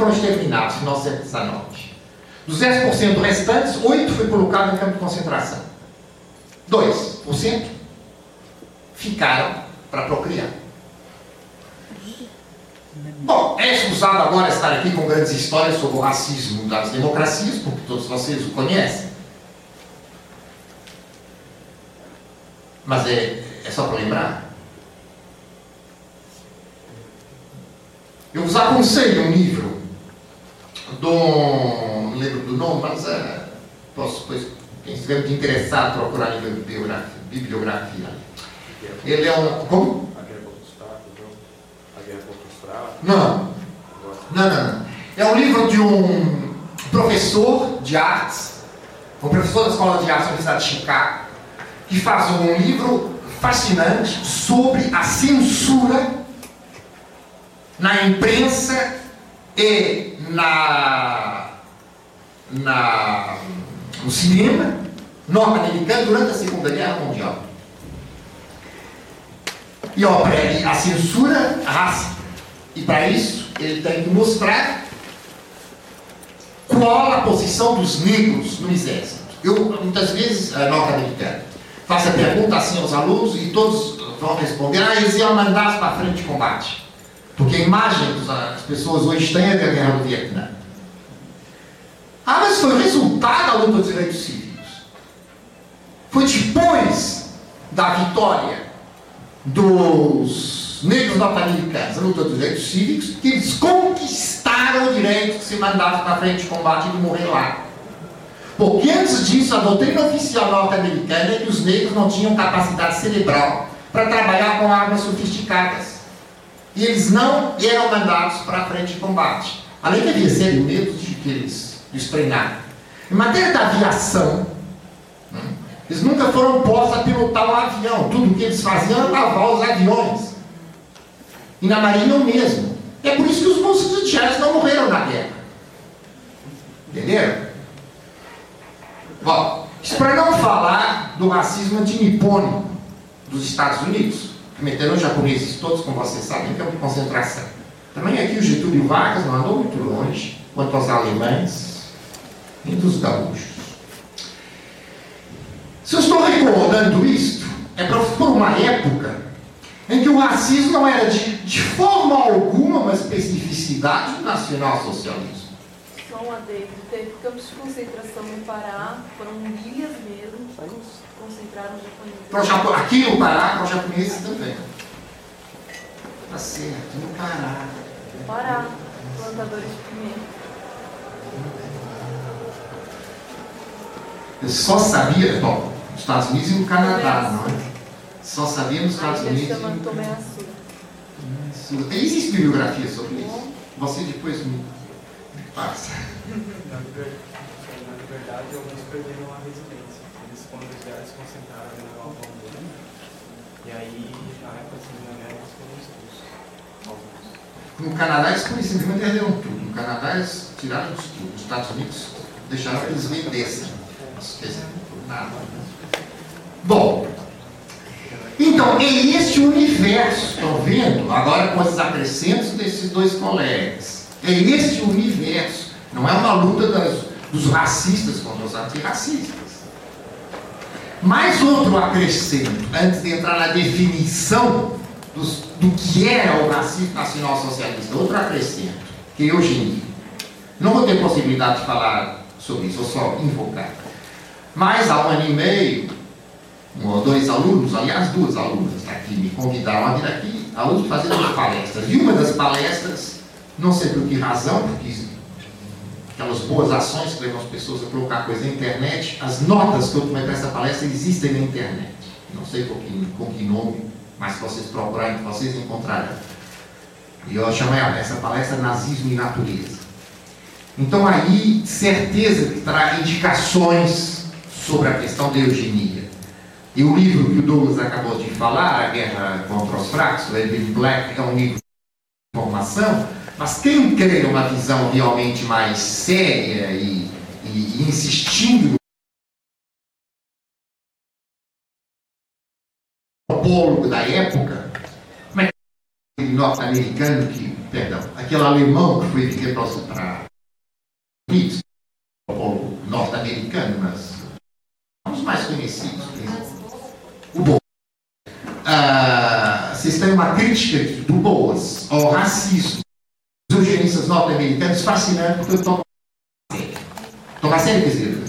foram exterminados no 1919. Dos 10% restantes, 8 foi colocado em campo de concentração. 2% ficaram para procriar. Bom, é escusado agora estar aqui com grandes histórias sobre o racismo das democracias, porque todos vocês o conhecem. Mas é, é só para lembrar. Eu vos aconselho um livro do. não lembro do nome, mas é, posso depois, quem estiver muito interessado, procurar de bibliografia. bibliografia. Ele é um. Como? A guerra contra os fracos, não? A guerra contra os fracos. Não. Não, não, não. É um livro de um professor de artes, um professor da Escola de Artes da Universidade de Chicago, que faz um livro fascinante sobre a censura na imprensa e na, na no cinema norte-americano durante a Segunda Guerra Mundial. E ó, a censura raça. E para isso ele tem que mostrar qual a posição dos negros no exército. Eu, muitas vezes, uh, norte-americano, faço a pergunta assim aos alunos e todos vão responder, ah, eles iam mandar para frente de combate. Porque a imagem que as pessoas hoje têm é da guerra do Vietnã. Ah, mas foi resultado da luta dos direitos cívicos. Foi depois da vitória dos negros norte-americanos, a luta dos direitos cívicos, que eles conquistaram o direito de ser mandados para frente de combate e de morrer lá. Porque antes disso, a doutrina oficial norte-americana é que os negros não tinham capacidade cerebral para trabalhar com armas sofisticadas. E eles não eram mandados para a frente de combate. Além de havia sério medo de que eles os. Em matéria da aviação, né, eles nunca foram postos a pilotar um avião. Tudo o que eles faziam era lavar os aviões. E na marinha o mesmo. É por isso que os músicos de jazz não morreram na guerra. Entenderam? Bom, isso para não falar do racismo antinipônico dos Estados Unidos, os japoneses todos, como vocês sabem, em campo de concentração. Também aqui o Getúlio Vargas não andou muito longe, quanto aos alemães e dos gaúchos. Se eu estou recordando isto, é por uma época em que o racismo não era de, de forma alguma uma especificidade do nacional-socialismo só um adendo, teve campos de concentração no Pará, foram ilhas mesmo, concentraram os japoneses. aqui no Pará, para os japoneses também. Tá certo, no Pará. Pará, plantadores de pimenta. Eu só sabia, bom, nos Estados Unidos e no Canadá, não é? Só sabia nos Estados Unidos. Chama Tomé Açu. Existe bibliografia sobre isso. Você depois me Passa. Na verdade, alguns perderam a residência. Eles, quando já se concentraram na Galvão dele, e aí, na época da Segunda Guerra, eles foram expulsos. Alguns. No Canadá, eles simplesmente perderam tudo. No Canadá, eles tiraram tudo. Nos Estados Unidos, deixaram que eles vendessem. Nada. Bom, então, é este universo, estão vendo? Agora com os acrescentos desses dois colegas. É este o universo. Não é uma luta das, dos racistas contra os antirracistas. Mais outro acrescento, antes de entrar na definição dos, do que era o racismo nacional socialista, outro acrescento, que é eugenia. Não vou ter possibilidade de falar sobre isso, vou só invocar. Mas há um ano e meio, um ou dois alunos, aliás, duas alunas aqui me convidaram a vir aqui, alunos fazendo palestras. E uma das palestras não sei por que razão, porque aquelas boas ações que levam as pessoas a colocar coisa na internet, as notas que eu tomei para essa palestra existem na internet. Não sei com que, com que nome, mas se vocês procurarem, vocês encontrarão. E eu chamei essa palestra Nazismo e Natureza. Então aí, certeza que terá indicações sobre a questão da eugenia. E o livro que o Douglas acabou de falar, A Guerra contra os Fracos, o Edwin Black, é um livro de informação, mas quem quer uma visão realmente mais séria e, e, e insistindo no antropólogo da época, como é que norte-americano que perdão, aquele alemão que foi viver para os Unidos, ou norte-americano, mas um dos mais conhecidos, o Boas. Ah, vocês têm uma crítica do Boas ao racismo dos eugenistas norte-americanos fascinante, porque eu estou Tomar sério, quer dizer,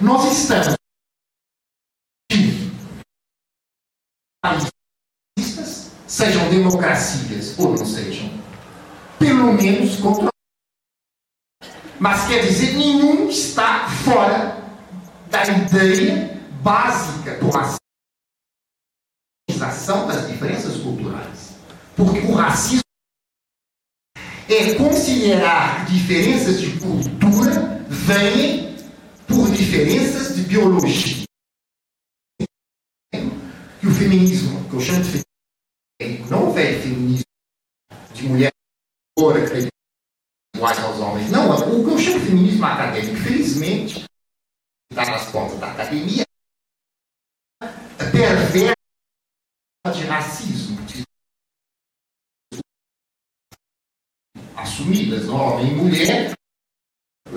Nós estamos sejam democracias ou não sejam, pelo menos contra. Mas quer dizer, nenhum está fora da ideia básica do racismo das diferenças culturais. Porque o racismo é considerar diferenças de cultura vêm por diferenças de biologia. E o feminismo, que eu chamo de feminismo, não o velho feminismo de mulher que iguais aos homens. Não, o que eu chamo de feminismo acadêmico, felizmente, está nas portas da academia, perversa de racismo, assumidas, homem e mulher,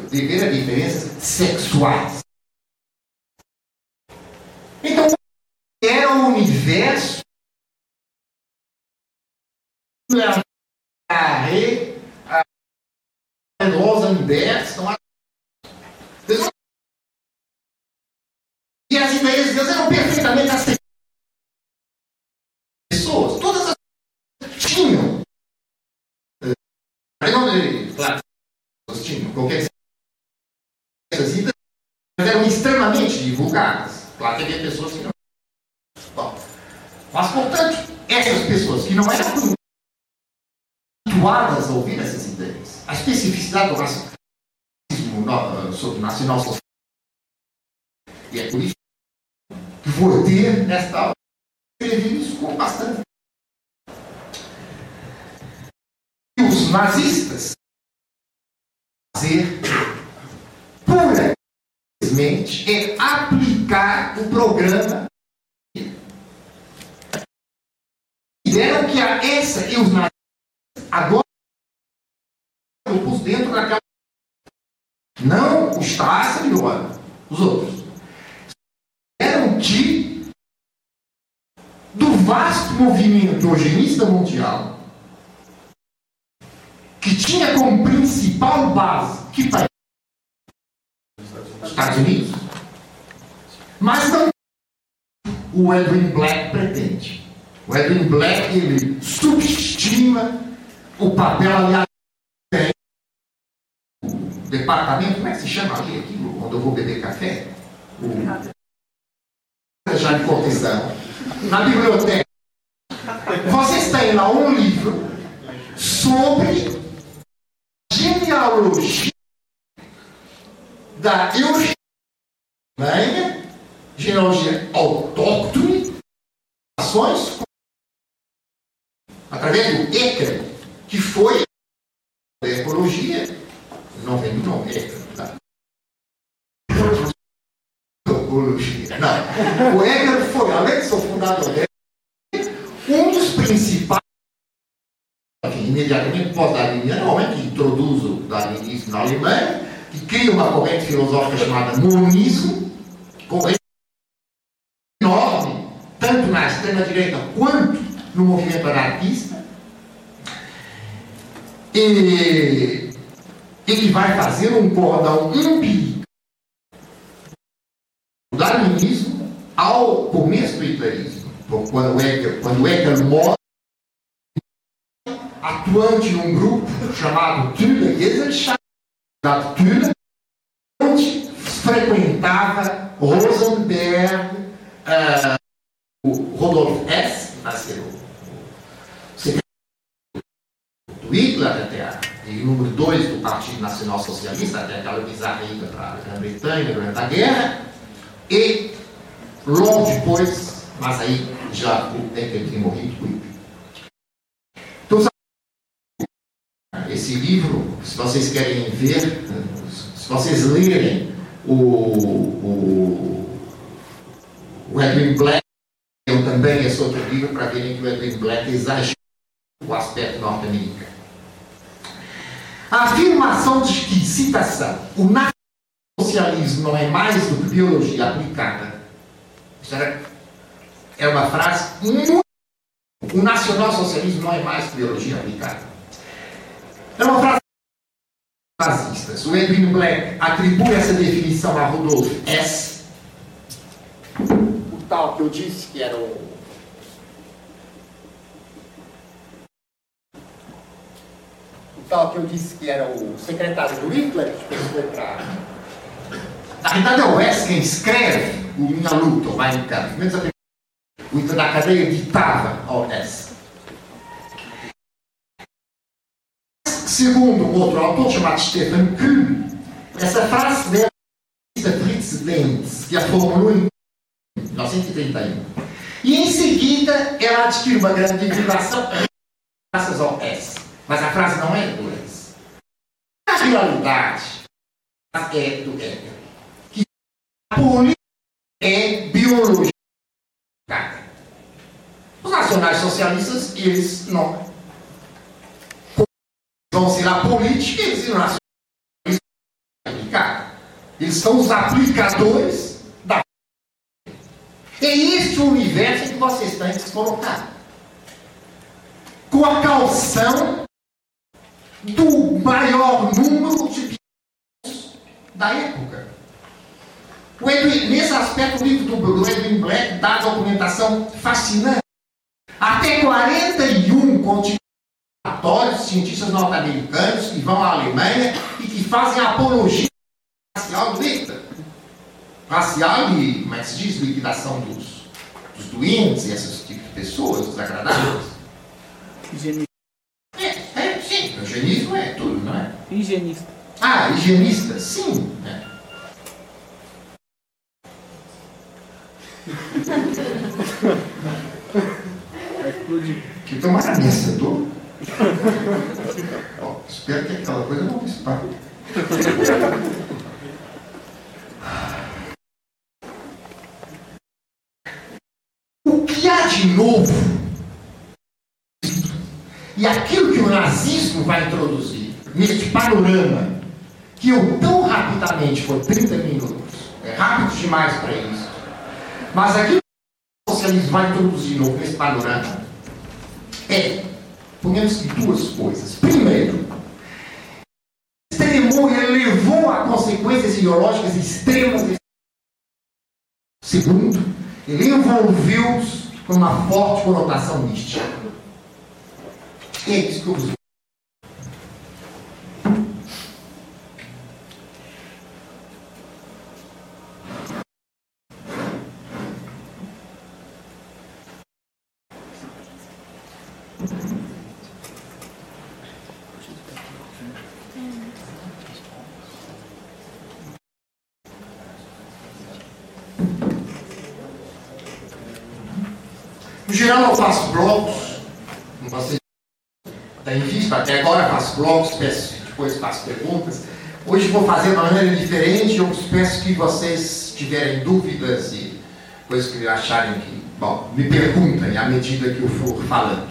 devido a diferenças sexuais. Então, era o universo a Rosenberg estão e as ideias de Deus eram perfeitamente aceitáveis. Pessoas, todas as tinham. Claro, tinham qualquer essas ideias eram extremamente divulgadas. Claro que havia pessoas que não. Bom, mas, portanto, essas pessoas que não eram habituadas a ouvir essas ideias, a especificidade do racismo sobre o nacional. E é por isso que vou ter nesta aula escrever isso com bastante. E os nazistas fazer simplesmente é aplicar o programa. Deram que a essa e os nazistas agora eu pus dentro daquela. Não o Strasser e os outros. Eram que do vasto movimento eugenista mundial que tinha como principal base que país? Estados Unidos. Mas não o Edwin Black pretende. O Edwin Black ele subestima o papel, aliás, o departamento, como é que se chama aqui, aquilo, onde eu vou beber café? Já de cortesão. Na biblioteca. Vocês têm lá um livro sobre genealogia da eugenia, genealogia autóctone, ações através do ECRA, que foi a ecologia, não vem do nome, ECRA, tá? Ecologia, não. O ECRA foi, além de ser fundador um dos principais imediatamente pós-darwiniano, homem que introduz o darwinismo na Alemanha, que cria uma corrente filosófica chamada monismo, corrente enorme, tanto na extrema-direita quanto no movimento anarquista. E ele vai fazer um cordão umbilical darwinismo ao começo do hitlerismo. Quando Hegel, quando Hegel morre, atuante num grupo chamado Thule Gesellschaft, Thule, onde frequentava Rosenberg, uh, o Rodolf Hess, que vai ser o, secretário do Hitler, até a, e número 2 do Partido Nacional Socialista, até aquela bizarra ida para a Grã-Bretanha durante a guerra, e logo depois, mas aí já o Hitler tinha morrido, esse esse livro, se vocês querem ver, se vocês lerem o, o, o Edwin Black, eu também esse outro livro, para verem que o Edwin Black exagera o aspecto norte-americano. A afirmação de que, citação, o socialismo não é mais do que biologia aplicada. Era uma frase muito. O nacional-socialismo não é mais que biologia aplicada. É uma frase nazistas. O Edwin Black atribui essa definição a Rudolf S. O tal que eu disse que era o tal que eu disse que era o secretário do Hitler, que foi para. Na verdade é o West quem escreve o Minha Luta, o Mein Kampf. O Hitler da cadeia ditava ao S. Segundo outro autor chamado Stefan Kuhn, essa frase dela Fritz Lenz, que a formulou em 1931. E em seguida ela adquire uma grande divulgação graças ao S. Mas a frase não é Lenz. A realidade é do Hegel. Que a política é biologia. Os nacionais socialistas, eles não vão ser a política, eles e o nacionalismo. Eles são os aplicadores da É este o universo que vocês têm que se colocar. Com a calção do maior número de da época. Edwin, nesse aspecto, o livro do, Edwin Black dá documentação fascinante. Até 41 continentes, cientistas norte-americanos que vão à Alemanha e que fazem apologia racial do. Racial e, como é que se diz, liquidação dos, dos doentes e esses tipos de pessoas desagradáveis. Higienismo é tudo, não é? Higienista. Ah, higienista, sim. Né? Explodir. Que tomara nessa, tô. Ó, espero que aquela coisa não dispare. O que há de novo e aquilo que o nazismo vai introduzir neste panorama, que eu tão rapidamente, foi 30 minutos, é rápido demais para isso, mas aquilo que o socialismo vai introduzir novo nesse panorama é, por menos duas coisas. Primeiro, extremou, ele levou a consequências ideológicas extremas. Segundo, ele envolveu-os com uma forte conotação mística. Exclusivo. No geral, eu faço blocos, não posso está em vista, até agora faço blocos, peço, depois faço perguntas. Hoje vou fazer de uma maneira diferente, eu peço que vocês tiverem dúvidas e coisas que acharem que, bom, me perguntem à medida que eu for falando.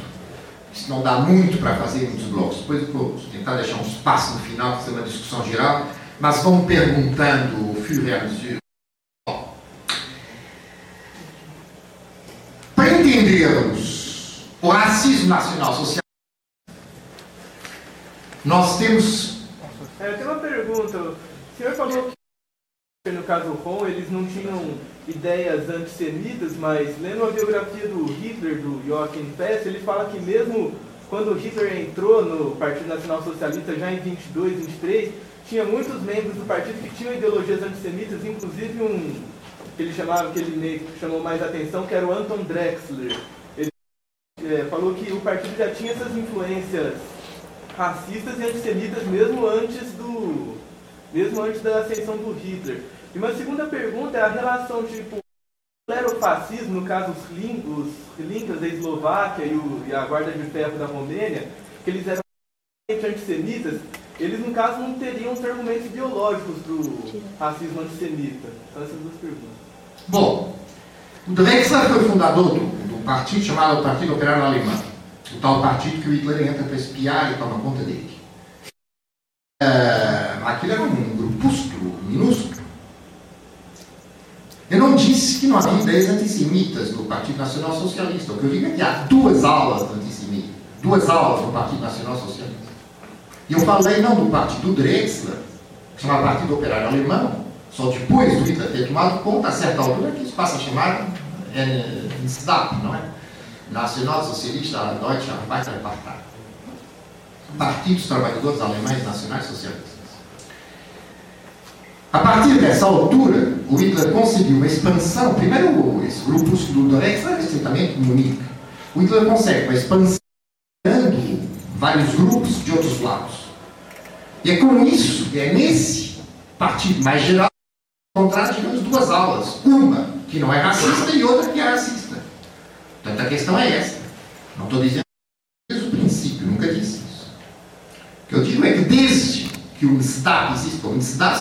Isso não dá muito para fazer muitos blocos, depois eu vou tentar deixar um espaço no final, fazer uma discussão geral, mas vão perguntando o fio. Para entendermos o racismo nacional social, nós temos. É, tenho uma pergunta. O senhor falou que no caso Ron eles não tinham ideias antissemitas, mas lendo a biografia do Hitler, do Joachim Pest, ele fala que mesmo quando Hitler entrou no Partido Nacional Socialista já em 22, 23, tinha muitos membros do partido que tinham ideologias antissemitas, inclusive um que ele chamava, que ele chamou mais atenção, que era o Anton Drexler. Ele é, falou que o partido já tinha essas influências racistas e antissemitas mesmo antes do mesmo antes da ascensão do Hitler. E uma segunda pergunta é a relação tipo o fascismo, no caso os, lin, os linkas da Eslováquia e, o, e, a Guarda de Ferro da Romênia, que eles eram antissemitas, eles no caso não teriam argumentos ideológicos para o racismo antissemita. São essas duas perguntas. Bom, o Drexler foi fundador do, do partido chamado Partido Operário Alemão. O tal partido que o Hitler entra para espiar e toma conta dele. Uh, aquilo era um grupúsculo minúsculo. Eu não disse que não havia ideias antissemitas no Partido Nacional Socialista. O que eu digo é que há duas aulas antissemitas, duas aulas no Partido Nacional Socialista. E eu falei não do partido Drexler, que chama Partido Operário Alemão, só depois do Hitler ter tomado conta, a certa altura, que isso passa a chamar é, NSDAP, não é? Nacional Socialista Deutsche Arbeiterpartei. Partido dos Trabalhadores Alemães Nacionais Socialistas. A partir dessa altura, o Hitler conseguiu uma expansão. Primeiro, esse grupo do Dorex era estritamente Munique. O Hitler consegue uma expansão vários grupos de outros lados. E é com isso, é nesse partido mais geral, encontrar, digamos, duas aulas. Uma que não é racista e outra que é racista. Portanto, a questão é esta. Não estou dizendo o princípio, nunca disse isso. O que eu digo é que desde que o Estado existe, o Estado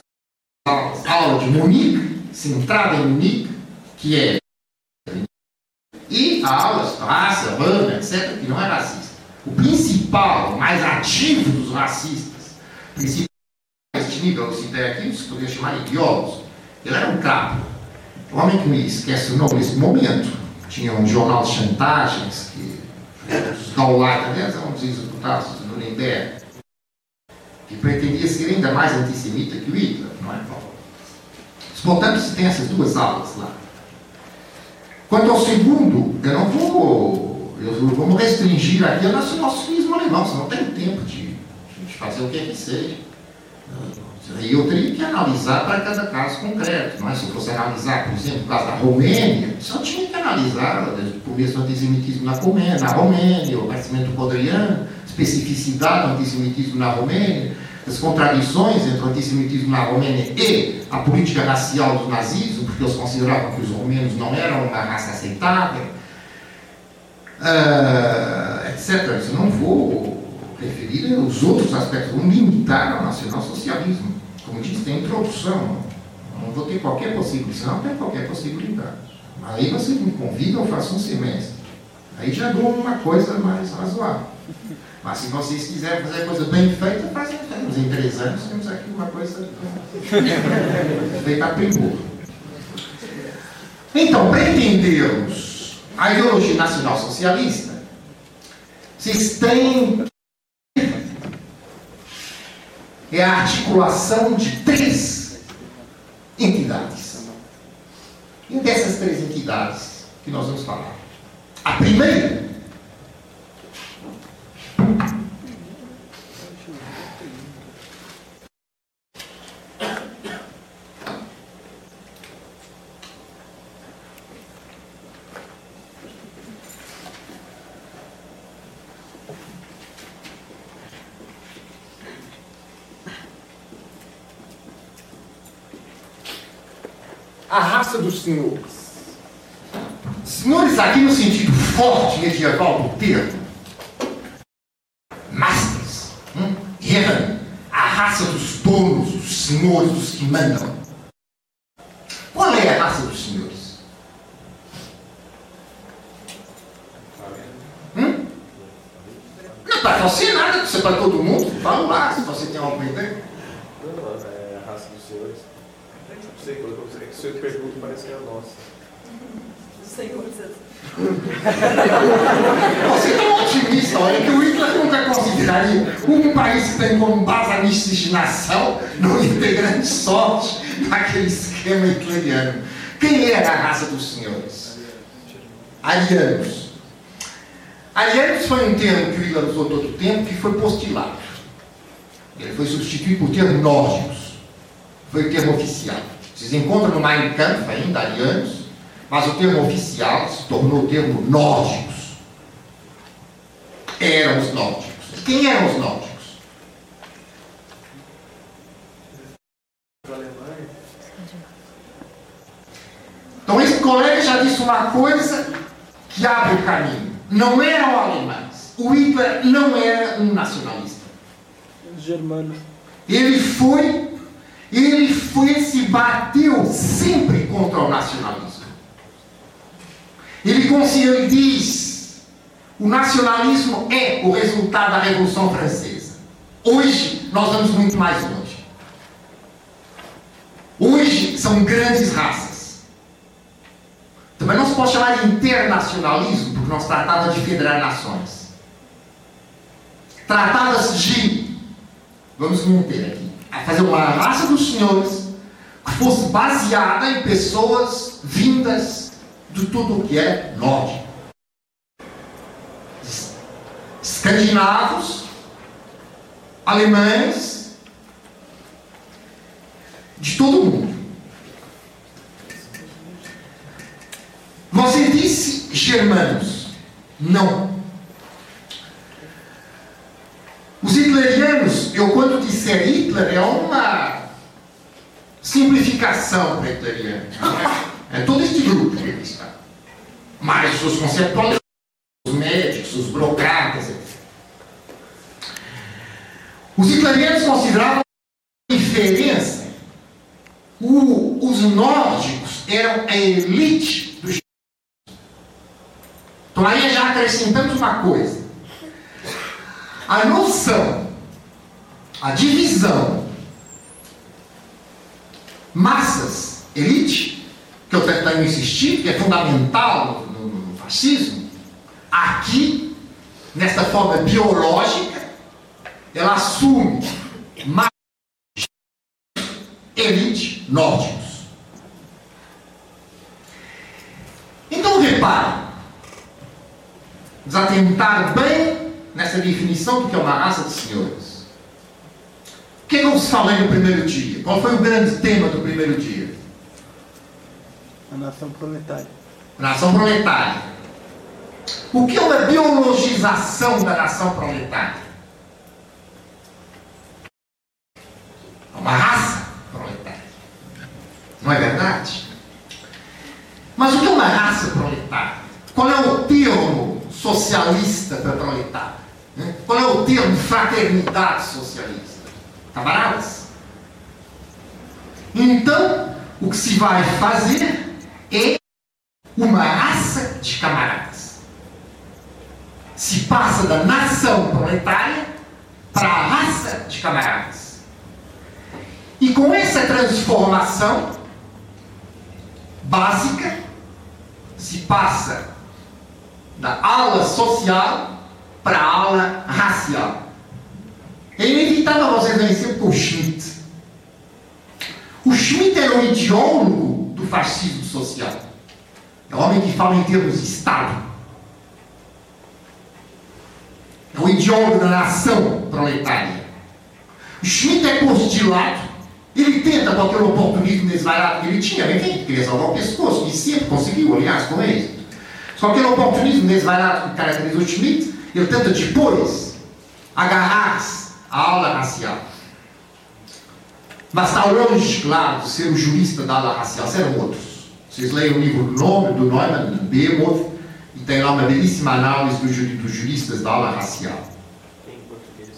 aula de Munique, centrada em Munique, que é e a aula de raça, banda, etc., que não é racista. O principal, mais ativo dos racistas, principal este nível, eu citei aqui, se poderia chamar de biólogos, ele era um cabo. O homem que me esquece o nome nesse momento, tinha um jornal de chantagens, que os Gauleiter, aliás, eram dos executados do Nuremberg, que pretendia ser ainda mais antissemita que o Hitler, não é? Portanto, se tem essas duas aulas lá. Quanto ao segundo, eu não vou. Eu, vamos restringir aqui o nacionalismo alemão, senão não tem tempo de, de fazer o que é que seja. E eu teria que analisar para cada caso concreto. Mas se eu fosse analisar, por exemplo, o caso da Romênia, só tinha que analisar o começo do antissemitismo na Romênia, na Romênia o aparecimento podriano, especificidade do antissemitismo na Romênia, as contradições entre o antissemitismo na Romênia e a política racial do nazismo, porque eles consideravam que os romenos não eram uma raça aceitável, uh, etc. Eu não vou referir os outros aspectos, vou limitar ao nacionalsocialismo. Disse, tem introdução. Não vou ter qualquer possibilidade, tem qualquer possibilidade. Aí vocês me convidam, eu faço um semestre. Aí já dou uma coisa mais razoável. Mas se vocês quiserem fazer coisa bem feita, fazem. Em três anos temos aqui uma coisa feita a primor. Então, para entendermos a ideologia nacional socialista, vocês têm é a articulação de três entidades. E dessas três entidades que nós vamos falar. A primeira a raça dos senhores. Senhores aqui no sentido forte medieval do termo. Masters. Hum? A raça dos donos, dos senhores, dos que mandam. Qual é a raça dos senhores? Hum? Não é para você nada, você é para todo mundo. Fala lá, se você tem alguma ideia. Não, é a raça dos senhores. Não sei, que você pergunta, parece que é a nossa. Senhor, você é tão otimista, olha, que o Hitler nunca consideraria um país que tem como base a miscigenação no integrante sorte daquele esquema hitleriano. Quem era a raça dos senhores? Arianos. Arianos foi um termo que o Hitler usou todo o tempo que foi postilado. Ele foi substituído por termo nórdicos. Foi o termo oficial. Vocês encontram no Mein Kampf ainda, arianos, mas o termo oficial se tornou o termo nórdicos. Eram os nórdicos. Quem eram os nórdicos? Então esse colega já disse uma coisa que abre o caminho. Não eram alemães. O Hitler não era um nacionalista. Germano. Ele foi, ele foi, se bateu sempre contra o nacionalismo. Ele, ele diz, o nacionalismo é o resultado da Revolução Francesa. Hoje nós vamos muito mais longe. Hoje são grandes raças. Também não se pode chamar de internacionalismo, porque nós tratávamos de federar nações. Tratava-se de, vamos manter aqui, a fazer uma raça dos senhores que fosse baseada em pessoas vindas de tudo o que é norte. Escandinavos, alemães, de todo o mundo. Você disse germanos. Não. Os hitlerianos, eu quando disser Hitler, é uma simplificação para hitleriano. É todo este grupo que está. Mas os conceptualistas, os médicos, os burocratas, etc. Os italianos consideravam a diferença. O, os nórdicos eram a elite dos. Então aí já acrescentamos uma coisa. A noção, a divisão, massas, elite, que eu tenho insistir, que é fundamental no, fascismo, aqui, nessa forma biológica, ela assume mais elite nórdicos. Então repare, desatentar bem nessa definição do que é uma raça de senhores. O que eu vos falei no primeiro dia? Qual foi o grande tema do primeiro dia? A nação proletária. Nação proletária. O que é uma biologização da nação proletária? É uma raça proletária. Não é verdade? Mas o que é uma raça proletária? Qual é o termo socialista para proletário? Né? Qual é o termo fraternidade socialista? Camaradas? Então, o que se vai fazer é uma raça de camaradas. Se passa da nação proletária para a raça de camaradas. E com essa transformação básica, se passa da ala social para a ala racial. É inevitável vocês vencer por Schmitt. O Schmitt era um ideólogo do fascismo social. É um homem que fala em termos de Estado. É o ideólogo da nação proletária. O Schmitt é posto de lado. Ele tenta qualquer oportunismo desvairado que ele tinha. Ele tem, queria salvar o pescoço, e sempre conseguiu, aliás, com êxito. Qualquer oportunismo desvairado que caracteriza o Schmitt, ele tenta depois agarrar-se à aula racial. Mas está longe, claro, de ser o jurista da ala racial, serão outros. Vocês leem o livro do nome do Neumann, Behemoth, e tem lá uma belíssima análise dos juristas da ala racial. Tem em português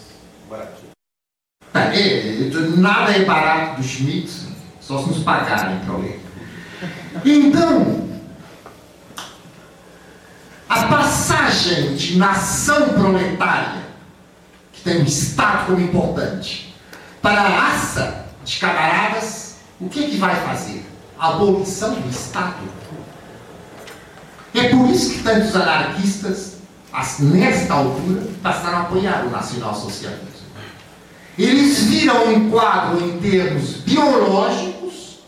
baratinho. É, é, nada é barato do Schmidt, só se nos pagarem para ler. Então, a passagem de nação proletária, que tem um Estado como importante, para a raça de camaradas, o que, é que vai fazer? A abolição do Estado. É por isso que tantos anarquistas, nesta altura, passaram a apoiar o nacionalsocialismo. Eles viram um quadro em termos biológicos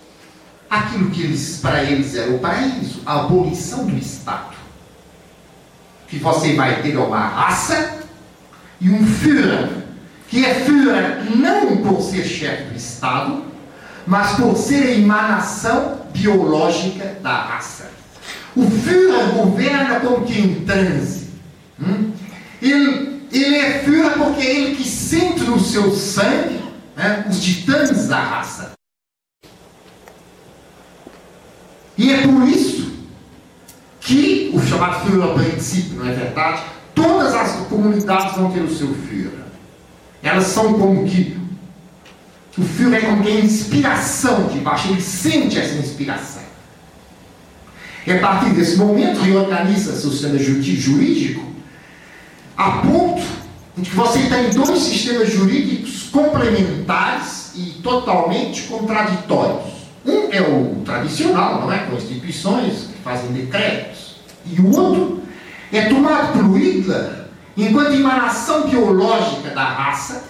aquilo que eles, para eles era o paraíso, a abolição do Estado. Que você vai ter uma raça e um Führer que é Führer não por ser chefe do Estado, mas por ser a emanação biológica da raça. O Führer governa como que em transe. Hum? Ele, ele é Führer porque é ele que sente no seu sangue né, os titãs da raça. E é por isso que o chamado Führer princípio, não é verdade? Todas as comunidades vão ter o seu Führer. Elas são como que o Führer é como que a inspiração de baixo, ele sente essa inspiração. E a partir desse momento reorganiza seu sistema jurídico a ponto de que você tem dois sistemas jurídicos complementares e totalmente contraditórios. Um é o tradicional, não é? Com instituições fazem decretos. E o outro é tomado por Hitler enquanto emanação biológica da raça,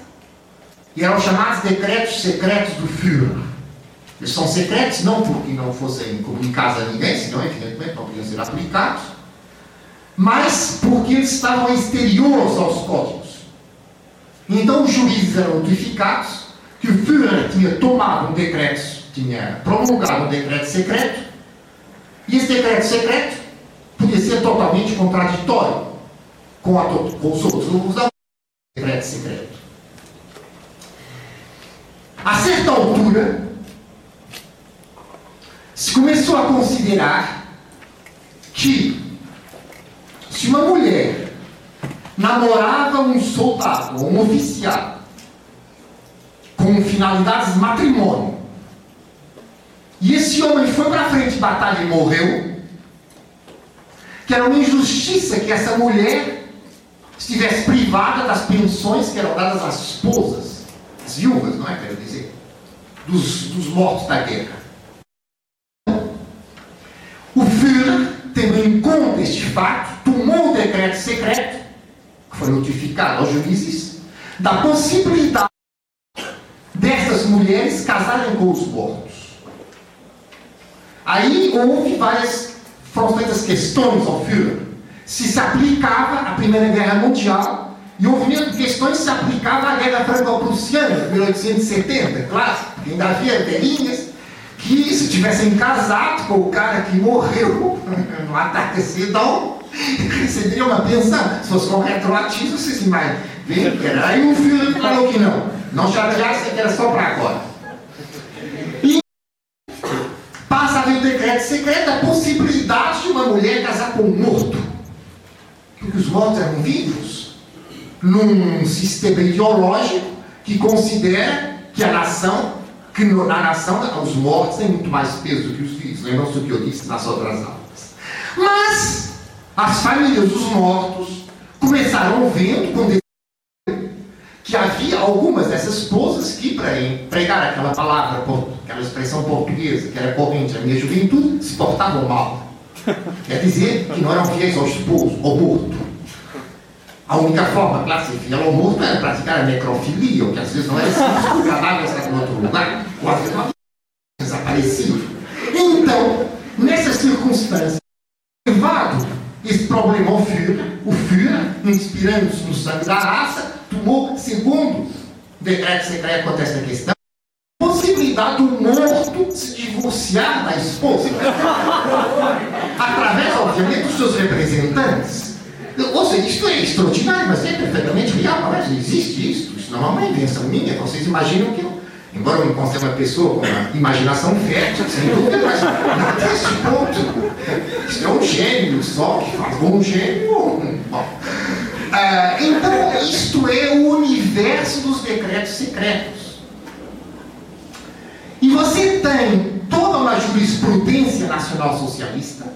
e eram chamados decretos secretos do Führer. Eles são secretos não porque não fossem comunicados a ninguém, senão, evidentemente, não podiam ser aplicados, mas porque eles estavam exteriores aos códigos. Então, os juízes eram notificados que o Führer tinha tomado um decreto, tinha promulgado um decreto secreto, e esse decreto secreto podia ser totalmente contraditório com, a, com os outros. Não usava decreto secreto. A certa altura, se começou a considerar que se uma mulher namorava um soldado ou um oficial com finalidades de matrimônio, e esse homem foi para frente de batalha e morreu, que era uma injustiça que essa mulher estivesse privada das pensões que eram dadas às esposas, as viúvas, não é? Quero dizer, dos, dos mortos da guerra. O Führer, tendo em conta este fato, tomou o decreto secreto, que foi notificado aos juízes, da possibilidade dessas mulheres casarem com os mortos. Aí houve várias, feitas questões ao Führer, se se aplicava à Primeira Guerra Mundial e houve questões se aplicava à Guerra Franco-Prussiana de 1870, claro, porque ainda havia velhinhas que se tivessem casado com o cara que morreu no ataque Sedão, receberiam uma pensão. Se fosse com retroativo, vocês imaginam. Aí o filho falou que não. Não chateasse que era só para agora. E haver um decreto secreto a possibilidade de uma mulher casar com um morto. Porque os mortos eram vivos num sistema ideológico que considera que a nação que na nação os mortos têm muito mais peso do que os vivos. Lembram-se do que eu disse nas outras aulas. Mas as famílias dos mortos começaram vendo que havia algumas dessas esposas que, para empregar aquela palavra, aquela expressão portuguesa que era corrente na minha juventude, se portavam mal. Quer dizer que não eram fiéis ao esposo, ao morto. A única forma, claro, ser fiel ao morto era praticar a necrofilia, o que às vezes não era simples, cadáver está em outro lugar, ou às vezes desaparecido. Então, nessas circunstâncias, levado esse problema ao Führer, o Führer, inspirando-se no sangue da raça, tomou, segundo decreto secreto quanto a esta questão, a possibilidade do morto se divorciar da esposa. Através, obviamente, dos seus representantes. Ou seja, isto é extraordinário, mas é perfeitamente real. Mas existe isso. Isso não é uma invenção minha. Vocês imaginam que eu, embora eu me considere uma pessoa com uma imaginação fértil, sem dúvida, mas até este ponto, isto é um gênio só que faz um gênio. Bom. Ah, então, isto é o universo dos decretos secretos. E você tem toda uma jurisprudência nacional socialista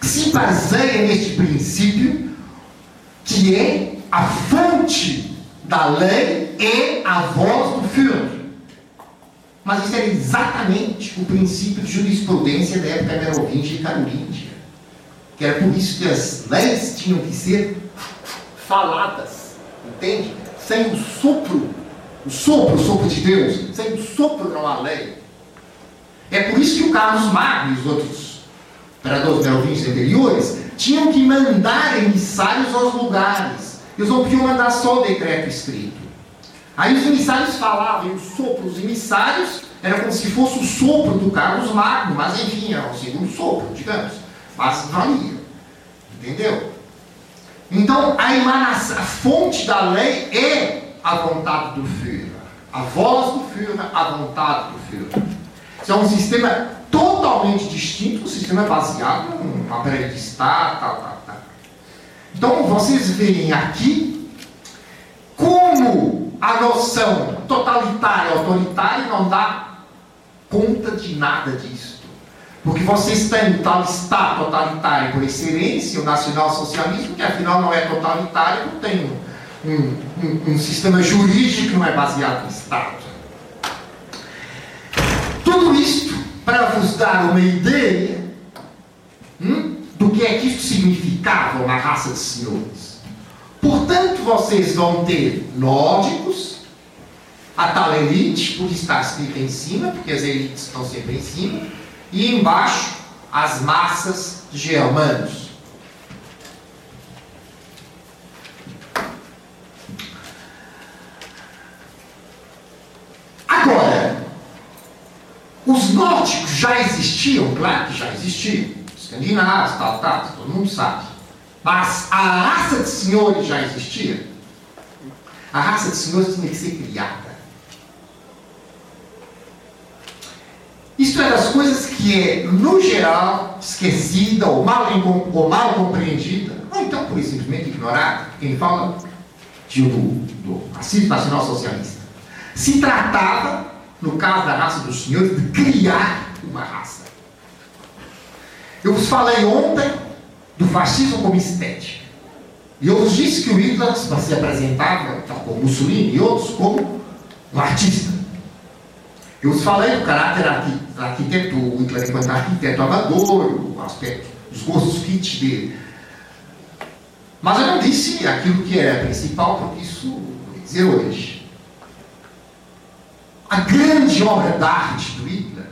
que se baseia neste princípio, que é a fonte da lei e a voz do Führer. Mas isso era exatamente o princípio de jurisprudência da época merovíngia e carolíngia. Que era por isso que as leis tinham que ser faladas, entende? Sem o sopro, o sopro, o sopro de Deus, sem o sopro não há lei. É por isso que o Carlos Magno e os outros imperadores merovingios anteriores tinham que mandar emissários aos lugares. Eles não podiam mandar só o decreto escrito. Aí os emissários falavam, e o sopro dos emissários era como se fosse o sopro do Carlos Magno, mas enfim, era o segundo sopro, digamos. Mas valia. Entendeu? Então, a emanação, a fonte da lei é a vontade do Führer. A voz do Führer, a vontade do Führer. Isso é um sistema totalmente distinto, um sistema baseado num aparelho de Estado, tal, tal, tal. Então, vocês veem aqui como a noção totalitária, autoritária, não dá conta de nada disso. Porque vocês têm tal Estado totalitário por excelência, o nacional-socialismo, que afinal não é totalitário, não tem um, um, um sistema jurídico que não é baseado no Estado. Tudo isto para vos dar uma ideia hum, do que é que isso significava uma raça de senhores. Portanto, vocês vão ter nórdicos, a tal elite, porque está escrito em cima, porque as elites estão sempre em cima, e embaixo as massas de germanos. Agora, os nórdicos já existiam, claro que já existiam, escandinavos, tal, tal, todo mundo sabe. Mas a raça de senhores já existia. A raça de senhores tinha que ser criada. Isto é das coisas que é, no geral, esquecida ou mal, ou mal compreendida, ou então, por simplesmente, ignorada. Quem fala do, do racismo nacional socialista. Se tratava, no caso da raça dos senhores, de criar uma raça. Eu vos falei ontem do fascismo como estética. E eu vos disse que o Hitler se apresentava, tal como Mussolini e outros, como um artista. Eu vos falei do caráter arquiteto, o Hitler enquanto arquiteto amador, o aspecto, os gostos kits dele. Mas eu não disse aquilo que é principal, porque isso vou dizer hoje. A grande obra de arte do Hitler,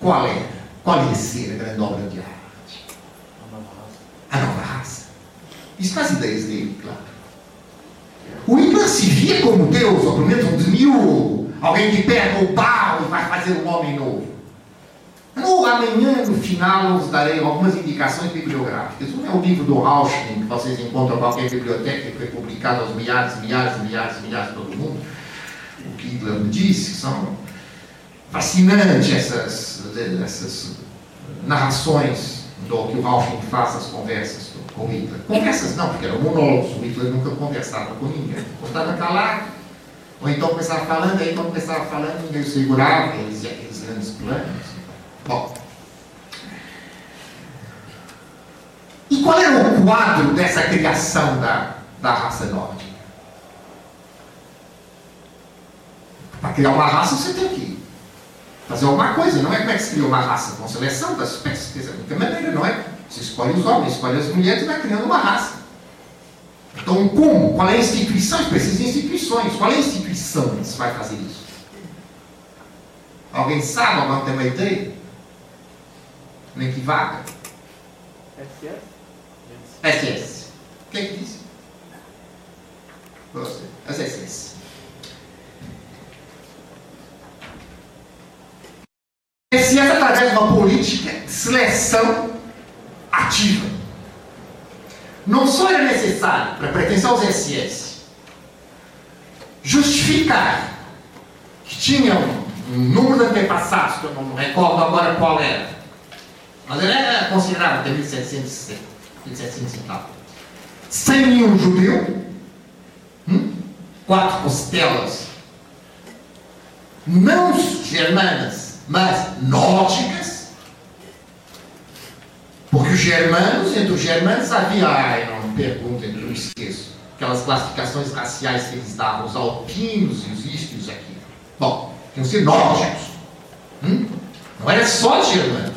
qual era? Qual ia ser a grande obra de arte? A nova raça. A nova raça. Isso nas ideias dele, claro. O Hitler se via como Deus, ou pelo menos um demiurgo Alguém que pega o barro e vai fazer um homem novo. No, amanhã, no final, vos darei algumas indicações bibliográficas. Um é o livro do Rauschning, que vocês encontram em qualquer biblioteca, que foi publicado aos milhares, milhares, milhares, milhares de todo mundo. O que Hitler disse, são fascinantes essas, essas narrações do que o Rauschning faz as conversas com Hitler. Conversas não, porque eram monólogos, o Hitler nunca conversava com ninguém. Estava calado, ou então começava falando, aí quando começava falando, ninguém segurava, eles iam aqueles grandes planos. Bom. E qual era o quadro dessa criação da, da raça nórdica? Para criar uma raça você tem que fazer alguma coisa, não é como é que se cria uma raça? Com seleção das espécies, de maneira, não é? Você escolhe os homens, escolhe as mulheres e vai criando uma raça. Então, como? Qual é a instituição? Precisa de instituições. Qual é a instituição que vai fazer isso? Alguém sabe? Alguém tem uma ideia? Nem que vaga? SS? SS. O que é que diz? Você. As SS. SS através de uma política de seleção ativa não só era necessário, para pertencer aos SS, justificar que tinham um número de antepassados, que eu não recordo agora qual era, mas ele era considerado até 1760, 1700 e tal. Sem nenhum judeu, hum? quatro costelas, não germanas, mas nórdicas, porque os germanos, entre os germanos havia, ai, não pergunta, eu não esqueço, aquelas classificações raciais que eles davam, os alpinos e os ístios aqui. Bom, tinham nórdicos. Hum? Não era só germanos.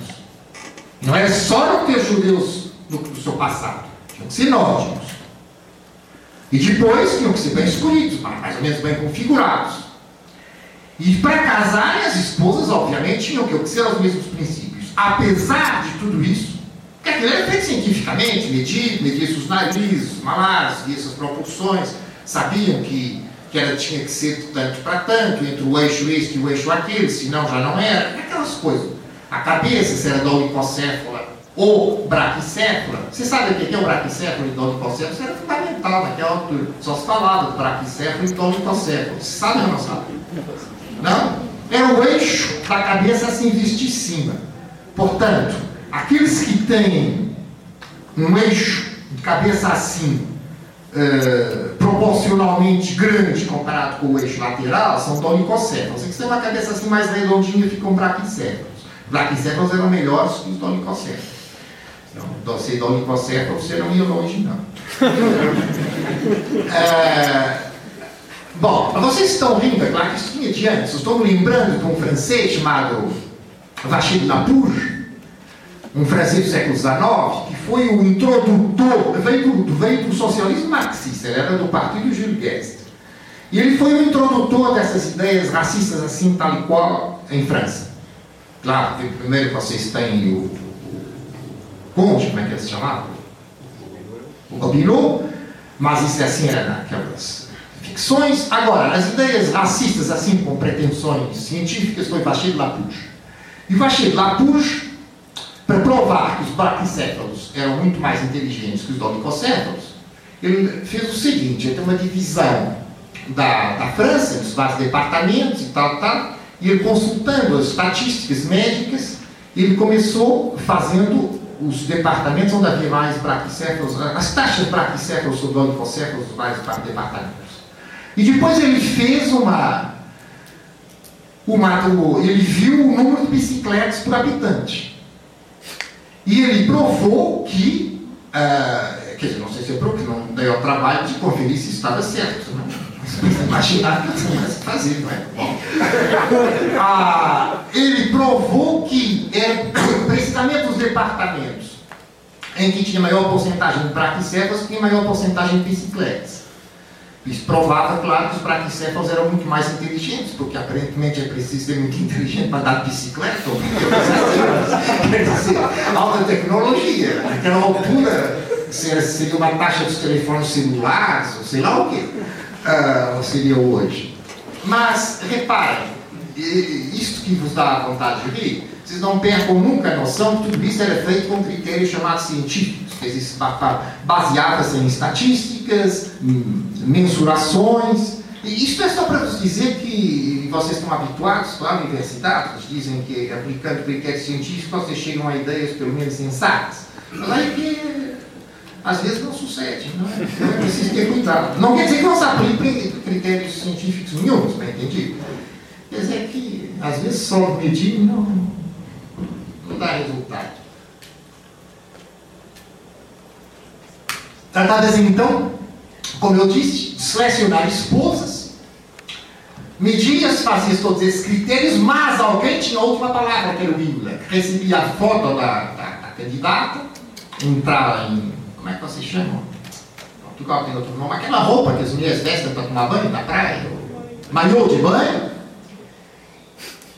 Não era só não ter judeus no, no seu passado. Tinham nórdicos. E depois tinham que ser bem escolhidos, mais ou menos bem configurados. E para casarem, as esposas, obviamente, tinham que ser os mesmos princípios. Apesar de tudo isso, porque aquilo era feito cientificamente, medir, medir seus narizes, malares, medir suas proporções, sabiam que, que era, tinha que ser tanto para tanto, entre o eixo este e o eixo aquele, senão já não era, aquelas coisas. A cabeça, se era da ou braquicéfala, você sabe o que é o braquicéfalo e olicocéfalo? Isso era fundamental naquela altura. Só se falava braquicéfalo e do olicocéfalo. Você sabe ou não sabe? Não? Era o eixo da cabeça assim visto de cima. Portanto, Aqueles que têm um eixo de cabeça assim, uh, proporcionalmente grande comparado com o eixo lateral são dolicocéfalos. Você tem uma cabeça assim mais redondinha ficam braquicéfalos. Braquicéfalos eram melhores que os dolicocéfalos. Não, ser dolicocéfalo você não ia longe, não. é, bom, vocês estão rindo, é claro que isso tinha de antes. Estou me lembrando de um francês chamado Vachid Lapouge, um francês do século XIX, que foi o introdutor, veio do, veio do socialismo marxista, ele era do partido Gilles Guest. E ele foi o introdutor dessas ideias racistas assim, tal e qual, em França. Claro, primeiro vocês têm o, o, como é que ele se chamava? O Gobineau, mas isso assim era naquelas ficções. Agora, as ideias racistas assim, com pretensões científicas, foi Vachid Lapouche. E Vachid Lapouche para provar que os braquicéfalos eram muito mais inteligentes que os dolicocéfalos, ele fez o seguinte: ele tem uma divisão da, da França, dos vários departamentos e tal, tal, e ele consultando as estatísticas médicas, ele começou fazendo os departamentos onde havia mais braquicéfalos, as taxas braquicéfalos sobre dolicocéfalos dos vários departamentos. E depois ele fez uma, uma. Ele viu o número de bicicletas por habitante. E ele provou que, uh, quer dizer, não sei se é provou, não deu ao trabalho de conferir se estava certo. Né? Imaginar que eu tinha que fazer, não é? Bom. Ah, ele provou que é, precisamente os departamentos em que tinha maior porcentagem de praticéfalos tinha maior porcentagem de bicicletas. Isso provava, claro, que os braquicéfalos eram muito mais inteligentes, porque aparentemente é preciso ser muito inteligente para dar bicicleta, ou quer dizer, alta tecnologia. Naquela altura seria uma taxa dos telefones celulares, ou sei lá o quê, uh, seria hoje. Mas, reparem, isto que vos dá vontade de rir, vocês não percam nunca a noção que tudo isso era feito com critérios chamados científicos, que baseava-se em estatísticas, mensurações. E isso é só para vos dizer que vocês estão habituados à universidade, dizem que aplicando critérios científicos vocês chegam a ideias pelo menos sensatas. Mas aí que às vezes não sucede, não é? Então é preciso ter cuidado. Não quer dizer que não se aplique critérios científicos nenhums, bem entendido? Quer dizer que às vezes só medir não não dá resultado. Tratadas então, como eu disse, de selecionar esposas, medias, fazia todos esses critérios, mas alguém tinha outra palavra, que era o Himmler, recebia a foto da, da, da candidata, entrava em. Como é que vocês chamam? Portugal tem outro nome, aquela roupa que as mulheres vestem para tomar banho na praia, maiô de banho.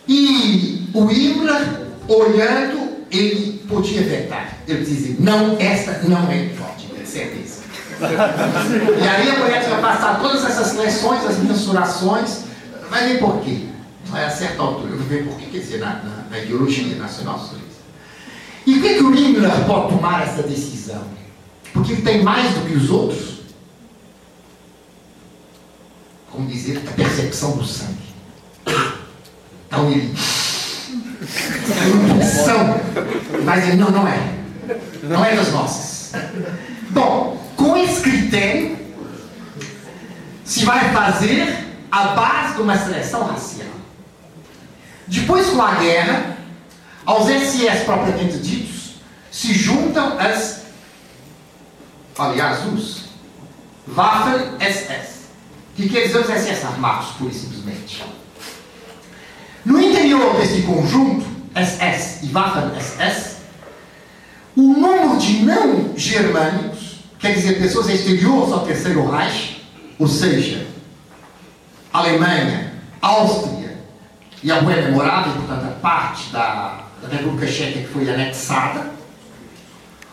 E o Himmler olhando, ele podia vetar. Ele dizia, não, esta não é forte, certeza. e aí a mulher vai passar todas essas lições, as mensurações, vai ver por quê. A certa altura, eu vou ver por quê, quer dizer, na, na, na ideologia nacional socialista. E por que, o Himmler pode tomar essa decisão? Porque ele tem mais do que os outros? Como dizer, a percepção do sangue. Então ele são. Mas ele não, não é. Não é das nossas. Bom, com esse critério, se vai fazer a base de uma seleção racial. Depois, com a guerra, aos SS propriamente ditos, se juntam as, aliás, os Waffen-SS, que quer dizer os SS armados, pura e simplesmente. No interior desse conjunto, SS e Waffen-SS, o número de não germânicos, quer dizer, pessoas exteriores ao Terceiro Reich, ou seja, Alemanha, Áustria e a Boêmia Morada, portanto, a parte da, da República Checa que foi anexada,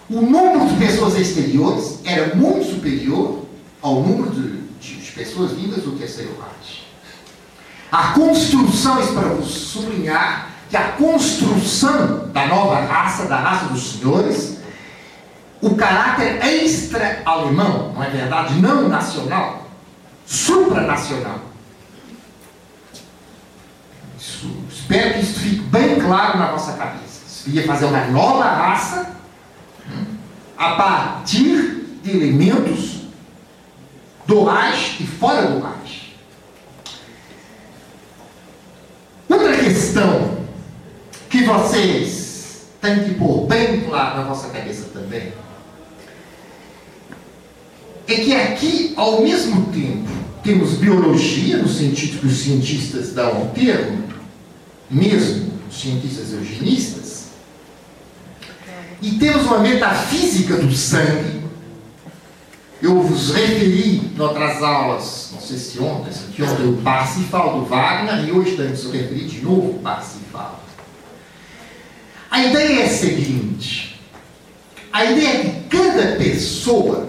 o número de pessoas exteriores era muito superior ao número de, de, pessoas vindas do Terceiro Reich. A construção, isso para sublinhar, que a construção da nova raça, da raça dos senhores, o caráter extra-alemão, não é verdade? Não nacional, supranacional. Isso, espero que isso fique bem claro na vossa cabeça. Você ia fazer uma nova raça hum, a partir de elementos do Reich e fora do Reich. Outra questão que vocês têm que pôr bem claro na vossa cabeça também é que aqui, ao mesmo tempo, temos biologia, no sentido que os cientistas dão ao termo, mesmo os cientistas eugenistas, e temos uma metafísica do sangue. Eu vos referi em outras aulas, não sei se ontem, que ontem o Parsifal do Wagner, e hoje estamos a referir de novo Parsifal. A ideia é a seguinte: a ideia é que cada pessoa,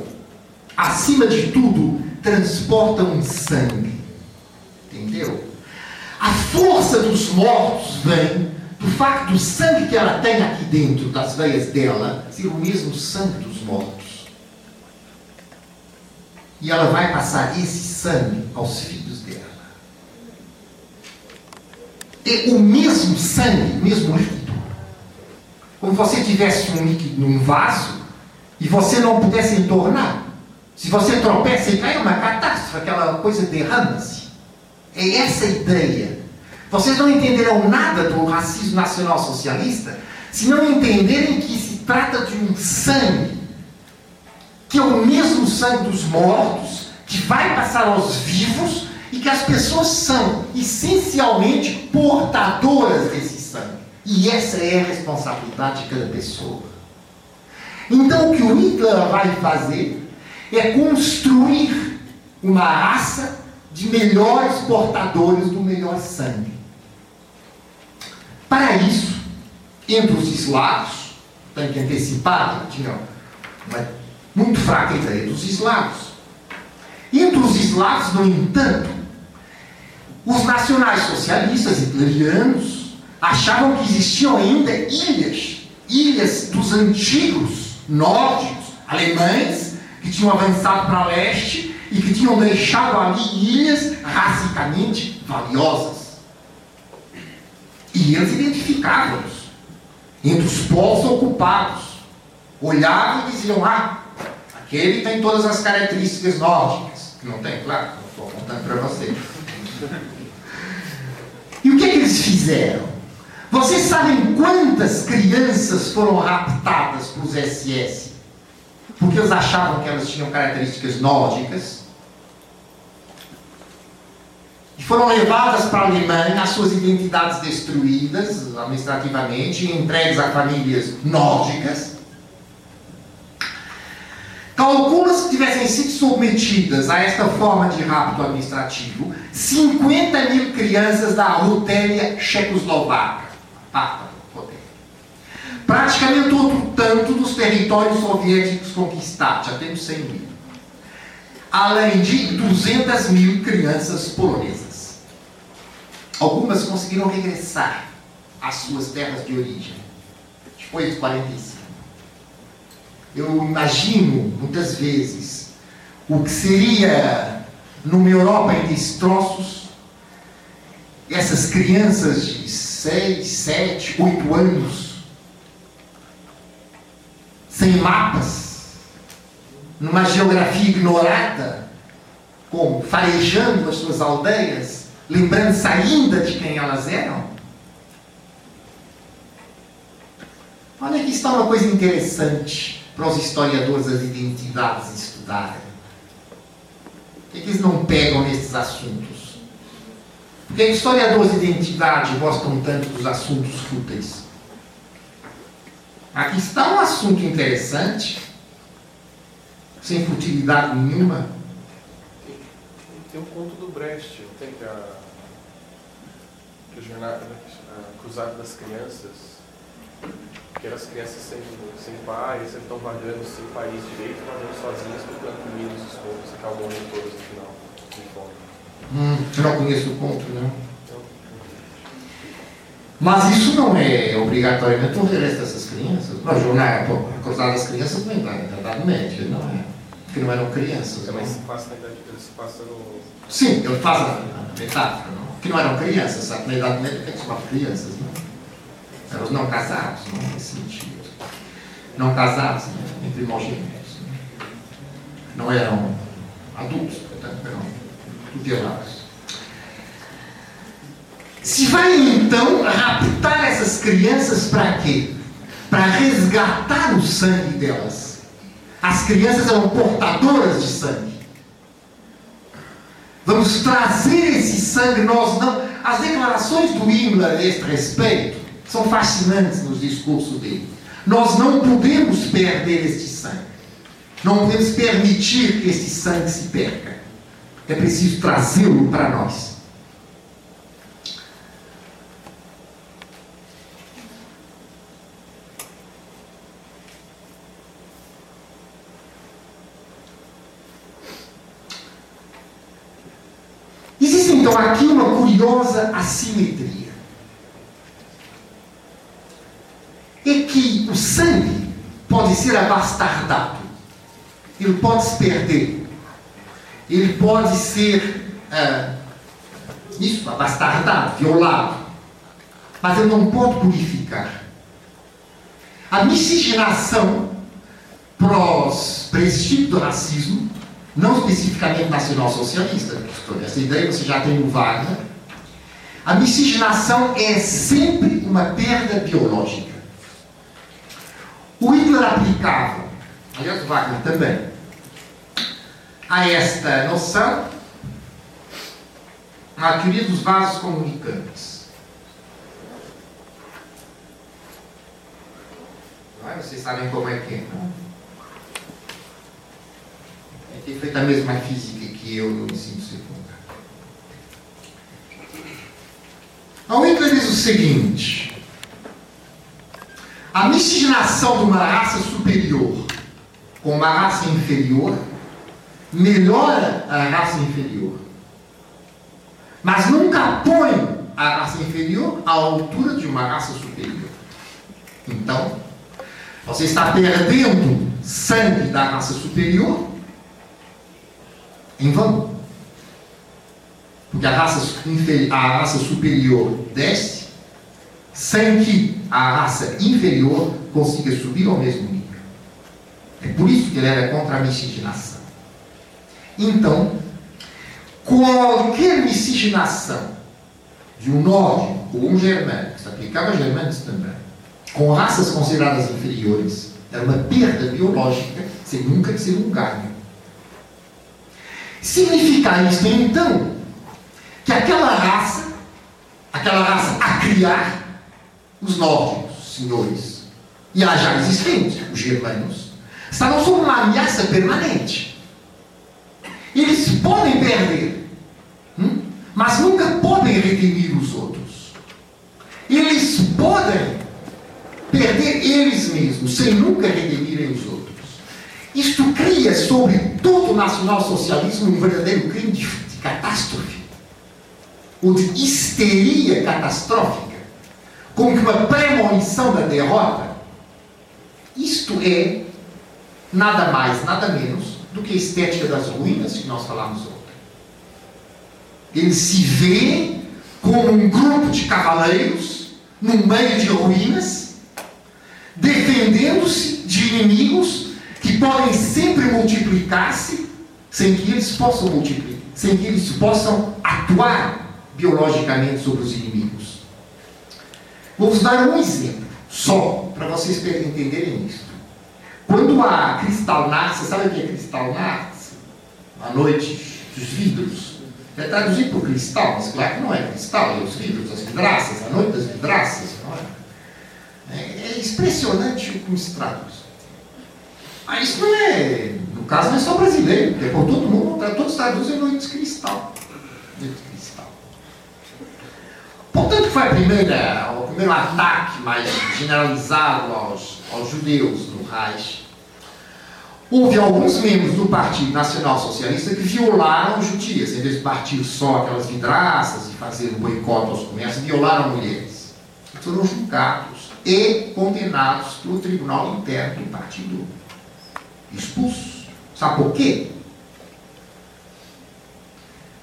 acima de tudo, transporta um sangue. Entendeu? A força dos mortos vem do facto do sangue que ela tem aqui dentro das veias dela ser o mesmo sangue dos mortos. E ela vai passar esse sangue aos filhos dela. É o mesmo sangue, o mesmo líquido. Como você tivesse um líquido num vaso e você não pudesse entornar. Se você tropeça e cai, é uma catástrofe, aquela coisa derrama-se. É essa a ideia. Vocês não entenderão nada do racismo nacional socialista se não entenderem que se trata de um sangue, que é o mesmo sangue dos mortos, que vai passar aos vivos e que as pessoas são essencialmente portadoras desse sangue. E essa é a responsabilidade de cada pessoa. Então, o que o Hitler vai fazer é construir uma raça de melhores portadores do melhor sangue. Para isso, entre os eslavos, tem que antecipar, tinha uma muito fraca ideia dos eslavos. Entre os eslavos, no entanto, os nacionais socialistas italianos achavam que existiam ainda ilhas, ilhas dos antigos nórdicos, alemães, que tinham avançado para leste e que tinham deixado ali ilhas racicamente valiosas. E eles identificavam-nos entre os povos ocupados. Olhavam e diziam: Ah, aquele tem todas as características nórdicas. Que não tem, claro, estou contando para vocês. E o que, é que eles fizeram? Vocês sabem quantas crianças foram raptadas pelos SS porque eles achavam que elas tinham características nórdicas. E foram levadas para a Alemanha, as suas identidades destruídas administrativamente e entregues a famílias nórdicas. Calcula-se que tivessem sido submetidas a esta forma de rapto administrativo 50 mil crianças da Rutélia Checoslovaca. Papa praticamente outro tanto dos territórios soviéticos conquistados, já temos 100 mil. Além de 200 mil crianças polonesas. Algumas conseguiram regressar às suas terras de origem, depois de 45. Eu imagino, muitas vezes, o que seria numa Europa em destroços, essas crianças de 6, 7, 8 anos, sem mapas, numa geografia ignorada, como farejando as suas aldeias, lembrando-se ainda de quem elas eram? Olha aqui está uma coisa interessante para os historiadores das identidades estudarem. Por que, que eles não pegam nesses assuntos? Porque historiadores de identidade gostam tanto dos assuntos fúteis. Aqui está um assunto interessante, sem futilidade nenhuma. Tem, tem um conto do Brecht, tem que a, que a jornada, a cruzada das crianças, que eram as crianças sem, sem pai, sempre estão vagando sem país direito, vagando sozinhas, procurando comida nos escombros, acabam todas no final, de fome. Hum, eu não conheço o conto, não. Mas isso não é obrigatoriamente o resto dessas crianças. A jornada, a cruzada das crianças vem da Idade Média, não é? Porque não eram crianças. Também se passa na idade, ele se passa no. Sim, ele faz a metáfora, não? Que não eram crianças, sabe? Na Idade Média que chamar crianças, não? Eram os não casados, não nesse sentido. Não casados, né? em primogênitos. Não eram adultos, portanto, não, tutelados. Se vai então raptar essas crianças para quê? Para resgatar o sangue delas. As crianças eram portadoras de sangue. Vamos trazer esse sangue, nós não. As declarações do Himmler a este respeito são fascinantes nos discursos dele. Nós não podemos perder este sangue. Não podemos permitir que este sangue se perca. É preciso trazê-lo para nós. Existe então aqui uma curiosa assimetria. É que o sangue pode ser abastardado, ele pode se perder, ele pode ser é, isso, abastardado, violado, mas ele não pode purificar. A miscigenação para esse tipo de racismo não especificamente nacional-socialista, essa ideia você já tem no Wagner, a miscigenação é sempre uma perda biológica. O Hitler aplicava, aliás o Wagner também, a esta noção a teoria dos vasos comunicantes. Não é? Vocês sabem como é que é, não? tem feito a mesma física que eu no ensino secundário. A Winkler diz o seguinte: a miscigenação de uma raça superior com uma raça inferior melhora a raça inferior, mas nunca põe a raça inferior à altura de uma raça superior. Então, você está perdendo sangue da raça superior em vão. Porque a raça, a raça superior desce sem que a raça inferior consiga subir ao mesmo nível. É por isso que ele era contra a miscigenação. Então, qualquer miscigenação de um nórdico ou um germânico, se aplicava a germânicos também, com raças consideradas inferiores, era uma perda biológica sem nunca ser um ganho. Significa isto então que aquela raça, aquela raça a criar os nórdicos, senhores, e a já existentes, os germanos, estavam sob uma ameaça permanente. Eles podem perder, hum? mas nunca podem redimir os outros. Eles podem perder eles mesmos, sem nunca redimirem os outros. Isto cria sobre todo o nacionalsocialismo um verdadeiro crime de catástrofe, ou de histeria catastrófica, como que uma premonição da derrota. Isto é nada mais, nada menos do que a estética das ruínas que nós falamos ontem. Ele se vê como um grupo de cavaleiros no meio de ruínas, defendendo-se de inimigos que podem sempre multiplicar-se sem que eles possam multiplicar, sem que eles possam atuar biologicamente sobre os inimigos. Vou-vos dar um exemplo, só, para vocês entenderem isso. Quando a cristalnácea, sabe o que é cristalnácea? A noite dos vidros. É traduzido por cristal, mas claro que não é cristal, é os vidros, as vidraças, a noite das vidraças. É? é, é impressionante como se traduz. Mas isso não é, no caso não é só brasileiro, é por todo mundo, todos traduzem. Noite cristal. Portanto, foi a primeira, o primeiro ataque mais generalizado aos, aos judeus no Reich. Houve alguns membros do Partido Nacional Socialista que violaram os judias, em vez de partir só aquelas vidraças e fazer um boicote aos comércios, violaram mulheres. Foram julgados e condenados pelo Tribunal Interno do Partido expulsos. Sabe por quê?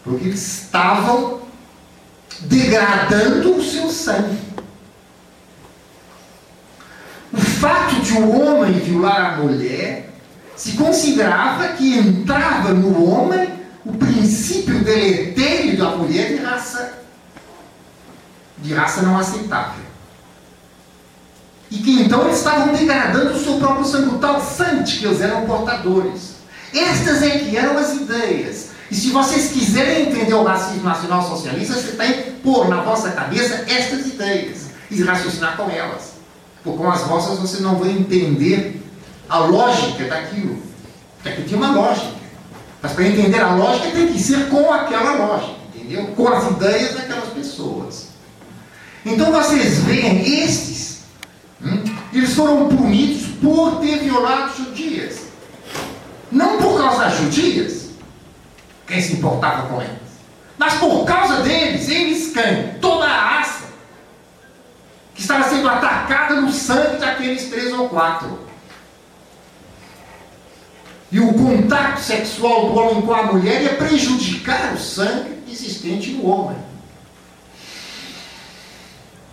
Porque eles estavam degradando o seu sangue. O fato de um homem violar a mulher se considerava que entrava no homem o princípio deletério da mulher de raça, de raça não aceitável. E que então eles estavam degradando o seu próprio sangue, o tal sante que eles eram portadores. Estas é que eram as ideias. E se vocês quiserem entender o racismo nacional socialista, você tem que pôr na vossa cabeça estas ideias e raciocinar com elas. Porque com as vossas você não vai entender a lógica daquilo. Porque tinha uma lógica. Mas para entender a lógica tem que ser com aquela lógica, entendeu? Com as ideias daquelas pessoas. Então vocês veem estes, hum, eles foram punidos por ter violado judias. Não por causa das judias, quem se importava com elas, mas por causa deles, eles quem? Toda a raça que estava sendo atacada no sangue daqueles três ou quatro. E o contato sexual do homem com a mulher ia prejudicar o sangue existente no homem.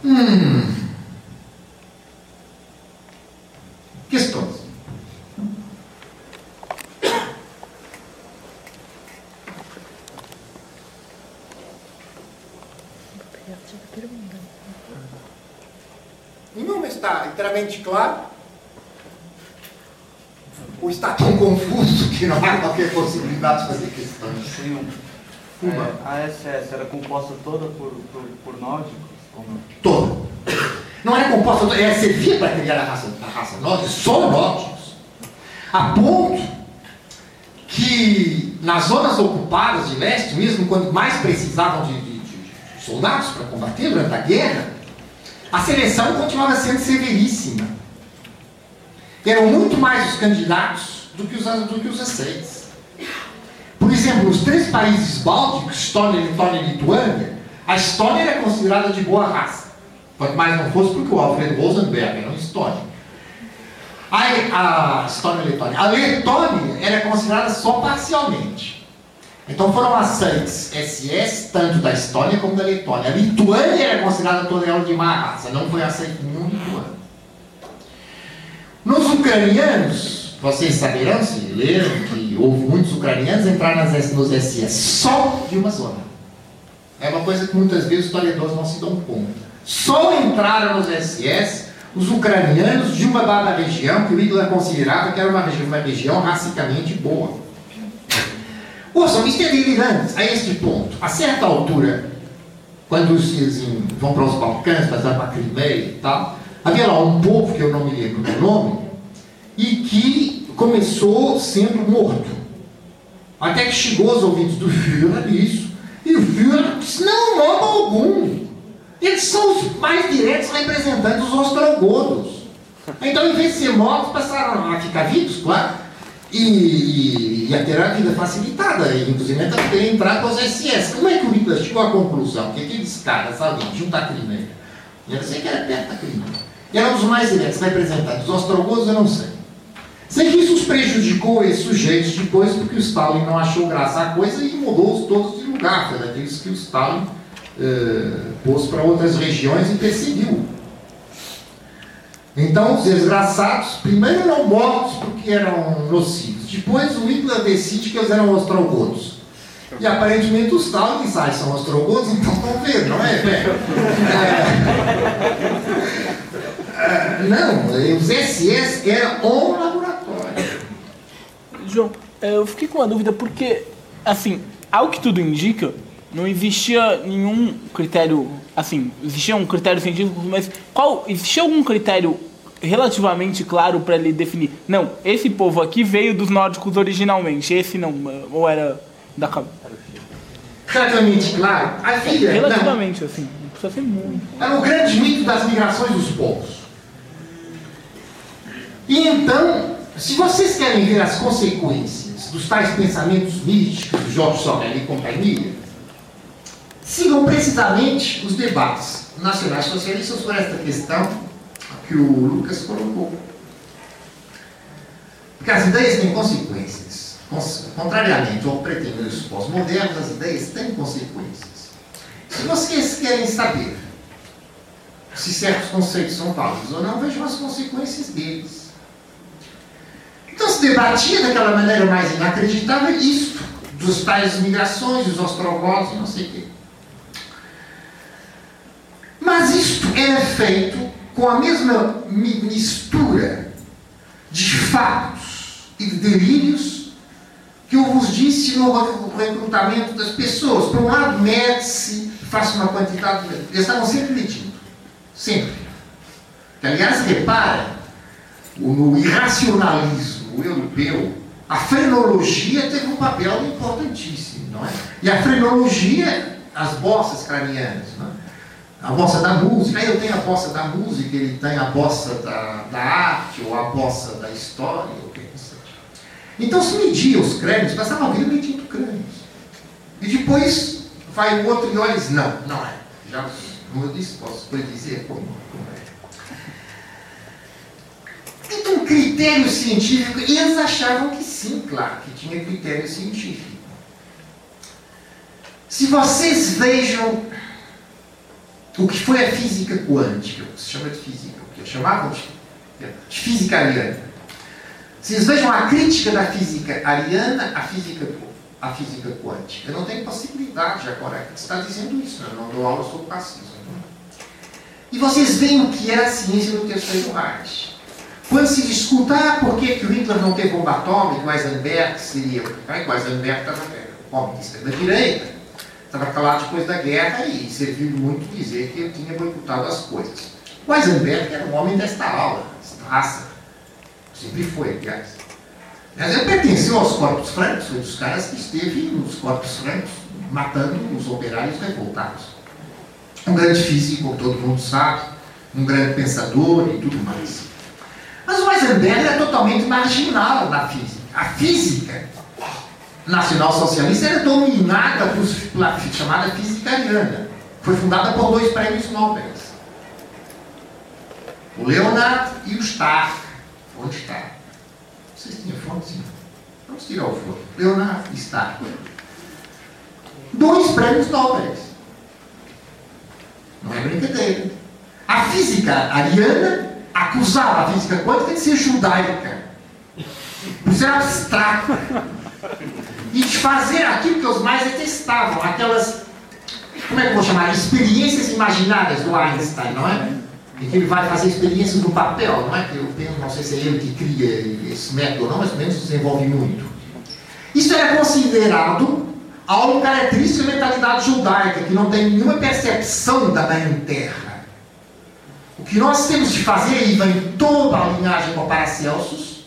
Hum. Questões. O nome está inteiramente claro ou está tão confuso que não há qualquer possibilidade de fazer questões? Sim. Uma. É, a SS era composta toda por, por, por nórdicos? Ou não? Toda. Não era composta, toda, ela servia para criar a raça, a raça nórdica, só nórdicos. A ponto que nas zonas ocupadas de leste, mesmo quando mais precisavam de, de, de soldados para combater durante a guerra, a seleção continuava sendo severíssima eram muito mais os candidatos do que os, do que os aceites. Por exemplo, os três países bálticos, Estônia, Letônia e Lituânia, a Estônia era considerada de boa raça. Quanto mais não fosse porque o Alfred Rosenberg era um Estônia. A, a Estônia e Letônia. A Letônia era considerada só parcialmente. Então foram aceites SS, tanto da Estônia como da Letônia. A Lituânia era considerada toda ela de má raça, não foi aceita nenhum lituano. Nos ucranianos, vocês saberão, se leram, que houve muitos ucranianos entrar nas, nos SS só de uma zona. É uma coisa que muitas vezes os historiadores não se dão conta. Só entraram nos SS os ucranianos de uma dada região que o Hitler considerava que era uma uma região racicamente boa. Ouçam, isto é delirante a este ponto. A certa altura, quando eles vão para os Balcãs, passar para a Crimeia e tal, Havia lá um povo, que eu não me lembro do nome, e que começou sendo morto. Até que chegou aos ouvidos do Führer isso, e o Führer disse, não, modo algum. Eles são os mais diretos representantes dos ostrogodos. Então, em vez de ser mortos, passaram a ficar vivos, claro, e, e, e a ter a vida facilitada, inclusive a ter entrado aos SS. Como é que o Hitler chegou à conclusão que aqueles caras ali, junto à Crimeia, eu sei que era perto da Crimeia, eram os mais diretos representantes. Os ostrogodos eu não sei. Sei que isso os prejudicou esses sujeitos depois, porque o Stalin não achou graça a coisa e mudou-os todos de lugar. Foi daqueles que o Stalin eh, pôs para outras regiões e perseguiu. Então, os desgraçados, primeiro eram mortos porque eram nocivos. Depois, o Hitler decide que eles eram ostrogodos. E aparentemente os diz, ah, são ostrogodos, então estão vendo, não é, velho? É... Não, os SS eram um laboratório. João, é, eu fiquei com uma dúvida porque, assim, ao que tudo indica, não existia nenhum critério, assim, existia um critério científico, mas qual existia algum critério relativamente claro para ele definir? Não, esse povo aqui veio dos nórdicos originalmente, esse não, ou era da Relativamente claro, havia. Relativamente, não. assim, não precisa ser muito. Era o grande mito das migrações dos povos. E então, se vocês querem ver as consequências dos tais pensamentos místicos do Jorge Sorel e companhia, sigam precisamente os debates nacionais socialistas sobre esta questão que o Lucas colocou. Porque as ideias têm consequências. Contrariamente ao pretender os pós-modernos, as ideias têm consequências. Se vocês querem saber se certos conceitos são válidos ou não, vejam as consequências deles. Então, se debatia daquela maneira mais inacreditável isso, dos tais migrações, dos ostrogodos e não sei o quê. Mas isto é feito com a mesma mistura de fatos e de delírios que eu vos disse no recrutamento das pessoas. Por um lado, mede-se, faz uma quantidade. Eles estavam sempre medindo. Sempre. Que, aliás, repara, no irracionalismo europeu, a frenologia teve um papel importantíssimo, não é? E a frenologia, as bossas cranianas, não é? A bossa da música, aí eu tenho a bossa da música, ele tem a bossa da, da arte, ou a bossa da história, o que seja. Então se media os crânios, passava a vida medindo crânios. E depois vai o outro e olha e diz, não, não é. Já, como eu disse, posso dizer como, como é. Então, critério científico, eles achavam que sim, claro, que tinha critério científico. Se vocês vejam o que foi a física quântica, o que se chama de física, o que chamavam de, de física ariana. Vocês vejam a crítica da física ariana à física, à física quântica. Eu não tenho possibilidade agora de estar dizendo isso, né? eu não dou aula sobre fascismo. E vocês veem o que era a ciência no terceiro Reich. Quando se discuta ah, por que, o Hitler não teve bomba atômica, o Eisenberg seria. O Eisenberg estava comunista da direita estava calado depois da guerra e serviu muito dizer que eu tinha boicotado as coisas. O Eisenberg era um homem desta aula, desta raça. Sempre foi, aliás. Mas ele pertenceu aos corpos francos, foi dos caras que esteve nos corpos francos matando os operários revoltados. Um grande físico, como todo mundo sabe, um grande pensador e tudo mais. Mas o Eisenberg é totalmente marginal na física. A física nacional-socialista era dominada pela chamada física ariana. Foi fundada por dois prêmios Nobel. O Leonard e o Stark. Onde está? Vocês tinham fonte? Sim. Vamos tirar o foto. Leonard e Stark. Dois prêmios Nobel. Não é brincadeira. A física ariana acusava a física quântica de ser judaica. Por ser abstrata e de fazer aquilo que os mais detestavam, aquelas, como é que eu vou chamar, experiências imaginadas do Einstein, não é? E que ele vai fazer experiências no papel, não é? Que eu tenho, não sei se é ele que cria esse método ou não, mas pelo menos desenvolve muito. Isso era considerado algo característico da mentalidade judaica, que não tem nenhuma percepção da mãe terra. O que nós temos de fazer, e vem toda a linhagem com Paracelsus,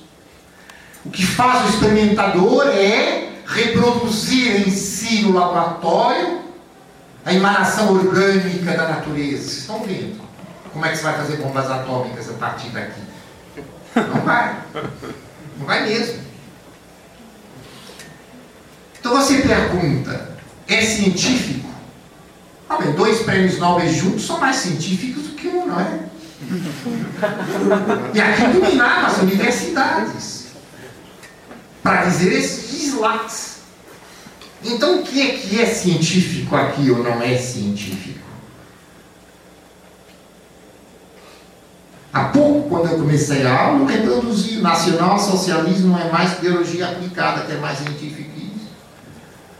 o que faz o experimentador é reproduzir em si no laboratório a emanação orgânica da natureza. Estão vendo? Como é que você vai fazer bombas atômicas a partir daqui? Não vai. Não vai mesmo. Então você pergunta, é científico? Ah, bem, dois prêmios Nobel juntos são mais científicos do que um, não é? E aqui dominava as universidades para dizer esses lates. Então, o que é que é científico aqui ou não é científico? Há pouco, quando eu comecei a aula, eu reproduzi nacional-socialismo não é mais biologia aplicada, que é mais científico que isso.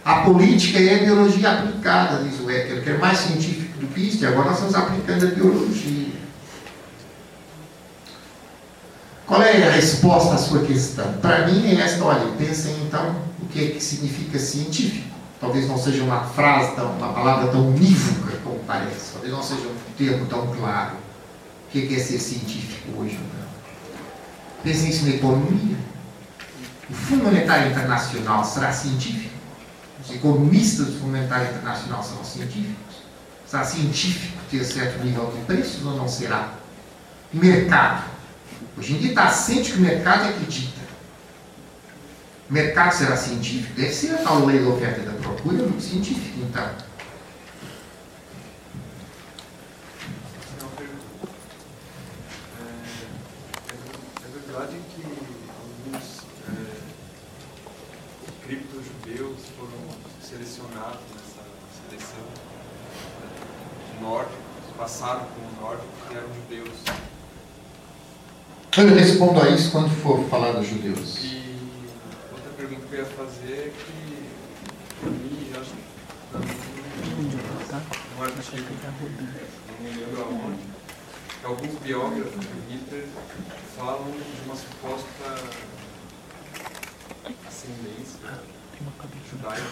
A política é biologia aplicada, diz o Ecker, que é mais científico do que isso, e agora nós estamos aplicando a biologia. Qual é a resposta à sua questão? Para mim é esta, olha, pensem então o que é que significa científico. Talvez não seja uma frase, tão, uma palavra tão unívoca como parece. Talvez não seja um termo tão claro. O que é, ser científico hoje? Não? Pensem isso na economia. O Fundo Monetário Internacional será científico? Os economistas do Fundo Monetário Internacional serão científicos? Será científico ter certo nível de preços ou não será? Mercado Hoje em dia está ciente que o mercado acredita. O mercado será científico? Deve ser a tal lei da oferta e da procura científica, então. É verdade que alguns é, cripto-judeus foram selecionados nessa seleção é, nórdicos, passaram como nórdicos e eram judeus Eu respondo a isso quando for falar dos judeus. E outra pergunta que eu ia fazer é que, para mim, eu acho que um artigo, não me lembro aonde, que alguns biógrafos de Hitler falam de uma suposta ascendência judaica.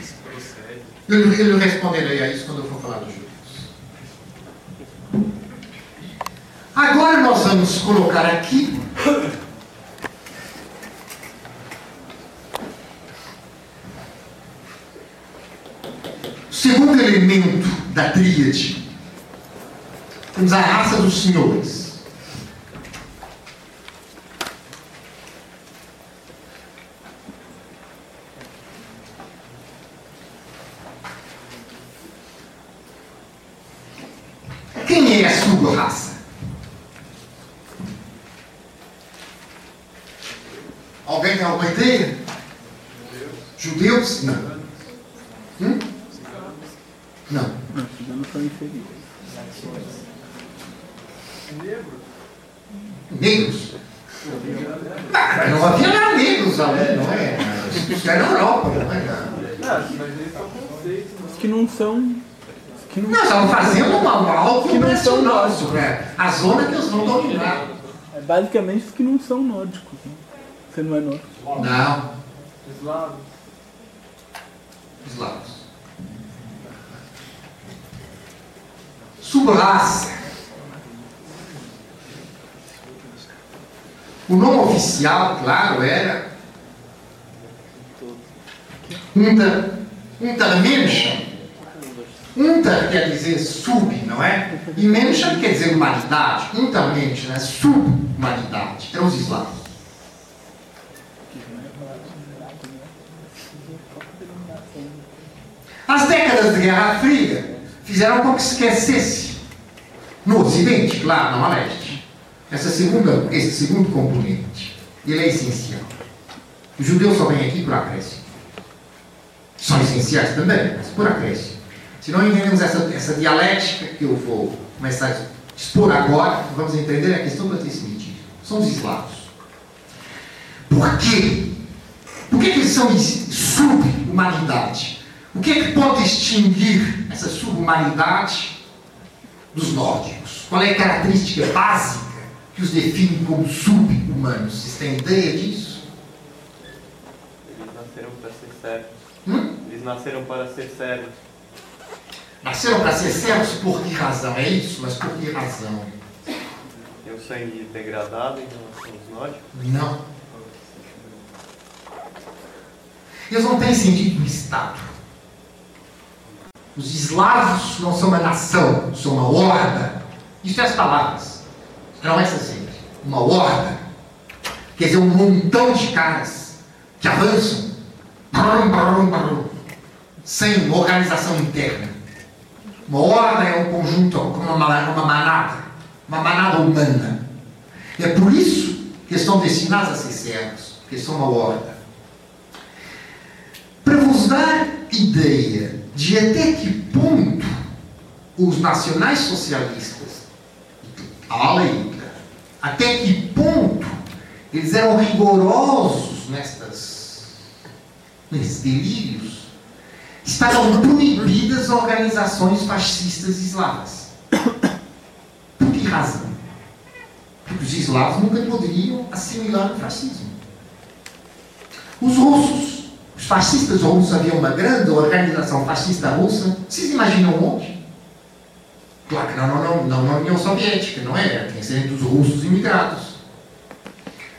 Isso procede. Eu, eu responderei a isso quando eu for falar dos judeus. Agora nós vamos colocar aqui o segundo elemento da tríade. Temos a raça dos senhores. Quem é a sua raça? Alguém tem alguma ideia? Judeus? Não. Hum? Não. Não, ciganos são inferiores. Negros? Ah, não havia lá negros ali, não é? Isso é na Europa, não é? Não, mas eles são conceitos, não. Os que não são. Os que não Nós estamos fazendo uma, uma algo Que não são nosso, né? A zona que eles vão dominar. É basicamente os que não são nórdicos. Né? Você não é nórdico. Não, Eslavos. eslavos. Subraça. O nome oficial, claro, era Unter, Untermenschen. Unter quer dizer sub, não é? E Menschen quer dizer humanidade. Untermenschen é sub-humanidade. É os eslavos. As décadas de Guerra Fria fizeram com que se esquecesse, no Ocidente, claro, não a leste, essa segunda, esse segundo componente. Ele é essencial. Os judeus só vêm aqui por acréscimo. São essenciais também, mas por acréscimo. Se não entendemos essa, essa dialética que eu vou começar a expor agora, vamos entender a questão do antissemitismo. São os eslavos. Por quê? Por que, que eles são sub-humanidade? O que é que pode extinguir essa sub-humanidade dos nórdicos? Qual é a característica básica que os define como sub-humanos? Vocês têm ideia disso? Eles nasceram para ser sérios. Hum? Eles nasceram para ser sérios. Nasceram para ser sérios por que razão? É isso? Mas por que razão? Tem o sangue degradado em relação aos nórdicos. Não. Eles não têm sentido do Estado. Os eslavos não são uma nação, são uma horda. Isso é as palavras. Não é sempre. Uma horda. Quer dizer, um montão de caras que avançam. Brum, brum, brum, sem organização interna. Uma horda é um conjunto, uma, ma- uma manada. Uma manada humana. É por isso que estão destinados a ser servos, porque são uma horda. Para vos dar ideia de até que ponto os nacionais socialistas, a Hitler, até que ponto eles eram rigorosos nestas, nesses delírios, estavam proibidas organizações fascistas eslavas. Por que razão? Porque os eslavos nunca poderiam assimilar o fascismo. Os russos, os fascistas russos, havia uma grande organização fascista russa. Vocês imaginam onde? Claro que não, não, não, não na União Soviética, não é? Tem que ser entre os russos imigrados.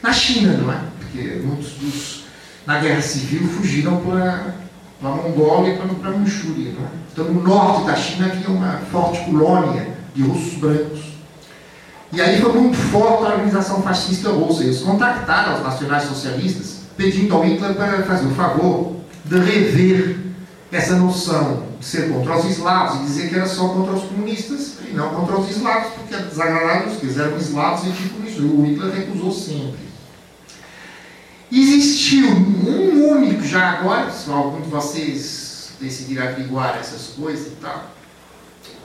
Na China, não é? Porque muitos dos, na Guerra Civil, fugiram para a Mongólia e para a Manchúria. Não é? Então, no norte da China havia uma forte colônia de russos brancos. E aí foi muito forte a organização fascista russa. Eles contactaram os nacionais socialistas pedindo ao Hitler para fazer o favor de rever essa noção de ser contra os eslavos e dizer que era só contra os comunistas e não contra os eslavos, porque desagradável que eles eram eslavos e isso. O Hitler recusou sempre. Existiu um único, já agora, se algum de vocês decidir averiguar essas coisas e tal,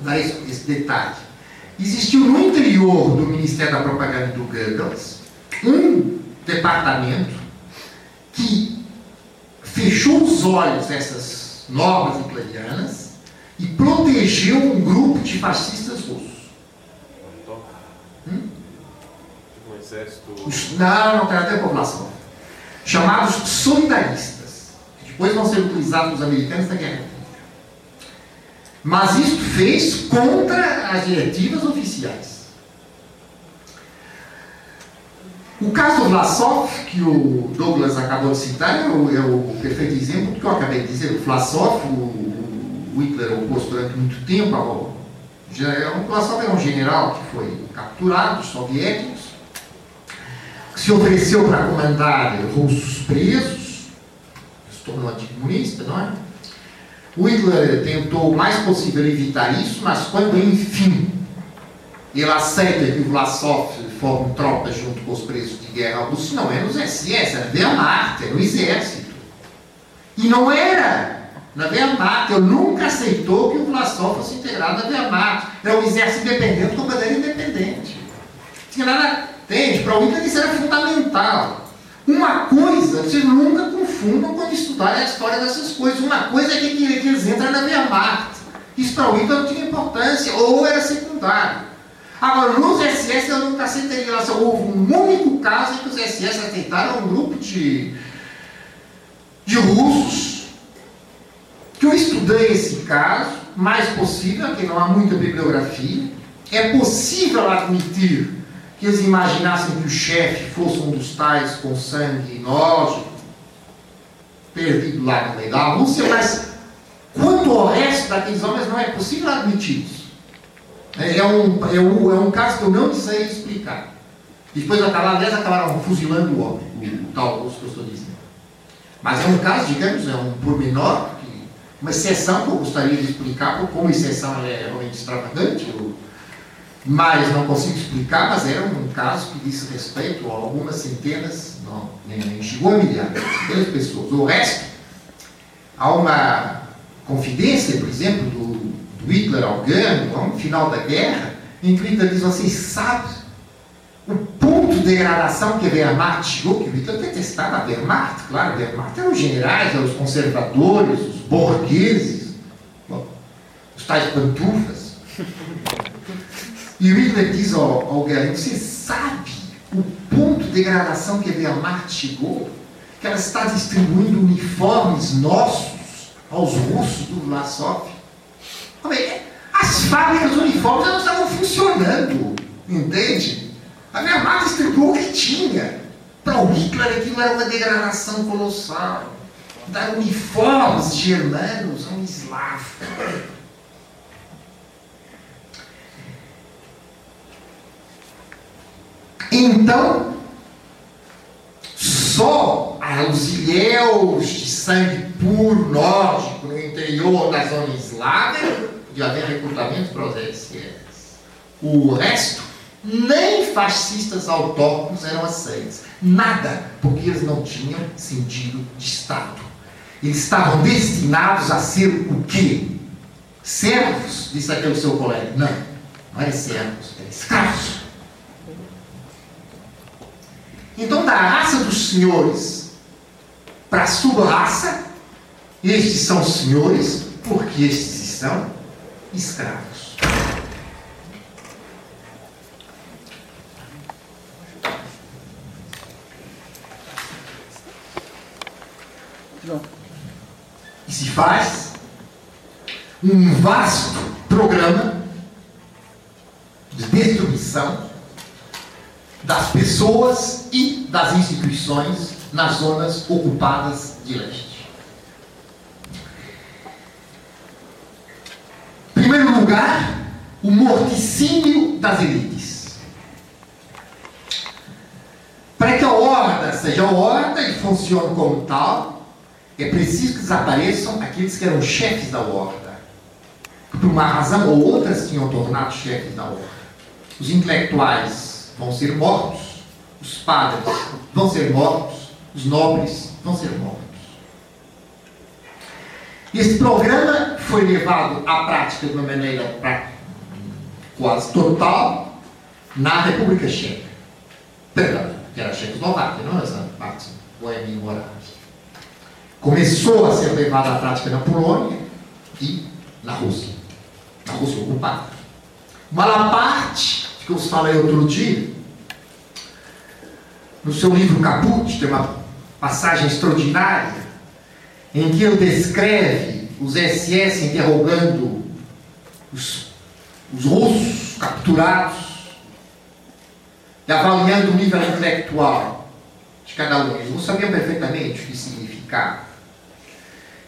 dar esse, esse detalhe. existiu no interior do Ministério da Propaganda do Goebbels um departamento que fechou os olhos dessas normas hitlerianas e protegeu um grupo de fascistas russos. Hum? Um exército. Não, não tem até população. Chamados solidaristas, que depois vão ser utilizados pelos americanos na guerra. Mas isso fez contra as diretivas oficiais. O caso Vlasov, que o Douglas acabou de citar, é o, é o perfeito exemplo do que eu acabei de dizer. O Vlasov, o, o Hitler opôs durante muito tempo ao. O Vlasov era um general que foi capturado soviéticos, se ofereceu para comandar russos presos, se tornou anticomunista, não é? O Hitler tentou o mais possível evitar isso, mas quando, enfim, ele aceita que o Vlasov forme tropas junto com os presos de guerra russos, não é nos SS, era Wehrmacht, era no exército. E não era na Wehrmacht. Ele nunca aceitou que o Vlasov fosse integrado na Wehrmacht. Era um exército independente com bandeira independente. Tinha nada. Entende? Para o Hitler isso era fundamental. Uma coisa, vocês nunca confundam quando estudarem a história dessas coisas. Uma coisa é que, que eles entram na Wehrmacht. Isso para o Hitler não tinha importância, ou era secundário. Agora, nos SS eu nunca aceitei relação. Houve um único caso em que os SS aceitaram um grupo de, de russos, que eu estudei esse caso, mais possível, que não há muita bibliografia. É possível admitir que eles imaginassem que o chefe fosse um dos tais com sangue nórdico, perdido lá no meio da Rússia, mas quanto ao resto daqueles homens não é possível admitir isso. É, é um, é, um, é um caso que eu não sei explicar. Depois, aliás, acabaram fuzilando o homem, o tal russo que eu estou dizendo. Mas é um caso, digamos, é um pormenor, uma exceção que eu gostaria de explicar, como exceção é realmente extravagante, eu, mas não consigo explicar, mas era um caso que diz respeito a algumas centenas, não, nem chegou a milhares, centenas de pessoas. O resto, há uma confidência, por exemplo, do do Hitler ao Goering, no final da guerra, em que Hitler diz, vocês sabem o ponto de degradação que a Wehrmacht chegou, que o Hitler detestava a Wehrmacht, claro, a Wehrmacht eram os generais, eram os conservadores, os burgueses, os tais pantufas. E Hitler diz ao, ao Goering, você sabe o ponto de degradação que a Wehrmacht chegou? Que ela está distribuindo uniformes nossos aos russos do Vlasov as fábricas uniformes não estavam funcionando, entende? A Wehrmacht distribuiu o que tinha. Para o Hitler aquilo era uma degradação colossal. Dar uniformes germanos a um eslavo. Então, só os ilhéus de sangue puro nórdico no interior da zona eslava de haver recrutamento para os SS. O resto, nem fascistas autóctonos eram aceitos. Nada, porque eles não tinham sentido de Estado. Eles estavam destinados a ser o quê? Servos, disse aquele seu colega. Não, não era servos, era escravos. Então, da raça dos senhores para a sub-raça, estes são senhores, porque estes são escravos. E se faz um vasto programa de destruição das pessoas e das instituições nas zonas ocupadas de leste. primeiro lugar, o morticínio das elites. Para que a horda seja horda e funcione como tal, é preciso que desapareçam aqueles que eram chefes da horda. Que por uma razão ou outra se tinham tornado chefes da horda. Os intelectuais vão ser mortos, os padres vão ser mortos, os nobres vão ser mortos. Esse programa foi levado à prática de uma maneira quase total na República Checa. Perdão, que era Checoslováquia, não essa parte boêmia e. Começou a ser levada à prática na Polônia e na Rússia. Na Rússia ocupada. Malaparte, que eu falei outro dia, no seu livro Caput, tem uma passagem extraordinária em que ele descreve os SS interrogando os, os russos capturados e avaliando o nível intelectual de cada um. Eles não sabiam perfeitamente o que significava.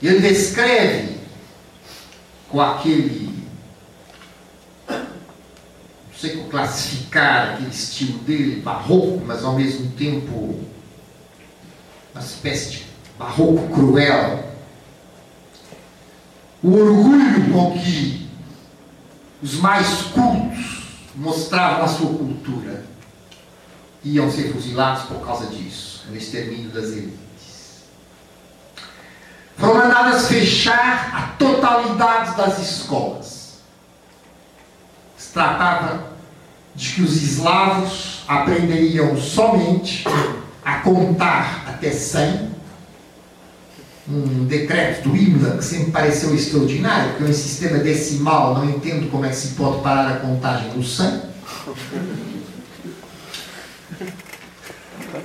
E ele descreve com aquele. Sei classificar aquele estilo dele, barroco, mas ao mesmo tempo uma espécie de barroco cruel. O orgulho com que os mais cultos mostravam a sua cultura iam ser fuzilados por causa disso, no extermínio das elites. Foram mandadas fechar a totalidade das escolas. Se tratava de que os eslavos aprenderiam somente a contar até 100. Um decreto do Himmler que sempre pareceu extraordinário, porque é um sistema decimal, não entendo como é que se pode parar a contagem no 100.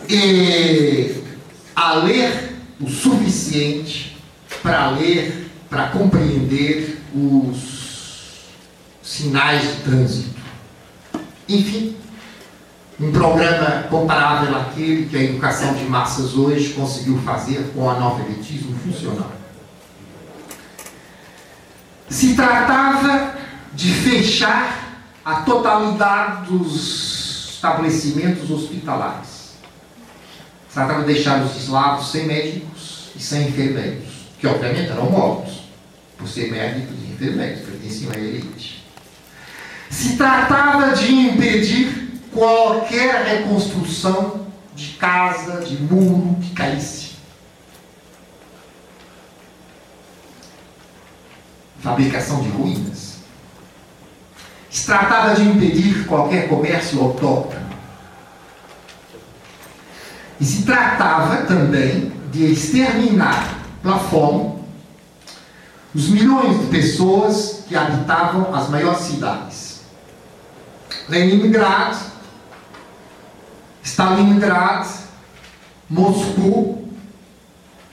E a ler o suficiente para ler, para compreender os sinais de trânsito. Enfim, um programa comparável àquele que a educação de massas hoje conseguiu fazer com o analfabetismo funcional. Se tratava de fechar a totalidade dos estabelecimentos hospitalares. Se tratava de deixar os eslavos sem médicos e sem enfermeiros, que obviamente eram mortos por ser médicos e enfermeiros, pertenciam à elite. Se tratava de impedir qualquer reconstrução de casa, de muro que caísse. Fabricação de ruínas. Se tratava de impedir qualquer comércio autóctono. E se tratava também de exterminar pela fome os milhões de pessoas que habitavam as maiores cidades. Leningrado, Stalingrad, Moscou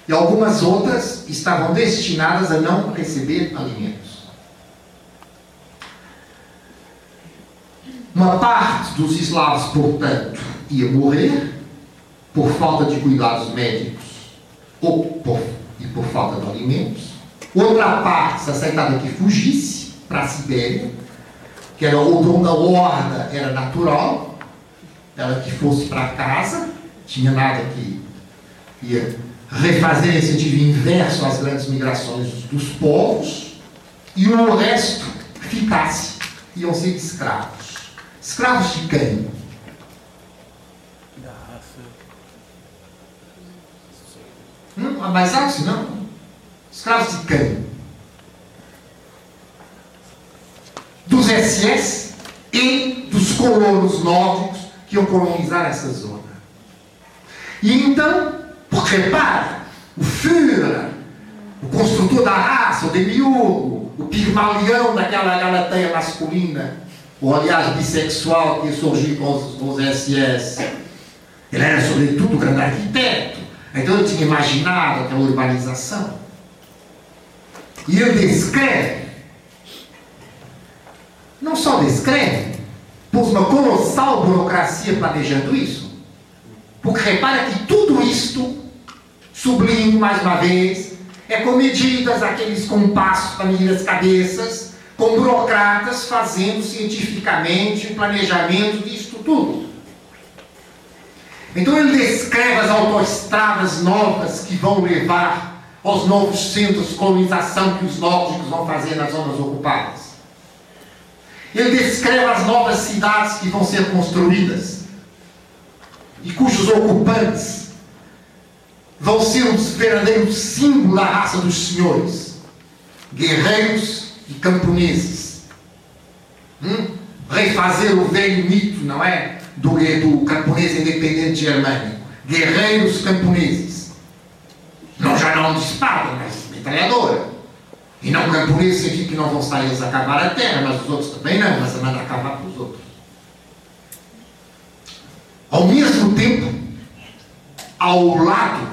e algumas outras estavam destinadas a não receber alimentos. Uma parte dos eslavos, portanto, ia morrer por falta de cuidados médicos ou por, e por falta de alimentos. Outra parte se aceitava que fugisse para a Sibéria, que era o dom da horda era natural, ela que fosse para casa, tinha nada que ia refazer esse sentido inverso às grandes migrações dos povos, e o resto ficasse, iam ser escravos. Escravos de quem? Da raça. Hum, mais alto, não? Escravos de quem? Dos SS e dos colonos nórdicos que iam colonizar essa zona. E então, repare, o Führer, o construtor da raça, o demiurgo, o pigmalião daquela galateia masculina, ou aliás bissexual que surgiu com os, com os SS, ele era sobretudo um grande arquiteto, então ele tinha imaginado aquela urbanização. E ele descreve, não só descreve, pôs uma colossal burocracia planejando isso. Porque repara que tudo isto, sublinho mais uma vez, é com medidas, aqueles compassos para medir as cabeças, com burocratas fazendo cientificamente o planejamento disso tudo. Então ele descreve as autoestradas novas que vão levar aos novos centros de colonização que os nórdicos vão fazer nas zonas ocupadas. Ele descreve as novas cidades que vão ser construídas e cujos ocupantes vão ser os verdadeiros símbolos da raça dos senhores, guerreiros e camponeses, hum? refazer o velho mito, não é? Do, do camponês independente germânico. Guerreiros camponeses. Não já não de espada, mas metralhadora. E não camponeses significa que não vão estar eles a acabar a terra, mas os outros também não, mas a mandar acabar para os outros. Ao mesmo tempo, ao lado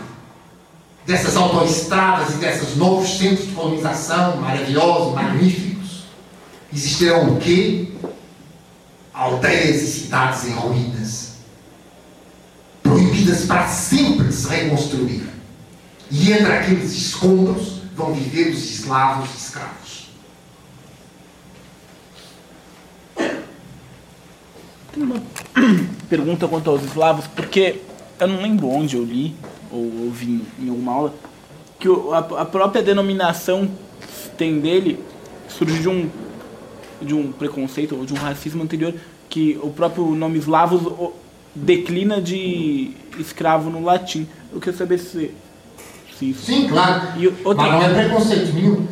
dessas autoestradas e desses novos centros de colonização maravilhosos, magníficos, existirão o quê? Aldeias e cidades em ruínas, proibidas para sempre se reconstruir. E entre aqueles escombros vão viver os eslavos escravos. Tem uma pergunta quanto aos eslavos, porque eu não lembro onde eu li, ou ouvi em alguma aula, que a, própria denominação tem dele surge de um, de um preconceito ou de um racismo anterior, que o próprio nome eslavos declina de escravo no latim. Eu queria saber se, Sim, claro. E outra... Mas não é preconceito nenhum.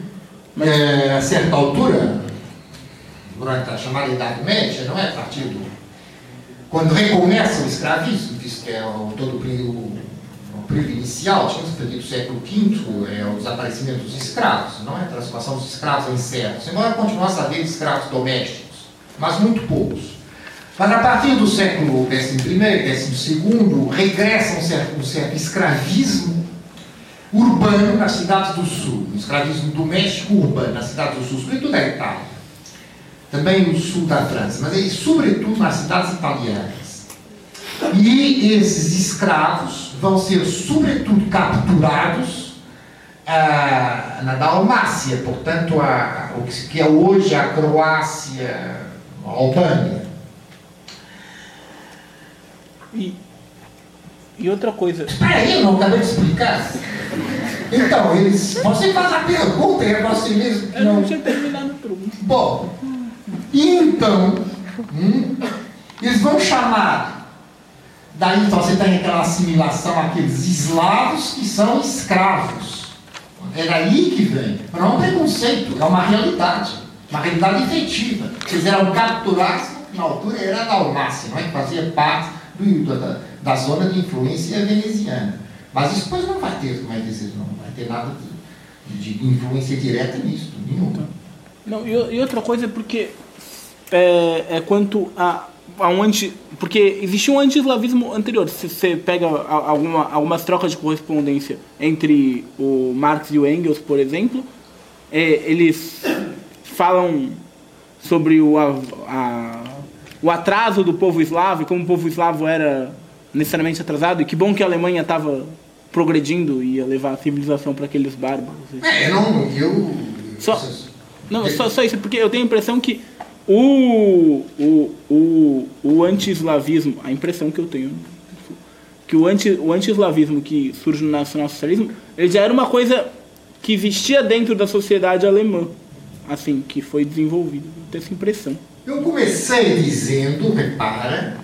Mas... É, a certa altura, durante a chamada Idade Média, não é partido quando recomeça o escravismo, visto que é o, todo o período, o período inicial, tínhamos perdido o século V, é o desaparecimento dos escravos, não é? a transformação dos escravos em servos, embora continuasse a haver escravos domésticos, mas muito poucos. Mas a partir do século XI, XII, regressa um certo, um certo escravismo urbano nas cidades do sul, um escravismo doméstico urbano nas cidades do sul, sobretudo da Itália também no sul da França, mas aí, sobretudo nas cidades italianas. E esses escravos vão ser, sobretudo, capturados ah, na Dalmácia, portanto, a, o que é hoje a Croácia, a Albânia. E, e outra coisa. Espera aí, eu não acabei de explicar. Então, eles. Você faz a pergunta e é você mesmo. Eu não tinha terminado pergunta. Bom, então, hum, eles vão chamar, daí então você tem aquela assimilação, aqueles eslavos que são escravos. É daí que vem. Não é um preconceito, é uma realidade. Uma realidade efetiva. Eles eram capturados, na altura era a Dalmácia, não é? que fazia parte do, da, da zona de influência veneziana. Mas isso depois não vai ter, como é que não vai ter nada de, de influência direta nisso, nenhuma. Não, e, e outra coisa é porque é, é quanto a, a um anti. Porque existia um anti-eslavismo anterior. Se você pega alguma, algumas trocas de correspondência entre o Marx e o Engels, por exemplo, é, eles falam sobre o, a, a, o atraso do povo eslavo e como o povo eslavo era necessariamente atrasado. E que bom que a Alemanha estava progredindo e ia levar a civilização para aqueles bárbaros. É, não, eu. Só, não, só, só isso, porque eu tenho a impressão que o, o, o, o anti-eslavismo, a impressão que eu tenho, que o anti o anti-eslavismo que surge no nacionalsocialismo, ele já era uma coisa que existia dentro da sociedade alemã, assim, que foi desenvolvido. Eu tenho essa impressão. Eu comecei dizendo, repara,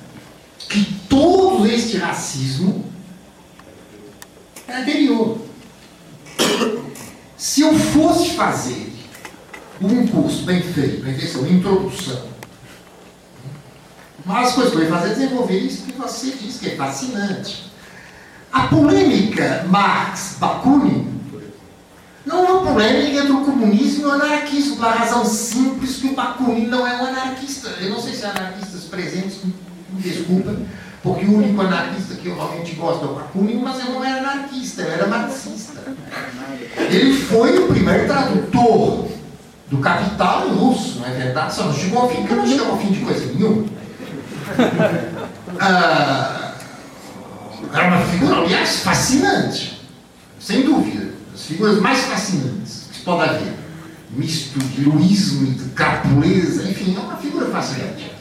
que todo este racismo é anterior. Se eu fosse fazer um curso bem feito, bem feito, uma introdução. Mas as coisas que eu ia fazer é desenvolver isso que você disse, que é fascinante. A polêmica Marx-Bakunin não é uma polêmica entre o comunismo e o anarquismo, pela razão simples que o Bakunin não é um anarquista. Eu não sei se há anarquistas presentes, desculpa, porque o único anarquista que eu realmente gosto é o Bakunin, mas ele não era anarquista, ele era marxista. Ele foi o primeiro tradutor do capital russo, não é verdade? Só não chegou ao fim, não chegou ao fim de coisa nenhuma. Ah, era uma figura, aliás, fascinante, sem dúvida. As figuras mais fascinantes que pode haver. Misto de heroísmo e de capuleza, enfim, é uma figura fascinante.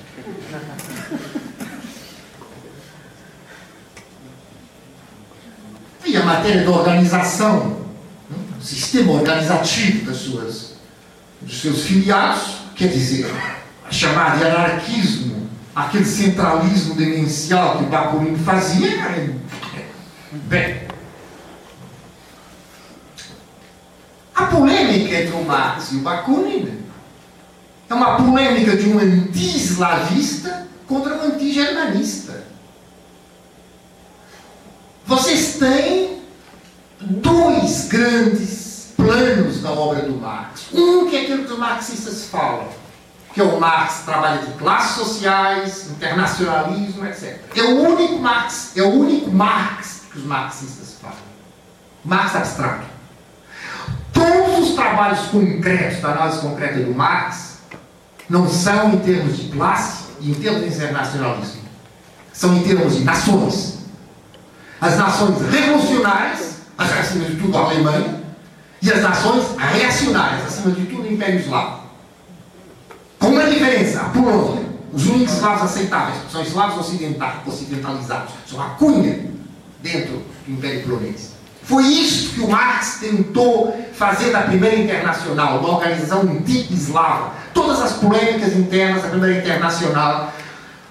E a matéria da organização, o sistema organizativo das suas dos seus filiados, quer dizer, chamar de anarquismo, aquele centralismo demencial que Bakunin fazia, é, bem. A polêmica entre o Marx e o Bakunin é uma polêmica de um anti anti-eslavista contra um anti-germanista. Vocês têm dois grandes planos na obra do Marx. Um que é aquilo que os marxistas falam, que é o Marx trabalha de classes sociais, internacionalismo, etc. É o único Marx, é o único Marx que os marxistas falam. Marx abstrato. Todos os trabalhos concretos, da análise concreta do Marx, não são em termos de classe e em termos de internacionalismo. São em termos de nações. As nações revolucionárias, acima de tudo a Alemanha, e as nações reacionárias, acima de tudo o Império Eslavo. Com uma diferença, a Polônia, os únicos eslavos aceitáveis, são eslavos ocidentalizados, são a cunha dentro do Império Polonês. Foi isso que o Marx tentou fazer da primeira internacional, uma organização anti-eslava. Todas as polêmicas internas da primeira internacional,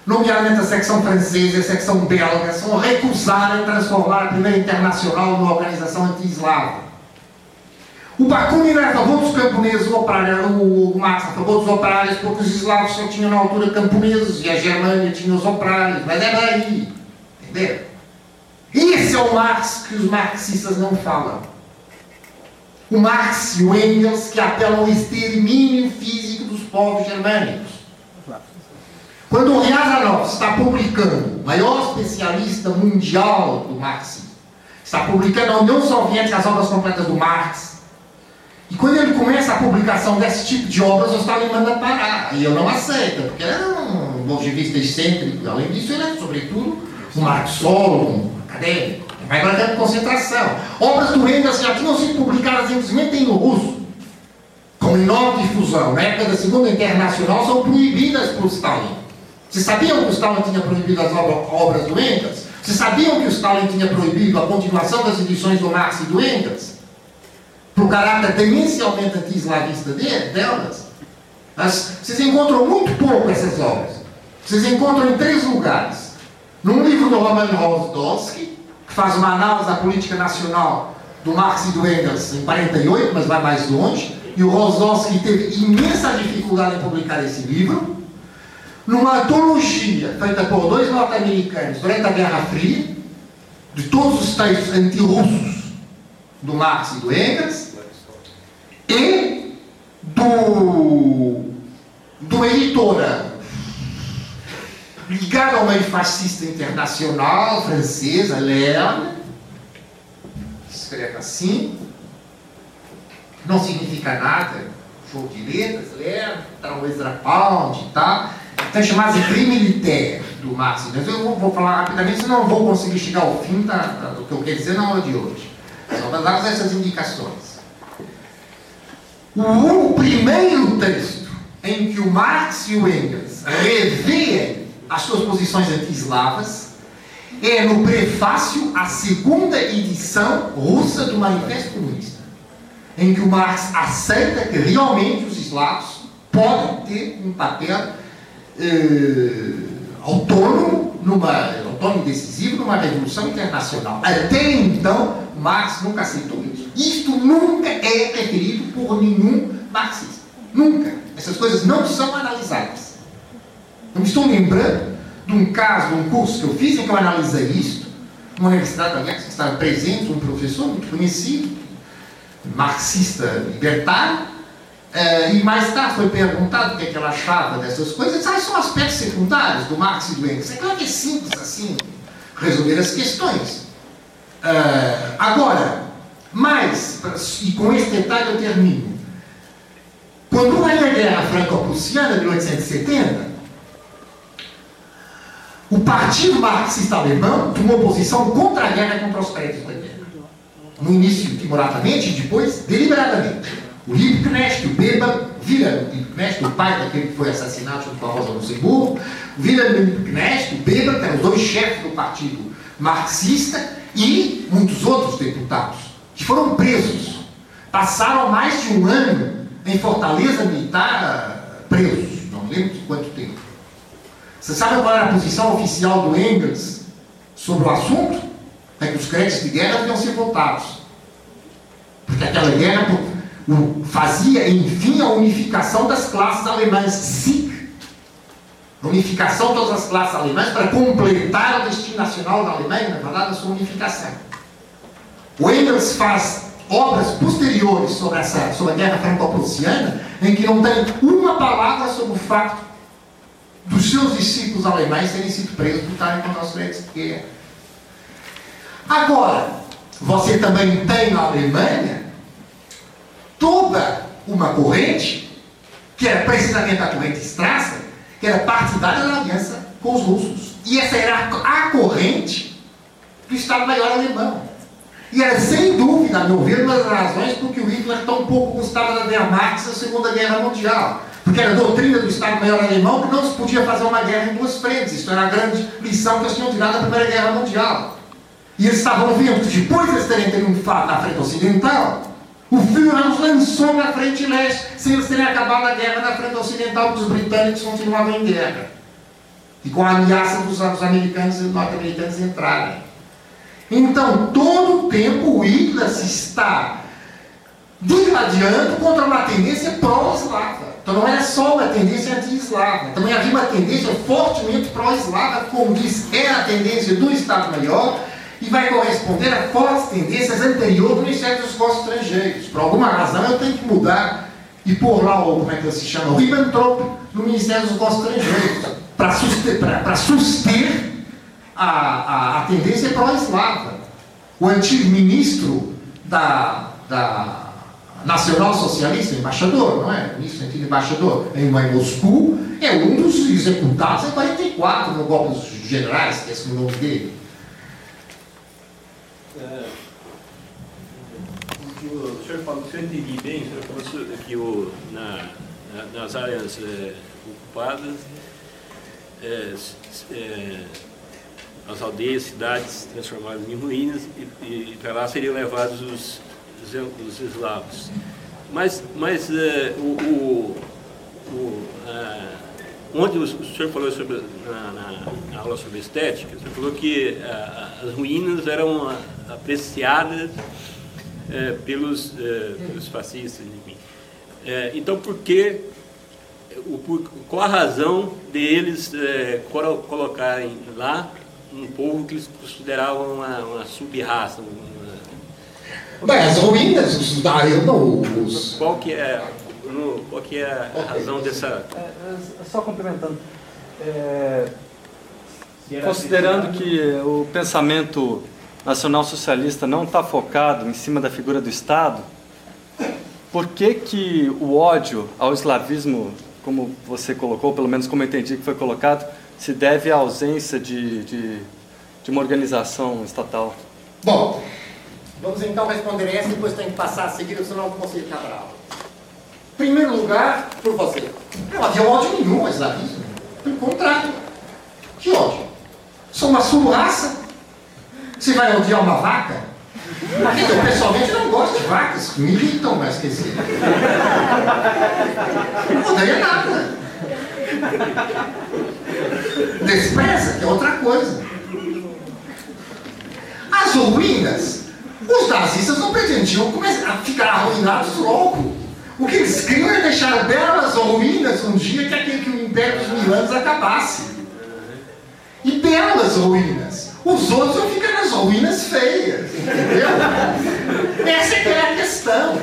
nomeadamente a secção francesa e a secção belga, são recusaram transformar a primeira internacional numa organização anti-eslava. O Bakunin era a favor dos camponeses, o, operário, o Marx a favor dos operários, porque os eslavos só tinham na altura camponeses e a Germânia tinha os operários, mas era aí. Entendeu? Esse é o Marx que os marxistas não falam. O Marx e o Engels que apelam ao extermínio físico dos povos germânicos. Quando o Riazanov está publicando, o maior especialista mundial do marxismo, está publicando a União Soviética as obras completas do Marx, e quando ele começa a publicação desse tipo de obras, o Stalin manda parar. E eu não aceito, porque ele é um bolchevista excêntrico. Além disso, ele é, sobretudo, um marxólogo, acadêmico, vai para campo concentração. Obras do Engels já tinham sido publicadas simplesmente em russo, com enorme difusão. Na época da Segunda Internacional, são proibidas por Stalin. Vocês sabiam que o Stalin tinha proibido as obras do Engels? Vocês sabiam que o Stalin tinha proibido a continuação das edições do Marx e do Engels? Por caráter tendencialmente anti-eslavista delas? Vocês encontram muito pouco essas obras. Vocês encontram em três lugares. Num livro do Roman Rosdolsky, que faz uma análise da política nacional do Marx e do Engels em 48, mas vai mais longe, e o Rosdolsky teve imensa dificuldade em publicar esse livro, numa antologia feita por dois norte-americanos durante a Guerra Fria, de todos os textos anti-russos do Marx e do Engels, e do, uma editora ligado ao meio fascista internacional, francesa, Lerne, escreve assim, não significa nada, jogo de letras, Lerne, Ezra Pound e tal, então chamado de crime militaire do Marx. Eu vou falar rapidamente, senão não vou conseguir chegar ao fim da, da, do que eu quero dizer na aula de hoje. Só para dar essas indicações. O, o primeiro texto em que o Marx e o Engels revêem as suas posições anti-eslavas, é no prefácio à segunda edição russa do Manifesto Comunista, em que o Marx aceita que realmente os eslavos podem ter um papel eh, autônomo, numa, autônomo decisivo numa revolução internacional. Até então, Marx nunca aceitou isso. Isto nunca é referido por nenhum marxista. Nunca. Essas coisas não são analisadas. Eu me estou lembrando de um caso, de um curso que eu fiz em que eu analisei isso, uma universidade, aliás, que estava presente, um professor muito conhecido, marxista libertário, uh, e mais tarde foi perguntado o que, é que ela achava dessas coisas. Ah, são aspectos secundários do Marx e do Engels. É claro que é simples assim, resolver as questões. Uh, agora, mais, e com esse detalhe eu termino. Quando houve a Guerra Franco-Prussiana de 1870, o Partido Marxista Alemão tomou posição contra a guerra contra os prédios da guerra. No início, timoradamente, e depois, deliberadamente. O Liebknecht, o Weber, Wilhelm Liebknecht, o pai daquele que foi assassinado junto com a Rosa Luxemburgo, Liebknecht, o Weber, que eram os dois chefes do Partido Marxista, e muitos outros deputados, que foram presos. Passaram mais de um ano em Fortaleza Militar presos, não lembro de quanto tempo. Você sabe qual era a posição oficial do Engels sobre o assunto? É que os créditos de guerra deviam ser votados. Porque aquela guerra fazia, enfim, a unificação das classes alemãs. Sieg. a unificação de todas as classes alemãs para completar o destino nacional da Alemanha, na verdade, a sua unificação. O Engels faz obras posteriores sobre, essa, sobre a guerra franco-prussiana, em que não tem uma palavra sobre o fato dos seus discípulos alemães terem sido presos por estarem contra os pretos de guerra. Agora, você também tem na Alemanha toda uma corrente, que era precisamente a corrente Strasser, que era partidária da aliança com os russos. E essa era a corrente do Estado-Maior alemão. E era sem dúvida, a meu ver, uma das razões por que o Hitler tão pouco gostava da Wehrmacht na Segunda Guerra Mundial. Porque era a doutrina do Estado-Maior alemão que não se podia fazer uma guerra em duas frentes. Isso era a grande lição que eles tinham tirado da Primeira Guerra Mundial. E eles estavam vendo depois de eles terem triunfado na frente ocidental, o Führer os lançou na frente leste, sem eles terem acabado a guerra na frente ocidental, porque os britânicos continuavam em guerra. E com a ameaça dos, dos americanos e norte-americanos entrarem. Então, todo o tempo o Hitler se está digladiando contra uma tendência pró-eslava. Então não era só uma tendência anti-eslava. Também havia uma tendência fortemente pró-eslava, como diz, era a tendência do Estado-Maior, e vai corresponder a fortes tendências anteriores Ministério dos Negócios Estrangeiros. Por alguma razão eu tenho que mudar e pôr lá o, como é que se chama, o Ribbentrop no Ministério dos Negócios Estrangeiros, para suster, suster a, a, a tendência pró-eslava. O antigo ministro da, da nacional socialista, embaixador, não é? Ministro antigo embaixador em Moscou, é um dos executados em 44 no golpe dos generais, que é o nome dele. É, o, senhor falou, se eu entendi bem, o senhor falou que o, na, na, nas áreas é, ocupadas, é, é, as aldeias, cidades transformadas em ruínas e, e para lá seriam levados os, os, os eslavos. Mas, mas é, o, o, o onde o, o senhor falou sobre, na, na, aula sobre estética, o senhor falou que as ruínas eram apreciadas é, pelos, é, pelos fascistas, enfim. É, então, por que, o, por, qual a razão deles colocarem lá um povo que eles consideravam uma, uma sub-raça? Uma... Bem, as ruínas, os os... Qual que é, no, qual que é a razão dessa... É, é, só complementando, é, considerando que o pensamento nacional-socialista não está focado em cima da figura do Estado, por que, que o ódio ao eslavismo, como você colocou, pelo menos como eu entendi que foi colocado, se deve à ausência de, de, de uma organização estatal? Bom, vamos então responder essa e depois tem que passar a seguir, senão não consigo Cabral. Em primeiro lugar, por você. Não havia ódio nenhum ao eslavismo. Pelo contrário. Que ódio? Sou uma sub-raça você vai odiar uma vaca? Eu pessoalmente não gosto de vacas, me irritam, mas quer dizer. Não odeia nada. Despreza, que é outra coisa. As ruínas, os nazistas não pretendiam começar a ficar arruinados logo. O que eles queriam é deixar belas ruínas um dia que aquele que o Império dos Mil Anos acabasse. E belas ruínas. Os outros vão ficar nas ruínas feias, entendeu? Essa é, é a questão.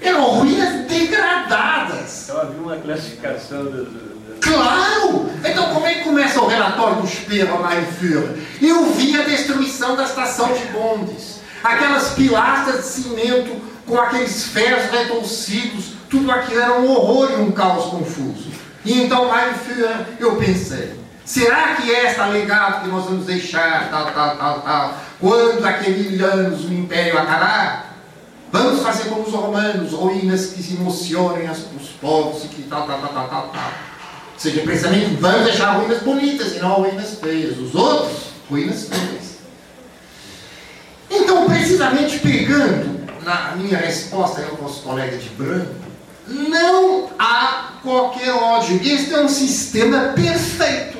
Eram ruínas degradadas. Então havia uma classificação do, Claro! Então como é que começa o relatório do Mein Führer? Eu vi a destruição da estação de bondes. Aquelas pilastras de cimento com aqueles ferros retorcidos, tudo aquilo era um horror e um caos confuso. E então, Mein Führer, eu pensei, Será que é esta legado que nós vamos deixar, tal, tal, tal, tal, quando aquele anos o império acabar? Vamos fazer como os romanos, ruínas que se emocionem os povos e que tal, tal, tal, tal, tal, tal. Ou seja, precisamente vamos deixar ruínas bonitas e não ruínas feias. Os outros, ruínas feias. Então, precisamente pegando na minha resposta ao nosso colega de branco, não há qualquer ódio. Este é um sistema perfeito.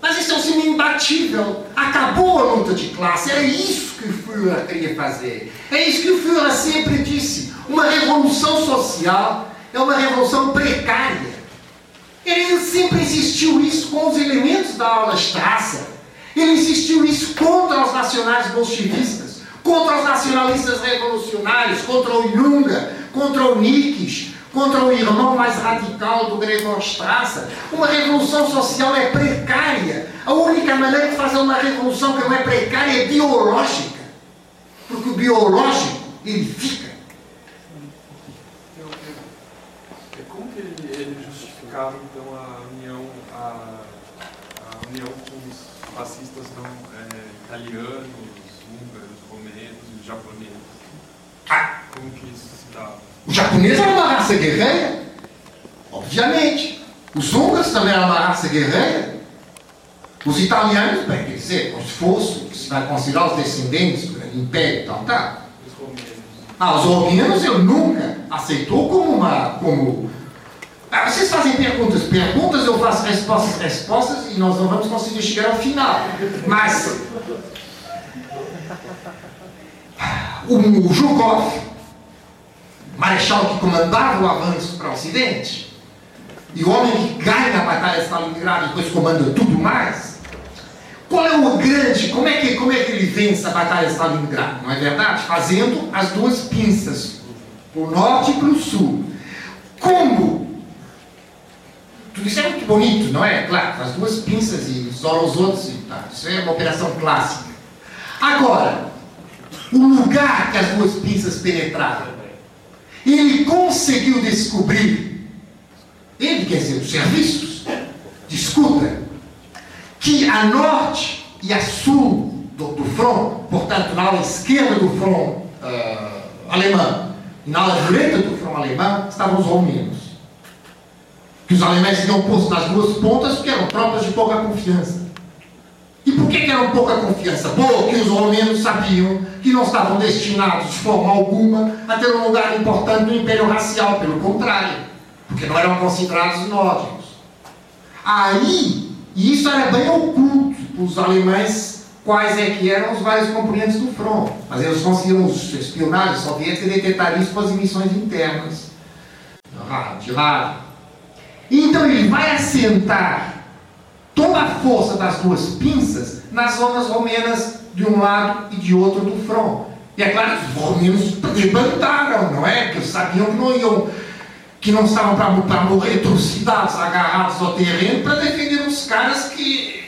Mas isso é um símbolo imbatível. Acabou a luta de classe. Era isso que o Führer queria fazer. É isso que o Führer sempre disse. Uma revolução social é uma revolução precária. Ele sempre existiu isso da aula Strasser, ele insistiu isso contra os nacionais bolchevistas, contra os nacionalistas revolucionários, contra o Junga, contra o Nietzsche, contra o irmão mais radical do Gregor Strasser. Uma revolução social é precária. A única maneira de fazer uma revolução que não é precária é biológica. Porque o biológico, ele fica. Como que ele, ele justificava, então, a união, a, a união com os fascistas não é, italianos, húngaros, romenos e japoneses? Ah. Como que isso se dava? O japonês era uma raça guerreira, obviamente. Os húngaros também eram uma raça guerreira. Os italianos, bem, quer dizer, os que se vai considerar os descendentes do Império e tal? Os. Ah, os romanos eu nunca aceitou como uma. Como... Ah, vocês fazem perguntas, perguntas, eu faço respostas, respostas e nós não vamos conseguir chegar ao final. Mas. O, o Zhukov, marechal que comandava o avanço para o Ocidente, e o homem que ganha a Batalha de Stalingrado e depois comanda tudo mais, qual é o grande, como é que, como é que ele vence a Batalha de Stalingrado, não é verdade? Fazendo as duas pinças, para o norte e para o sul. Como? Tudo isso é muito bonito, não é? Claro, as duas pinças e isolam os outros, e tá. isso é uma operação clássica. Agora, o lugar que as duas pinças penetraram, ele conseguiu descobrir, ele quer dizer, os serviços de escuta, que a norte e a sul do, do front, portanto, na ala esquerda do front uh, alemão e na ala direita do front alemão, estavam os romenos. Que os alemães tinham posto nas duas pontas porque eram tropas de pouca confiança. Por que, que eram pouca confiança? Porque os romenos sabiam que não estavam destinados de forma alguma a ter um lugar importante no império racial, pelo contrário, porque não eram considerados nórdicos. Aí, e isso era bem oculto para os alemães, quais é que eram os vários componentes do front. Mas eles conseguiam, os espionagens soviéticos, detectar isso com as emissões internas de rádio. Então ele vai assentar toda a força das duas pinças nas zonas romenas de um lado e de outro do front. E é claro que os romenos levantaram, não é? Porque sabiam que não iam, que não estavam para morrer trucidados, agarrados ao terreno, para defender os caras que.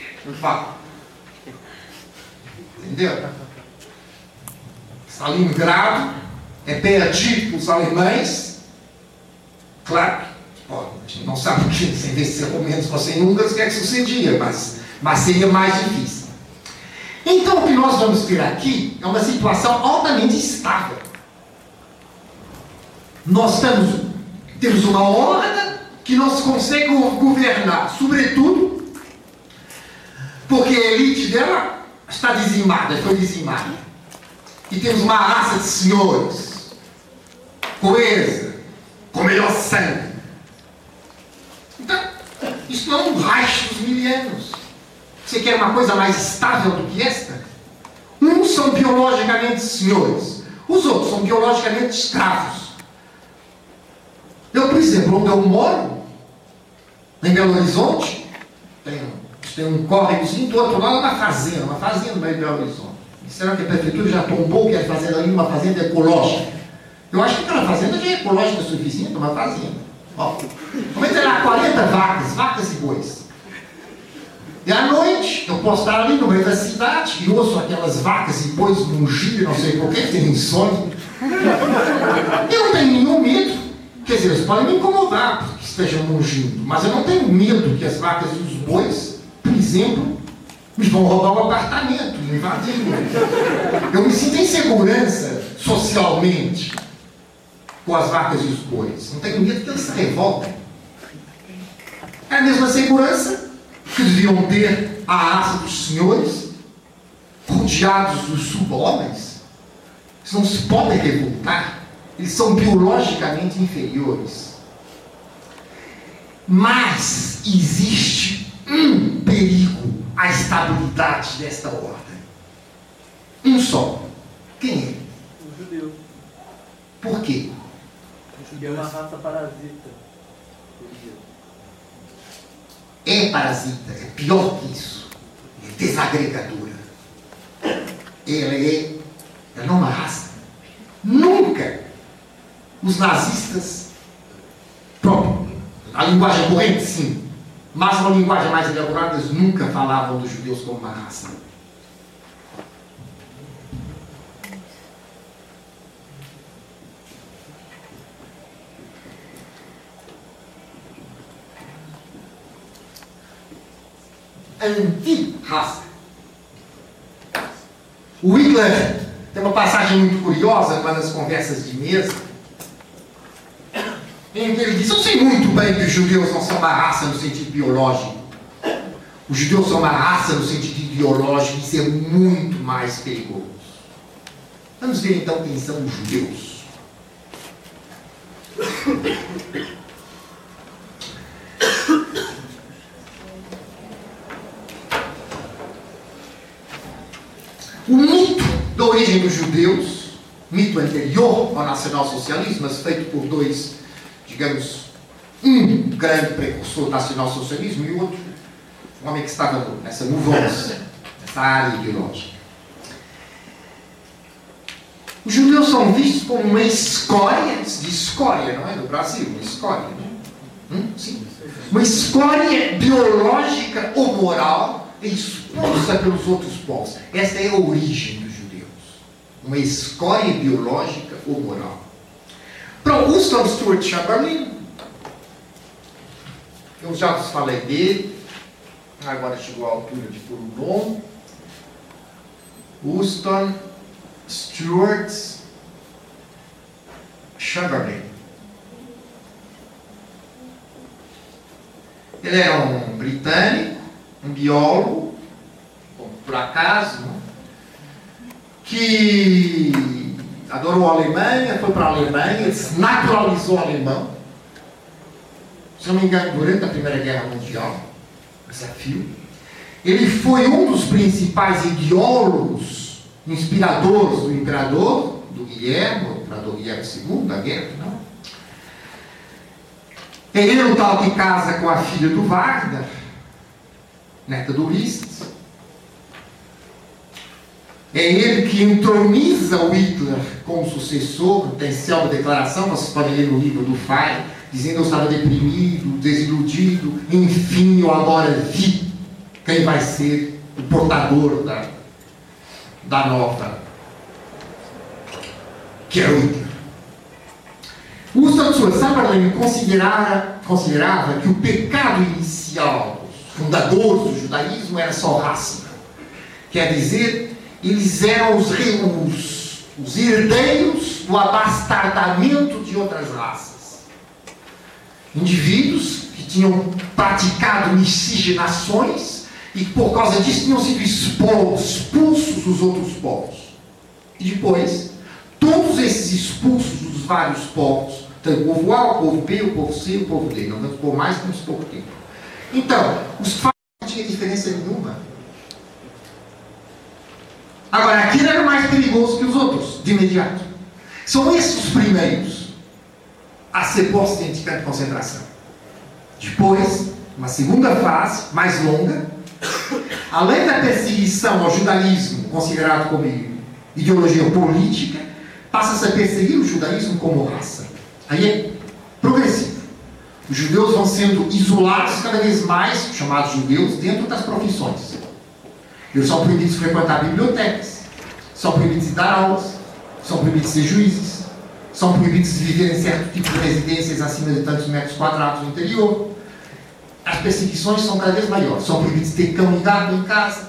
Entendeu? Stalingrado é perdido para os alemães. Claro A gente não sabe que, sem ver se romanos fossem húngaros, o que é que sucedia, mas, mas seria mais difícil. Então, o que nós vamos ter aqui é uma situação altamente estável. Nós estamos, temos uma horda que não se consegue governar, sobretudo porque a elite dela está dizimada, foi dizimada. E temos uma raça de senhores, coesa, com melhor sangue, isso não é um rastro dos milênios. Você quer uma coisa mais estável do que esta? Uns são biologicamente senhores, os outros são biologicamente escravos. Eu, por exemplo, onde eu moro, em Belo Horizonte, tem, tem um córregozinho do outro lado, uma fazenda, uma fazenda de Belo Horizonte. Será que a prefeitura já tombou que é fazenda ali, uma fazenda ecológica? Eu acho que aquela fazenda já é ecológica suficiente, uma fazenda. Ter lá 40 vacas, vacas e bois. E à noite, eu posso estar ali no meio da cidade e ouço aquelas vacas e bois mugir, não sei porquê, tem insônia. Eu não tenho nenhum medo. Quer dizer, eles podem me incomodar porque estejam mugindo, mas eu não tenho medo que as vacas e os bois, por exemplo, me vão roubar o apartamento, me invadir. Eu me sinto em segurança socialmente com as vacas e os bois. Não tenho medo que eles se revoltem. É a mesma segurança que deviam ter a raça dos senhores, rodeados dos sub-homens. Eles não se podem revoltar. Eles são biologicamente inferiores. Mas existe um perigo à estabilidade desta ordem. Um só. Quem é? O judeu. Por quê? É uma raça parasita. é parasita, é pior que isso. É desagregadora. Ela é, ela não é uma raça. Nunca os nazistas, próprio, a linguagem corrente, sim, mas uma linguagem mais elaborada, eles nunca falavam dos judeus como uma raça. Anti-raça. O Hitler tem uma passagem muito curiosa quando as conversas de mesa, em que ele diz: Eu sei muito bem que os judeus não são uma raça no sentido biológico. Os judeus são uma raça no sentido ideológico, isso é muito mais perigoso. Vamos ver então quem são os judeus. O mito da origem dos judeus, mito anterior ao nacionalsocialismo, mas feito por dois, digamos, um grande precursor do nacionalsocialismo e o outro, um homem que estava nessa mudança, nessa área ideológica. Os judeus são vistos como uma escória, de escória, não é? Do Brasil, uma escória. Não? Hum? Sim. Uma escória biológica ou moral expulsa pelos outros povos. Essa é a origem dos judeus. Uma escória biológica ou moral. Para Winston Stuart Chamberlain, eu já vos falei dele, agora chegou a altura de pôr o nome. Winston Stuart Chamberlain. Ele era um britânico um biólogo, por acaso, né, que adorou a Alemanha, foi para a Alemanha, se naturalizou alemão. Se não me engano, durante a Primeira Guerra Mundial, desafio. Ele foi um dos principais ideólogos, inspiradores do imperador, do Guilherme, o imperador Guilherme II, da guerra, não? É ele o tal que casa com a filha do Wagner, neta do Ulisses. É ele que entroniza o Hitler como sucessor, tem uma declaração, vocês podem ler no livro do Fai, dizendo eu estava deprimido, desiludido, enfim, eu agora vi quem vai ser o portador da, da nova, que é o Hitler. O Sutherland considerava, considerava que o pecado inicial fundadores do judaísmo era só raça. Quer dizer, eles eram os, os, os herdeiros do abastardamento de outras raças. Indivíduos que tinham praticado miscigenações e que por causa disso tinham sido expulsos, dos outros povos. E depois, todos esses expulsos dos vários povos, tanto o povo A, o povo B, o povo C, o povo D, não por mais, temos pouco tempo então, os fatos não tinham diferença nenhuma. Agora, aquele era mais perigoso que os outros, de imediato. São esses os primeiros a ser postos em campo de concentração. Depois, uma segunda fase, mais longa, além da perseguição ao judaísmo, considerado como ideologia política, passa-se a perseguir o judaísmo como raça. Aí é progressivo. Os judeus vão sendo isolados cada vez mais, chamados judeus, dentro das profissões. Eles são proibidos de frequentar bibliotecas, são proibidos de dar aulas, são proibidos de ser juízes, são proibidos de viver em certo tipo de residências acima de tantos metros quadrados no interior. As perseguições são cada vez maiores. São proibidos de ter cão e gato em casa.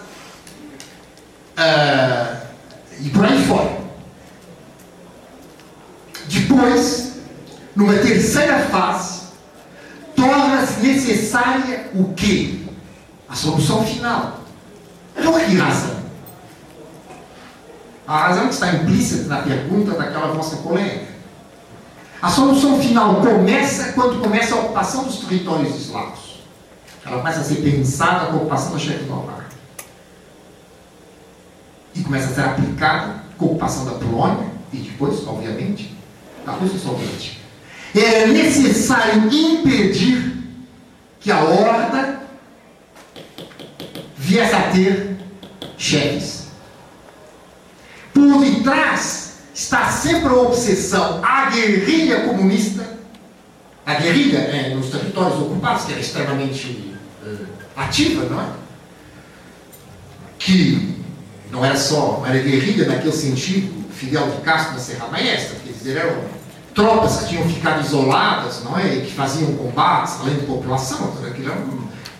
Uh, e por aí fora. Depois, numa terceira fase, torna-se necessária o quê? A solução final. Por que razão? A razão que está implícita na pergunta daquela vossa colega. A solução final começa quando começa a ocupação dos territórios eslavos. Ela começa a ser pensada com a ocupação da Checoslováquia. E começa a ser aplicada com a ocupação da Polônia e depois, obviamente, da Rússia Soviética era necessário impedir que a horda viesse a ter chefes. Por detrás está sempre a obsessão, a guerrilha comunista, a guerrilha é, nos territórios ocupados, que era extremamente uh, ativa, não é? Que não era só, era guerrilha naquele sentido, Fidel de Castro na Serra Maestra, quer dizer, eram tropas que tinham ficado isoladas, não é? E que faziam combates, além de população, aquilo era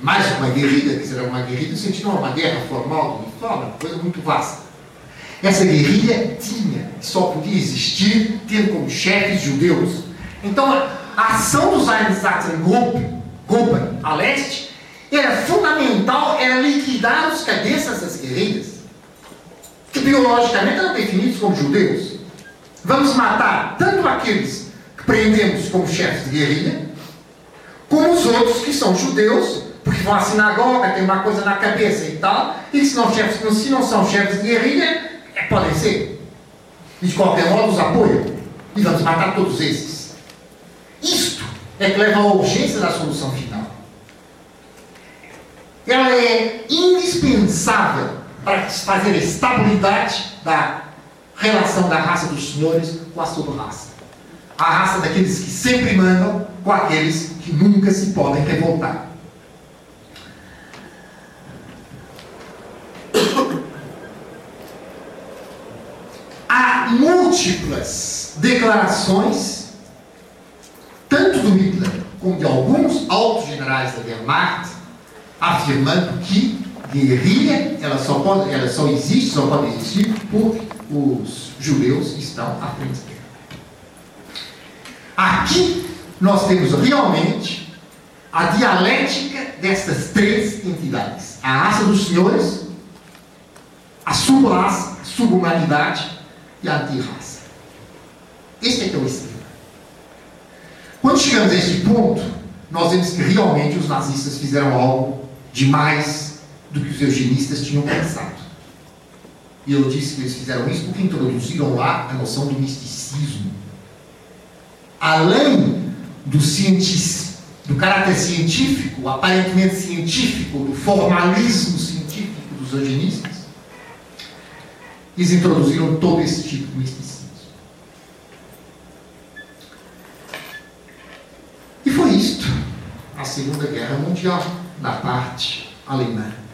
mais uma guerrilha, dizer, era uma guerrilha no sentido, não uma guerra formal, uma coisa muito vasta. Essa guerrilha tinha, só podia existir tendo como chefes judeus. Então, a ação dos Einsatzgruppen a leste era fundamental, era liquidar os cabeças das guerrilhas, que biologicamente eram definidos como judeus. Vamos matar tanto aqueles que prendemos como chefes de guerrilha, como os outros que são judeus, porque vão à sinagoga, tem uma coisa na cabeça e tal, e se não, chefes, se não são chefes de guerrilha, é, podem ser. E de qualquer modo os apoiam. E vamos matar todos esses. Isto é que leva à urgência da solução final. Ela é indispensável para fazer a estabilidade da relação da raça dos senhores com a sua raça. A raça daqueles que sempre mandam com aqueles que nunca se podem revoltar. Há múltiplas declarações, tanto do Hitler como de alguns altos generais da Wehrmacht, afirmando que guerrilha ela só, pode, ela só existe, só pode existir porque os judeus estão à frente dela. Aqui nós temos realmente a dialética dessas três entidades: a raça dos senhores, a subraça, a subhumanidade e a antirraça. Este é que é o esquema. Quando chegamos a este ponto, nós vemos que realmente os nazistas fizeram algo demais do que os eugenistas tinham pensado. E eu disse que eles fizeram isso porque introduziram lá a noção do misticismo. Além do do caráter científico, aparentemente científico, do formalismo científico dos eugenistas, eles introduziram todo esse tipo de misticismo. E foi isto a Segunda Guerra Mundial, da parte alemã.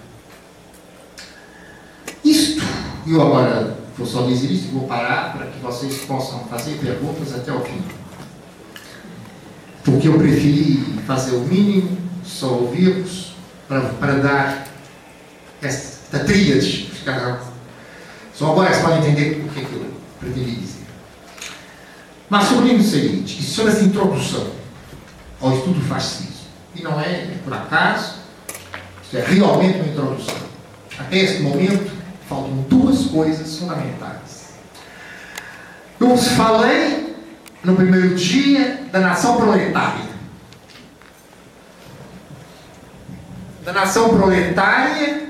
Isto, eu agora vou só dizer isso e vou parar para que vocês possam fazer perguntas até o final. Porque eu preferi fazer o mínimo, só ouvir-vos, para, para dar esta tríade. Só agora vocês podem entender o que, é que eu pretendi dizer. Mas sobre o seguinte, que sobre essa introdução ao estudo fascismo, e não é, por acaso, isso é realmente uma introdução. Até este momento, faltam duas coisas fundamentais. Eu vos falei no primeiro dia da nação proletária. Da nação proletária,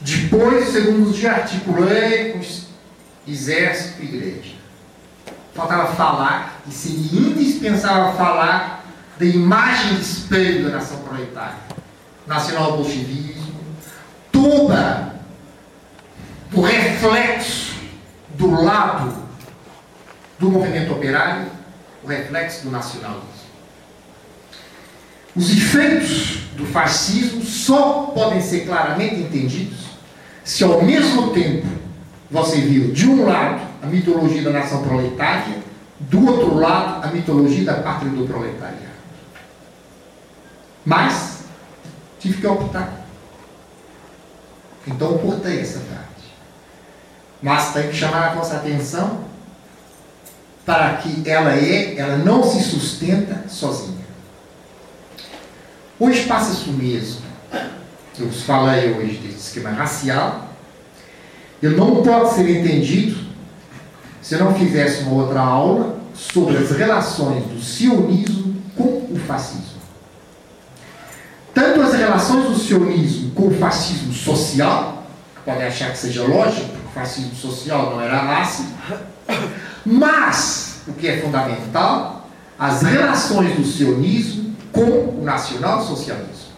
depois, segundo os dias, articulei com exército e igreja. Faltava falar, e seria indispensável falar da imagem de espelho da nação proletária. Nacional bolchevismo, toda o reflexo do lado do movimento operário, o reflexo do nacionalismo. Os efeitos do fascismo só podem ser claramente entendidos se ao mesmo tempo você viu de um lado a mitologia da nação proletária, do outro lado a mitologia da pátria do proletariado. Mas tive que optar. Então cortei essa parte. Mas tem que chamar a vossa atenção para que ela é, ela não se sustenta sozinha. Hoje passa-se o mesmo. Eu vos falei hoje desse esquema racial. Ele não pode ser entendido se eu não fizesse uma outra aula sobre as relações do sionismo com o fascismo. Tanto as relações do sionismo com o fascismo social, pode achar que seja lógico, fascismo social não era ácido, mas, o que é fundamental, as relações do sionismo com o nacionalsocialismo.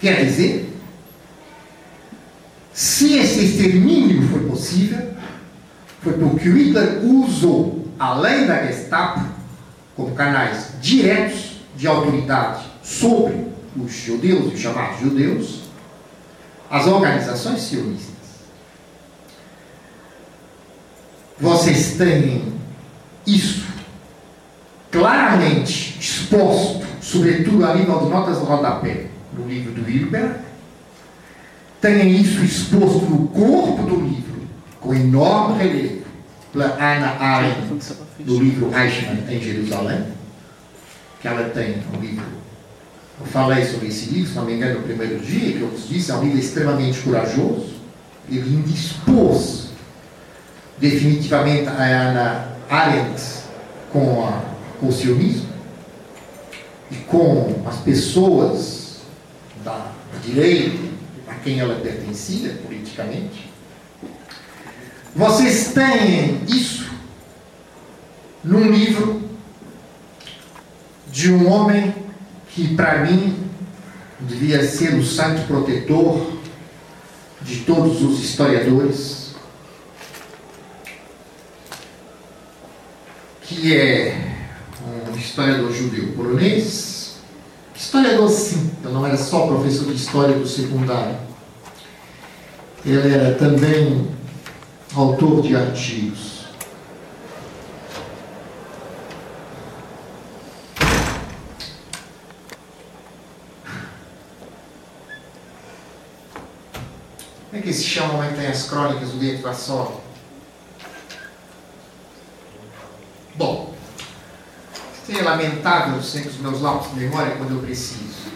Quer dizer, esse extermínio foi possível foi porque o Hitler usou, além da Gestapo, como canais diretos de autoridade sobre os judeus, os chamados judeus, as organizações sionistas. Vocês têm isso claramente exposto, sobretudo a nível notas de rodapé, no livro do Hilberg, têm isso exposto no corpo do livro, com enorme relevo, pela Ana Arendt, do livro Eichmann em Jerusalém, que ela tem um livro. Eu falei sobre esse livro, se não me engano, no primeiro dia, que eu disse, é um livro extremamente corajoso. Ele indispôs definitivamente a Ana Arendt com, a, o sionismo e com as pessoas da direita a quem ela pertencia politicamente. Vocês têm isso num livro de um homem que, para mim, devia ser o santo protetor de todos os historiadores, que é um historiador judeu polonês, historiador sim, eu não era só professor de história do secundário, ele era também autor de artigos. Como é que se chama que tem as crônicas do Dieto Vassov? Bom, é lamentável sempre os meus lápis de memória quando eu preciso.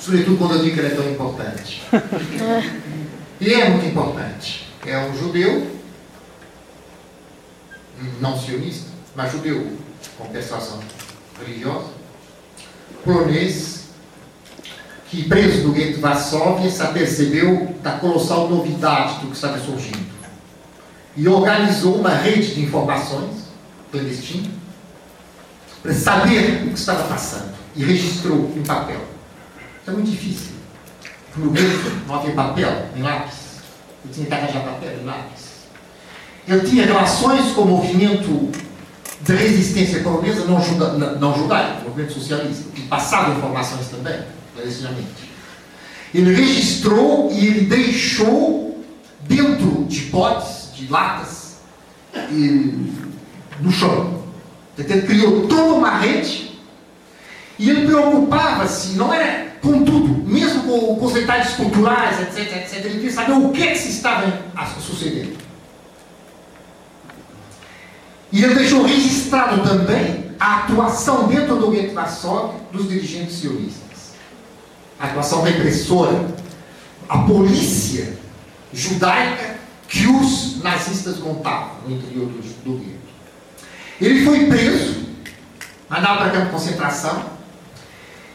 Sobretudo quando eu digo que ele é tão importante. e é muito importante. É um judeu, não sionista, mas judeu com persuasão religiosa, polonês, que preso do gueto de Varsóvia se apercebeu da colossal novidade do que estava surgindo. E organizou uma rede de informações clandestina para saber o que estava passando. E registrou em papel. Isso é muito difícil. No gueto não havia papel, em lápis. Eu tinha que arranjar papel e lápis. Ele tinha relações com o movimento de resistência polonesa não, juda, não judaico, movimento socialista, que passava informações também, clarecidamente. Ele registrou e ele deixou dentro de potes, de latas, e, no chão. Ele criou toda uma rede e ele preocupava-se, não era com tudo, mesmo com, os detalhes culturais, etc, etc. Ele queria saber o que, é que se estava sucedendo. E ele deixou registrado também a atuação dentro do gueto Varsóvia dos dirigentes sionistas. A atuação repressora, a polícia judaica que os nazistas montavam no interior do, do. Ele foi preso, mandado para campo de concentração,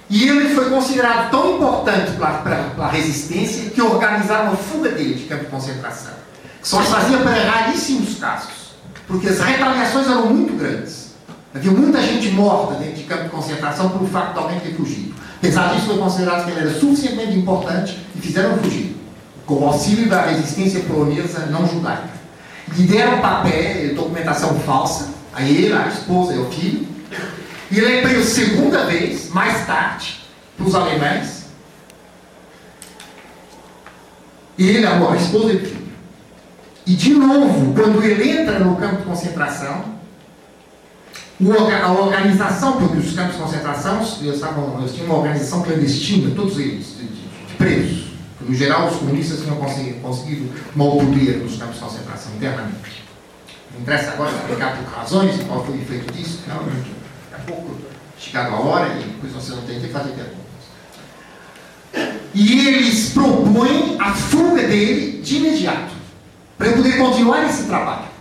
e ele foi considerado tão importante para a resistência que organizaram a fuga dele de campo de concentração. Só se fazia para raríssimos casos, porque as retaliações eram muito grandes. Havia muita gente morta dentro de campo de concentração por facto de alguém ter fugido. Apesar disso, foi considerado que ele era suficientemente importante e fizeram fugir, com o auxílio da resistência polonesa não judaica. Lhe deram papel, documentação falsa, a ele, a esposa e o filho, e ele é preso segunda vez, mais tarde, para os alemães. E ele a esposa e o filho. E de novo, quando ele entra no campo de concentração, a organização, porque os campos de concentração, eles, tinham uma organização clandestina, todos eles, de, de, presos. No geral, os comunistas tinham conseguido, uma poder nos campos de concentração internamente. Não interessa agora explicar por razões qual foi o efeito disso, realmente a pouco, chegado a hora, e depois você não tem que fazer perguntas. E eles propõem a fuga dele de imediato, para ele poder continuar esse trabalho.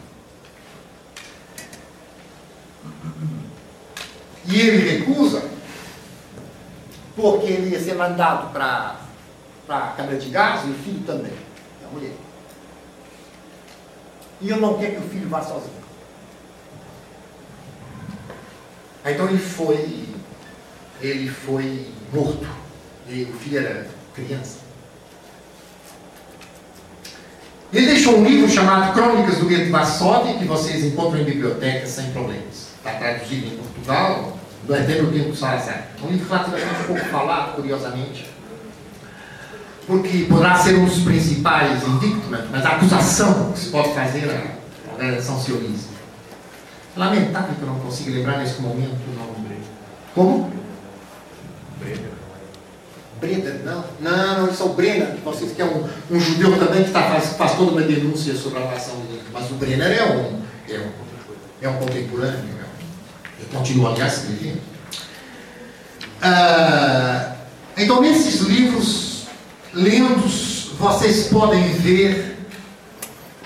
E ele recusa, porque ele ia ser mandado para a câmara de gás e o filho também, a mulher. E ele não quer que o filho vá sozinho. Então ele foi, ele foi morto. E o filho era criança. um livro chamado Crônicas do Gueto Varsóvia, que vocês encontram em bibliotecas sem problemas. Está traduzido em Portugal, do Tempo do Salazar. Um livro relativamente pouco falado, curiosamente, porque poderá ser um dos principais indictments, mas a acusação que se pode fazer à organização sionista. Lamentável que eu não consiga lembrar nesse momento o nome dele. Como? Breda. Breda, não. Não, não, isso é o Brenner, que vocês que é um, um judeu também que tá, faz, faz toda uma denúncia sobre a relação dele. Mas o Brenner é um, é um, é um contemporâneo. É um, ele continua, aliás, escrevendo. Ah, então, nesses livros, lendos, vocês podem ver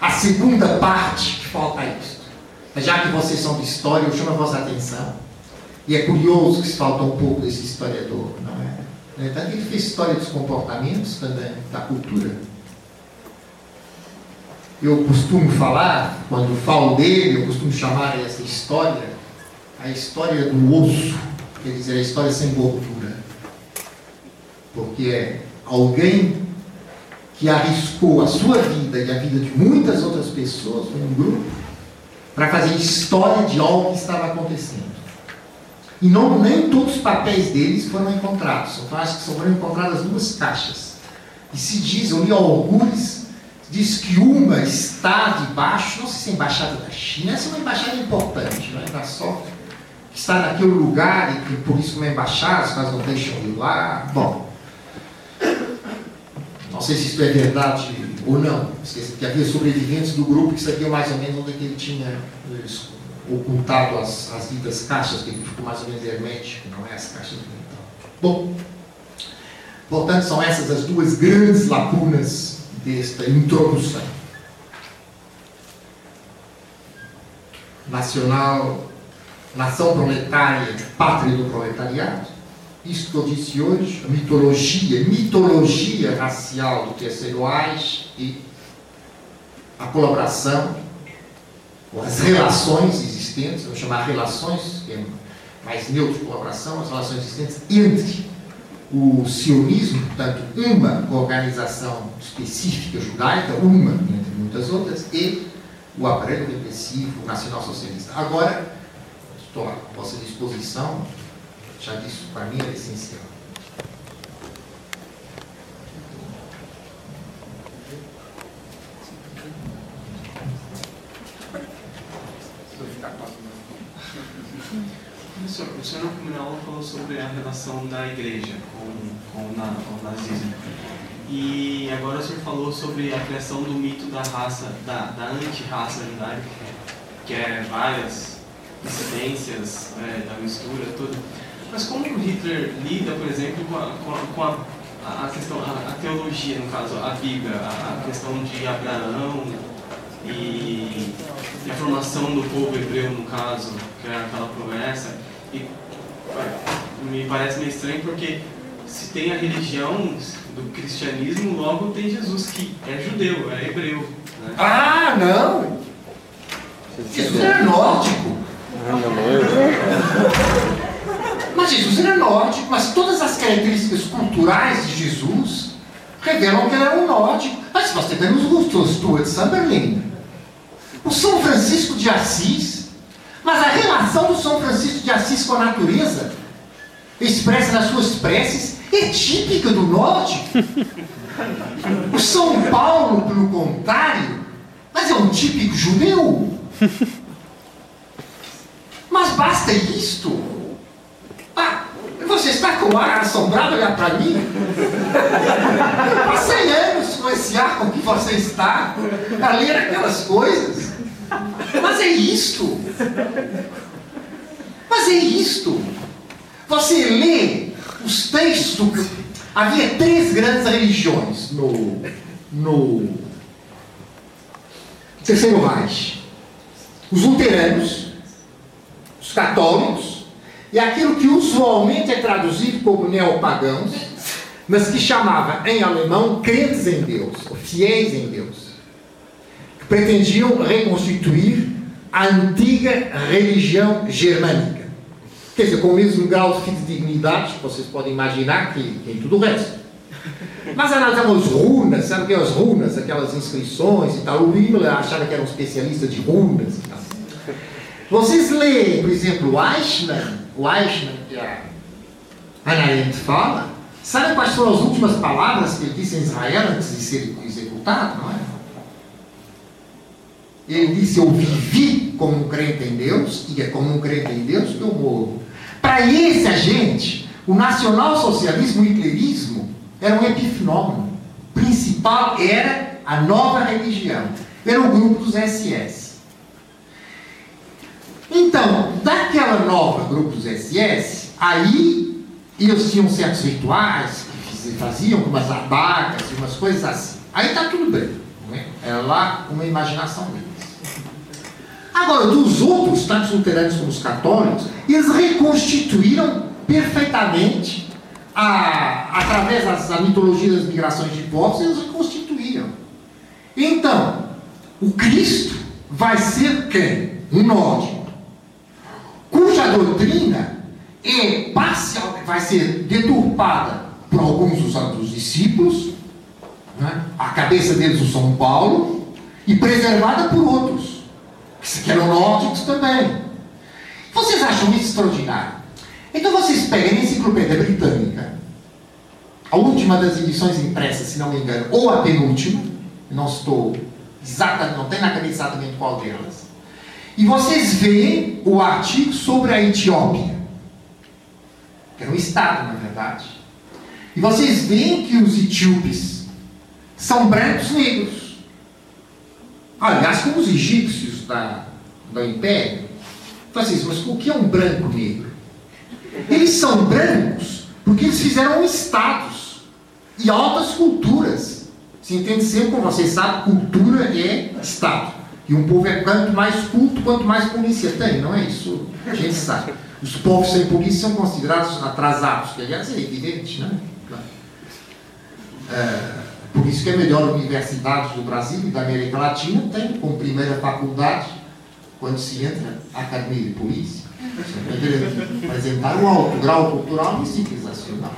a segunda parte que falta isso. Mas já que vocês são de história, eu chamo a vossa atenção. E é curioso que se falta um pouco desse historiador, não é? No entanto, ele fez história dos comportamentos também, da cultura. Eu costumo falar, quando falo dele, eu costumo chamar essa história a história do osso, quer dizer, a história sem gordura. Porque é alguém que arriscou a sua vida e a vida de muitas outras pessoas, um grupo, para fazer história de algo que estava acontecendo. E não, nem todos os papéis deles foram encontrados. Eu acho que foram encontradas duas caixas. E se diz, eu li alguns, diz que uma está debaixo, não sei se é embaixada da China, essa é uma embaixada importante, não é? Da sorte. Está naquele lugar e que por isso uma embaixada, os caras não deixam ir lá. Bom, não sei se isso é verdade ou não. Que havia sobreviventes do grupo que sabiam mais ou menos onde é ele tinha ocultado as, as ditas caixas, que ficou mais ou menos hermético, não é? As caixas do metal. Bom, portanto, são essas as duas grandes lacunas desta introdução. Nacional, nação proletária, pátria do proletariado. Isto que eu disse hoje, mitologia, mitologia racial do terceiro Reich e a colaboração as relações existentes, vou chamar relações, que é mais neutro colaboração, as relações existentes entre o sionismo, portanto, uma organização específica judaica, uma entre muitas outras, e o aparelho repressivo nacional-socialista. Agora, estou à vossa disposição, já disse, para mim é essencial. O senhor na primeira aula falou sobre a relação da igreja com, com, na, com o nazismo. E agora o senhor falou sobre a criação do mito da raça, da, da anti-raça judaica, que é várias incidências é, da mistura, tudo. Mas como o Hitler lida, por exemplo, com a, com a, com a, a questão, a, a, teologia, no caso, a Bíblia, a, a questão de Abraão e, e a formação do povo hebreu, no caso, que é aquela promessa, e me parece meio estranho porque se tem a religião do cristianismo, logo tem Jesus que é judeu, é hebreu. Né? Ah, não! Jesus era nórdico. Mas Jesus era nórdico, mas todas as características culturais de Jesus revelam que ele era um nórdico. Mas se você vê nos Stuart Sunderland, o São Francisco de Assis, mas a relação do São Francisco de Assis com a natureza, expressa nas suas preces, é típica do norte. O São Paulo, pelo contrário, mas é um típico judeu. Mas basta isto? Ah, você está com ar assombrado olhar para mim? Passei anos com esse ar com que você está a ler aquelas coisas. Mas é isto. Mas é isto. Você lê os textos. Havia três grandes religiões no, no Terceiro Reich: os luteranos, os católicos e aquilo que usualmente é traduzido como neopagãos, mas que chamava em alemão crentes em Deus, fiéis em Deus pretendiam reconstituir a antiga religião germânica. Quer dizer, com o mesmo grau de dignidade que vocês podem imaginar que, que em tudo o resto. Nós analisamos runas, sabe o que é as runas? Aquelas inscrições e tal. O Himmler achava que era um especialista de runas e tal. Vocês leem, por exemplo, Eichmann, o Eichmann que a Hannah Arendt fala, sabe quais foram as últimas palavras que ele disse em Israel antes de ser executado, não é? Ele disse, eu vivi como um crente em Deus, e é como um crente em Deus que eu morro. Para esse agente, o nacionalsocialismo e o hitlerismo era um epifenômeno. O principal era a nova religião. Era o grupo dos SS. Então, daquela nova grupo dos SS, aí eles tinham certos rituais que faziam, umas abacas umas coisas assim. Aí está tudo bem. Né? Era lá uma imaginação deles. Agora, dos outros, tanto os luteranos como os católicos, eles reconstituíram perfeitamente, a, através das, da mitologia das migrações de povos, eles reconstituíram. Então, o Cristo vai ser quem? Um nórdico, cuja doutrina é parcial, vai ser deturpada por alguns dos, discípulos, né? a cabeça deles o São Paulo, e preservada por outros, que eram nórdicos também. Vocês acham isso extraordinário? Então vocês pegam a enciclopédia britânica, a última das edições impressas, se não me engano, ou a penúltima, não estou exatamente, não tenho na cabeça exatamente qual delas, e vocês veem o artigo sobre a Etiópia, que era um estado, na verdade, e vocês veem que os etíopes são brancos negros. Aliás, como os egípcios da, do Império, vocês, mas o que é um branco negro? Eles são brancos porque eles fizeram estados e altas culturas. Se entende sempre, como vocês sabem, cultura é estado. E um povo é quanto mais culto, quanto mais polícia tem, não é isso? A gente sabe. Os povos sem polícia são considerados atrasados, que aliás é evidente, né? É, por isso que a melhor universidade do Brasil e da América Latina tem como primeira faculdade, quando se entra, a Academia de Polícia apresentar um alto grau cultural e civilizacional.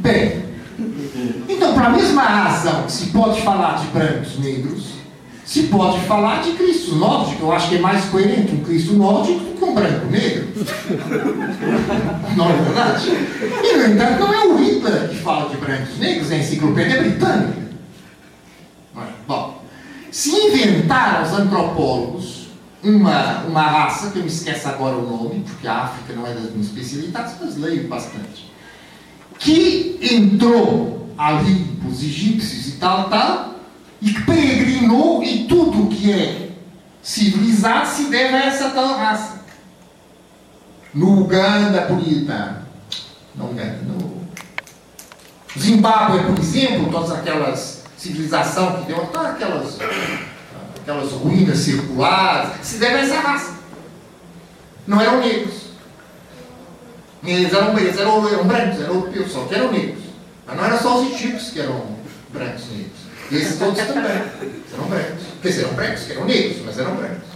Bem, então, para a mesma razão que se pode falar de brancos negros, se pode falar de Cristo nórdico. Eu acho que é mais coerente um Cristo nórdico do que um branco negro. Não é verdade? E, no entanto, não é o Hitler que fala de brancos negros, é a enciclopédia britânica. Bom, se inventaram os antropólogos uma, uma raça, que eu me esqueço agora o nome, porque a África não é das minhas especialidades, mas leio bastante, que entrou ali os egípcios e tal, tal, e que peregrinou e tudo que é civilizado se deve a essa tal raça. No Uganda, por não Uganda, no Zimbábue, por exemplo, todas aquelas civilização que deu, todas aquelas aquelas ruínas circulares, se deve a essa raça. Não eram negros. Eles eram, eles eram, eram brancos, eram europeus, só que eram negros. Mas não eram só os egípcios que eram brancos negros. E esses todos também eram brancos. Quer dizer, eram brancos, que eram negros, mas eram brancos.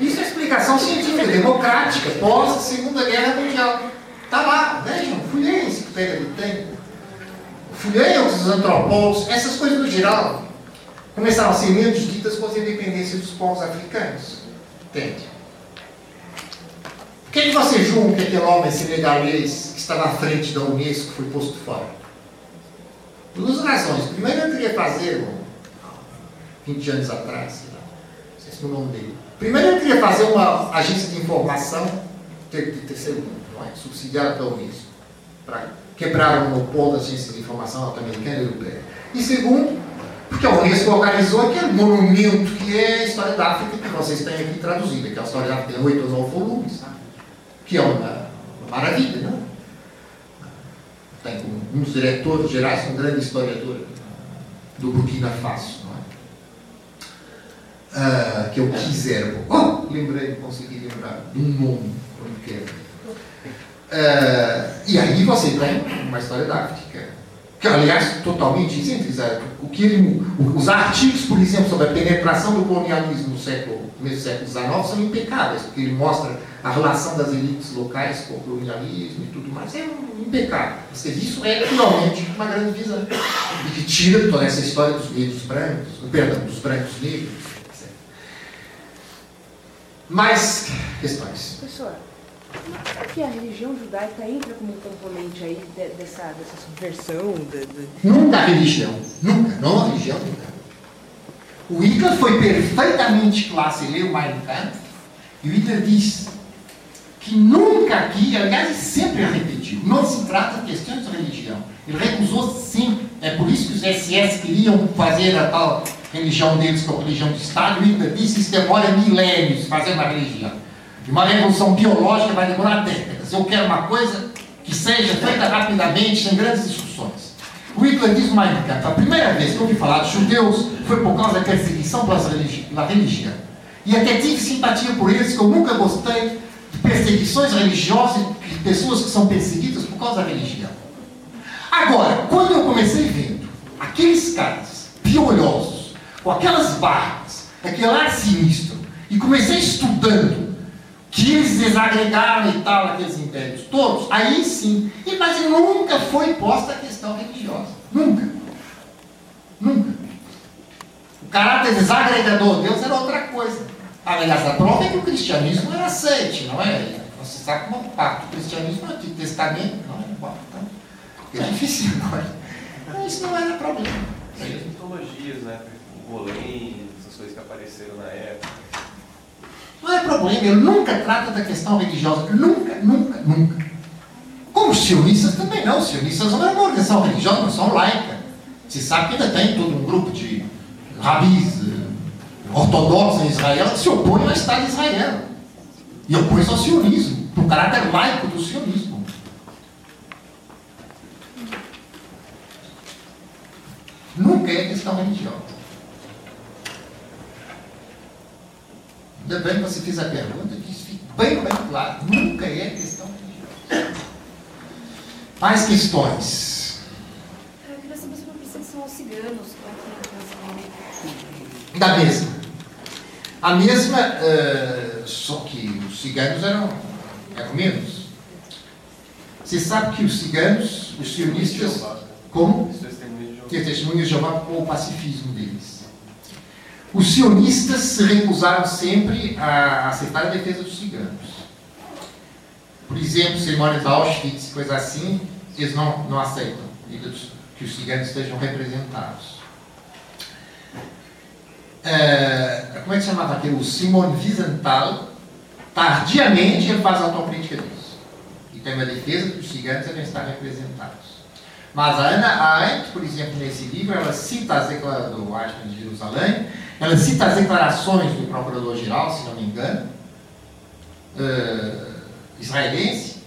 Isso é explicação científica, democrática, pós-segunda guerra mundial. Está lá, vejam, ler a enciclopédia do tempo Fulhei os antropólogos, essas coisas no geral começaram a ser menos ditas com a independência dos povos africanos. Entende? Por que, você julga que aquele homem senegalês que está na frente da Unesco foi posto fora? Duas razões. Primeiro, eu queria fazer, 20 anos atrás, sei lá, não sei se o nome dele. Primeiro, eu queria fazer uma agência de informação de terceiro mundo, não é? subsidiada da Unesco, para quebraram o monopólio da ciência de informação norte-americana e europeia. E segundo, porque a Unesco organizou aquele monumento que é a História da África, que vocês têm aqui traduzida, que é a História da África tem oito ou nove volumes, sabe? que é uma, uma maravilha, não? Tem um dos diretores gerais, um grande historiador do Burkina Faso, não é? Uh, que é o Kizerbo. Oh, lembrei, consegui lembrar de um nome, quando quero. Uh, e aí você tem uma história da África, que aliás totalmente simples. O que ele, os artigos, por exemplo, sobre a penetração do colonialismo no século, no século XIX são impecáveis, porque ele mostra a relação das elites locais com o colonialismo e tudo mais, é um impecável. Isso é realmente uma grande visão. E que tira toda essa história dos negros brancos, perdão, dos brancos negros, etc. Mais questões. Professor, como é que a religião judaica entra como componente aí dessa, dessa subversão? De, de... Nunca a religião, nunca, não a religião, nunca. O Hitler foi perfeitamente claro, se lê o Mein Kampf, e o Hitler diz que nunca aqui, aliás, sempre repetiu, não se trata de questões de religião. Ele recusou sim. É por isso que os SS queriam fazer a tal religião deles, é a religião do Estado. O Hitler disse isso demora milênios fazer uma religião. E uma revolução biológica vai demorar décadas. Eu quero uma coisa que seja feita rapidamente, sem grandes discussões. O Hitler diz mais a primeira vez que eu ouvi falar de judeus foi por causa da perseguição pela religião. E até tive simpatia por eles, que eu nunca gostei perseguições religiosas, de pessoas que são perseguidas por causa da religião. Agora, quando eu comecei vendo aqueles caras piolhosos, com aquelas barbas, aquele ar sinistro, e comecei estudando que eles desagregaram e tal, aqueles impérios todos, aí sim. E, mas nunca foi posta a questão religiosa. Nunca. Nunca. O caráter desagregador de Deus era outra coisa. Aliás, a prova é que o cristianismo era aceite, não é? Você sabe como é o pacto. O cristianismo no Antigo Testamento não é igual. Então, é difícil agora. Mas isso não era problema. Tem as mitologias, né? O golem, essas coisas que apareceram na época. Não é problema, ele nunca trata da questão religiosa. Nunca, nunca, nunca. Como os sionistas também não. Os sionistas não é uma organização religiosa, não são laica. Você sabe que ainda tem todo um grupo de rabis ortodoxos em Israel se opõem ao Estado de Israel. E opõem-se ao sionismo, o caráter laico do sionismo. Nunca é questão religiosa. Ainda bem que você fez a pergunta, que isso fique bem, bem claro. Nunca é questão religiosa. Mais questões? Eu queria saber sobre a perseguição aos ciganos. Da mesma. A mesma, uh, só que os ciganos eram, eram menos. Você sabe que os ciganos, os sionistas, como? Testemunhas de Jeová com o pacifismo deles. Os sionistas se recusaram sempre a aceitar a defesa dos ciganos. Por exemplo, cerimônias de Auschwitz, coisa assim, eles não, não aceitam que os ciganos estejam representados. É, como é que se chamava aquele? O Simon Wiesenthal, tardiamente ele faz autocrítica disso. E tem uma defesa que os ciganos devem estar representados. Mas a Ana Arendt, por exemplo, nesse livro, ela cita as declarações do Eichmann de Jerusalém, ela cita as declarações do Procurador-Geral, se não me engano, uh, israelense,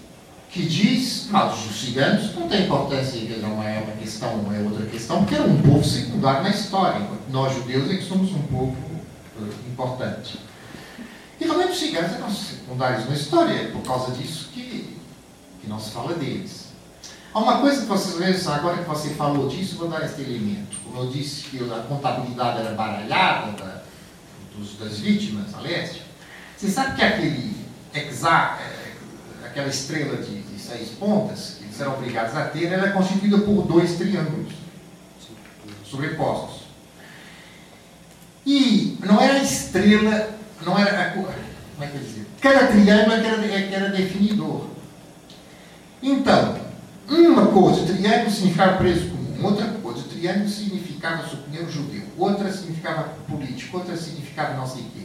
que diz, mas os ciganos não tem importância, não é uma questão, é outra questão, porque era um povo secundário na história, nós judeus é que somos um povo uh, importante. E realmente os ciganos eram secundários na história, é por causa disso que, que não se fala deles. Há uma coisa que vocês veem, agora que você falou disso, vou dar este elemento. Como eu disse que a contabilidade era baralhada da, dos, das vítimas a leste, você sabe que aquele exa, é, aquela estrela de, seis pontas, que eles eram obrigados a ter, ela é constituída por dois triângulos sobrepostos. E não era a estrela, não era a, como é que eu dizer? Cada triângulo é que era, é que era definidor. Então, uma cor de triângulo significava preso comum, outra cor de triângulo significava superior judeu, outra significava político, outra significava não sei o quê.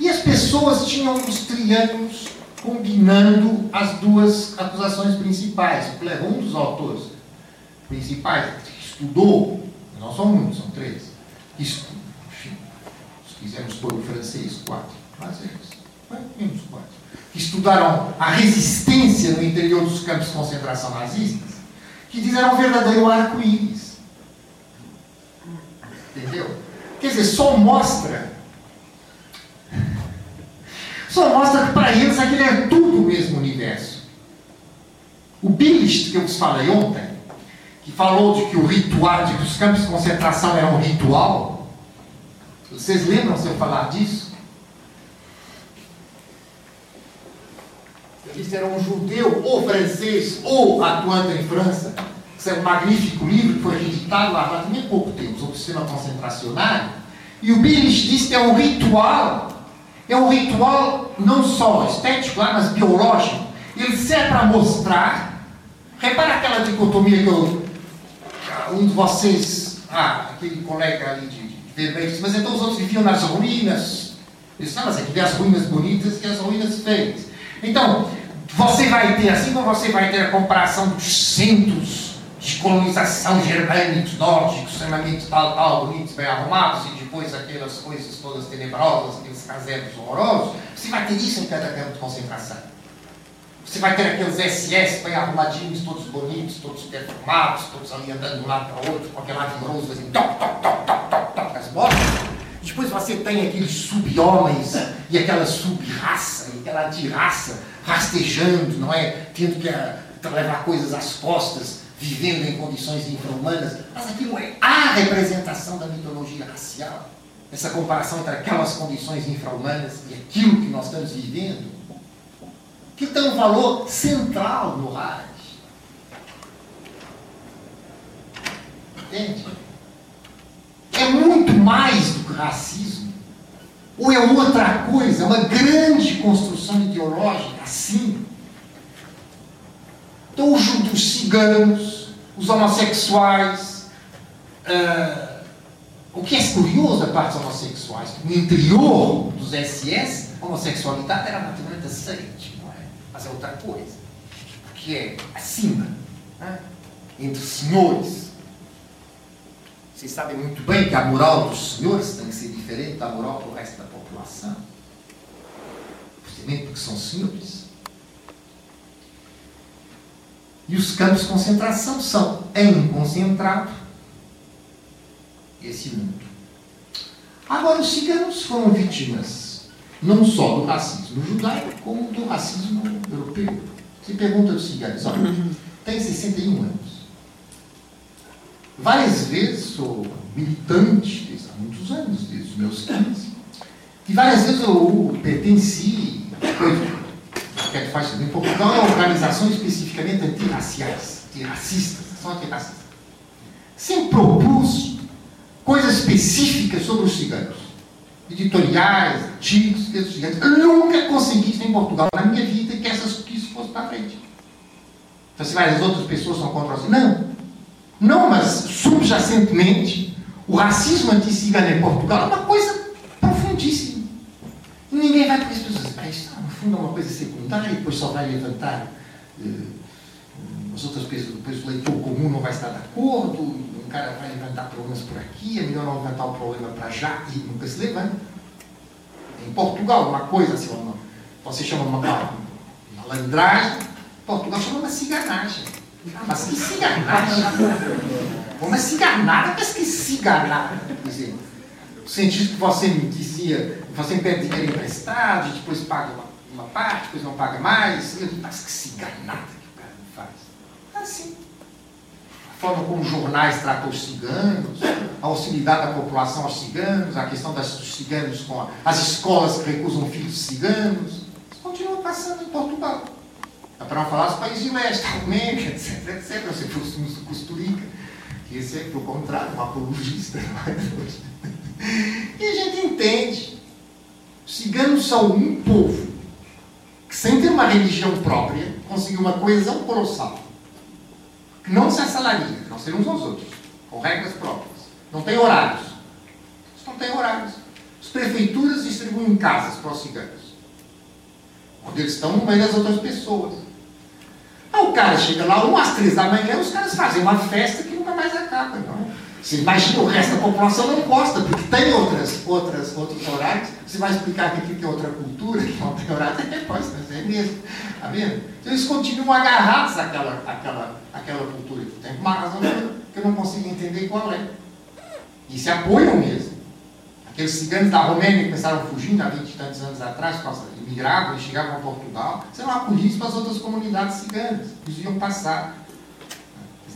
E as pessoas tinham os triângulos combinando as duas acusações principais. Um dos autores principais que estudou, não são muitos, são três, estudo, enfim, se quisermos pôr o francês, quatro, mas é isso, menos quatro que estudaram a resistência no interior dos campos de concentração nazistas, que dizem era um verdadeiro arco-íris. Entendeu? Quer dizer, só mostra. Só mostra que para eles aquilo é tudo o mesmo universo. O Bilist, que eu vos falei ontem, que falou de que o ritual, de que os campos de concentração eram um ritual, vocês lembram se eu falar disso? artista era um judeu, ou francês, ou atuante em França. Isso é um magnífico livro que foi editado lá há também pouco tempo, sobre o sistema concentracionário. E o Billich diz que é um ritual, é um ritual não só estético, mas biológico. Ele serve para mostrar, repara aquela dicotomia que eu, um de vocês, ah, aquele colega ali de, de vermelho, mas então os outros viviam nas ruínas. Eles não, mas aqui tem as ruínas bonitas e as ruínas feias. Então, você vai ter, assim como você vai ter a comparação dos centros de colonização germânicos, nórdicos, extremamente tal, tal, bonitos, bem arrumados, e depois aquelas coisas todas tenebrosas, aqueles casebres horrorosos, você vai ter isso em cada campo de concentração. Você vai ter aqueles SS bem arrumadinhos, todos bonitos, todos perfumados, todos ali andando de um lado para o outro, com aquele lado grosso, assim, toc, toc, toc, toc, toc, toc, as botas. Depois você tem aqueles sub-homens e aquela sub-raça, aquela anti-raça rastejando, não é? Tendo que uh, levar coisas às costas, vivendo em condições infra-humanas. Mas aquilo é a representação da mitologia racial. Essa comparação entre aquelas condições infra-humanas e aquilo que nós estamos vivendo que tem um valor central no Reich. Entende? É muito mais do que racismo. Ou é outra coisa, é uma grande construção ideológica, assim. Então, os, os ciganos, os homossexuais, uh, o que é curioso da parte dos homossexuais, no interior dos SS, a homossexualidade era naturalmente aceite mas é outra coisa, que é acima, né? entre senhores. Vocês sabem muito bem que a moral dos senhores tem que ser diferente da moral do resto da população, justamente porque são senhores. E os campos de concentração são, em concentrado, esse mundo. Agora, os ciganos foram vítimas não só do racismo judaico, como do racismo europeu. Você pergunta aos ciganos, olha, tem 61 anos. Várias vezes sou militante desde há muitos anos, desde os meus 15. E várias vezes eu pertenci, que é faz em Portugal, a organizações especificamente antirraciais, antirracistas, são antirracistas. Sempre propus coisas específicas sobre os ciganos editoriais, artigos, textos gigantes. Eu nunca consegui isso em Portugal na minha vida que, essas, que isso fosse para frente. Então, se vai, as outras pessoas são contra você. Não. Não, mas subjacentemente, o racismo anti-cigano em Portugal é uma coisa profundíssima. Ninguém vai para isso. Fundo é uma coisa secundária e depois só vai levantar. Uh, as outras pessoas, depois o leitor comum não vai estar de acordo, o cara vai levantar problemas por aqui, é melhor não levantar o problema para já e nunca se levanta. Em Portugal, uma coisa assim, uma, você chama uma, malandragem, Portugal chama uma ciganagem. Ah, mas que ciganagem? Uma ciganada, mas que ciganada? Quer dizer, o cientista que você me dizia, você pede dinheiro emprestado, depois paga uma, uma parte, depois não paga mais. Mas que ciganada que o cara me faz. Assim forma como os jornais tratam os ciganos, a hostilidade da população aos ciganos, a questão das, dos ciganos com a, as escolas que recusam filhos ciganos. Isso continua passando em Portugal. É para não falar dos países de leste, Romênia, etc, etc. Você fosse no Costurica, que esse é, pelo contrário, um apologista. e a gente entende. Os ciganos são um povo que, sem ter uma religião própria, conseguiu uma coesão colossal que não se assalaria, não ser uns aos outros, com regras próprias. Não tem horários. Não tem horários. As prefeituras distribuem casas para os ciganos. Onde eles estão no meio das outras pessoas. Aí o cara chega lá, umas três da manhã, os caras fazem uma festa que nunca mais acaba, não é? Você imagina o resto da população não gosta, porque tem outras, outras, outros horários. Você vai explicar que aqui tem outra cultura, que não tem horário, até pode, mas é mesmo. Está vendo? Então eles continuam agarrados àquela, àquela, àquela cultura. Tem uma razão que eu não consigo entender qual é. E se apoiam mesmo. Aqueles ciganos da Romênia que começaram fugindo há 20 e tantos anos atrás, migravam e chegavam a Portugal, serão acolhidos para as outras comunidades ciganas. Eles iam passar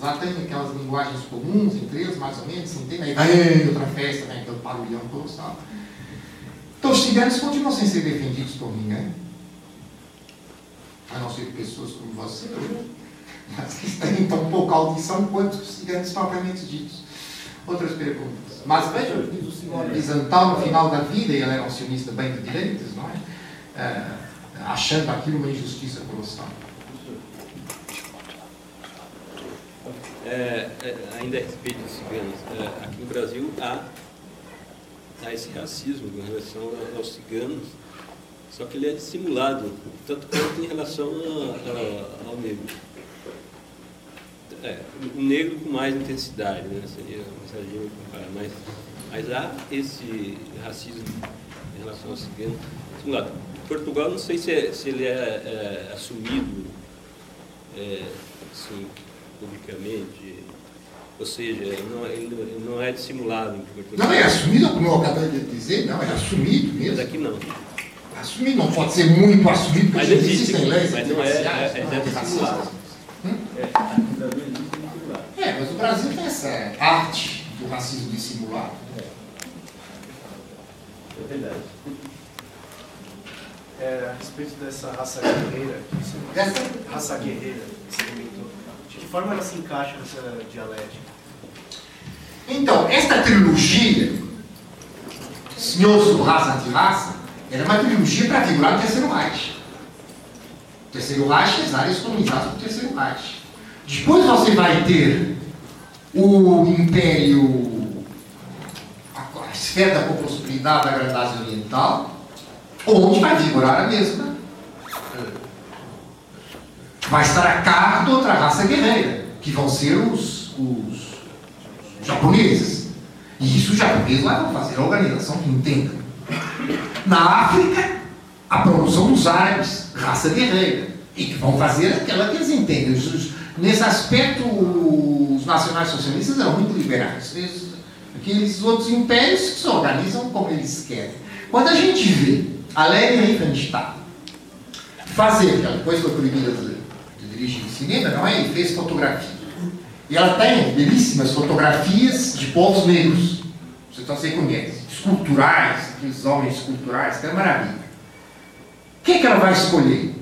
Lá tem aquelas linguagens comuns entre eles, mais ou menos, entende? Aí vem outra festa, vem aquele barulhão colossal. Então os ciganos continuam sem ser defendidos por ninguém. a não ser pessoas como você, mas que têm tão pouca audição quanto os ciganos propriamente ditos. Outras perguntas. Mas veja, diz o senhor Bizantal no final da vida, e ele era um sionista bem de direitos, não é? é achando aquilo uma injustiça colossal. É, é, ainda a respeito dos ciganos, é, aqui no Brasil há, há esse racismo em relação aos ciganos, só que ele é dissimulado, tanto quanto em relação a, a, ao negro. É, o negro com mais intensidade, né? seria uma comparar, mas, mas há esse racismo em relação ao cigano dissimulado. Portugal, não sei se, é, se ele é, é assumido é, assim, publicamente, ou seja, não, ele não é dissimulado. Não é assumido, como eu acabei de dizer, não, é assumido mesmo. Mas aqui não. Assumido não pode ser muito assumido, porque mas existe, existem leis. Mas não é, é, é, é dissimulado. Hum? É, mas o Brasil tem essa arte do racismo dissimulado. É verdade. É, a respeito dessa raça guerreira, essa raça guerreira que você comentou, de que forma ela se encaixa nessa dialética? Então, esta trilogia, Senhores do Raça Anti-Raça, era uma trilogia para figurar o Terceiro Reich. O Terceiro Reich as áreas colonizadas do Terceiro Reich. Depois você vai ter o Império, a esfera da prosperidade da Grande Ásia Oriental, onde vai vigorar a mesma. Estar a cargo de outra raça guerreira, que vão ser os, os japoneses. E isso os japoneses lá vão fazer a organização que entendam. Na África, a produção dos árabes, raça guerreira. E que vão fazer aquela que eles entendem. Nesse aspecto, os nacionais socialistas eram muito liberais. Eles, aqueles outros impérios que se organizam como eles querem. Quando a gente vê a Leni Riefenstahl fazer, que depois foi proibida de, cinema, não é? E fez fotografia. E ela tem belíssimas fotografias de povos negros. Você, então, você conhece. Esculturais, aqueles homens esculturais, que é maravilha. O que, é que ela vai escolher?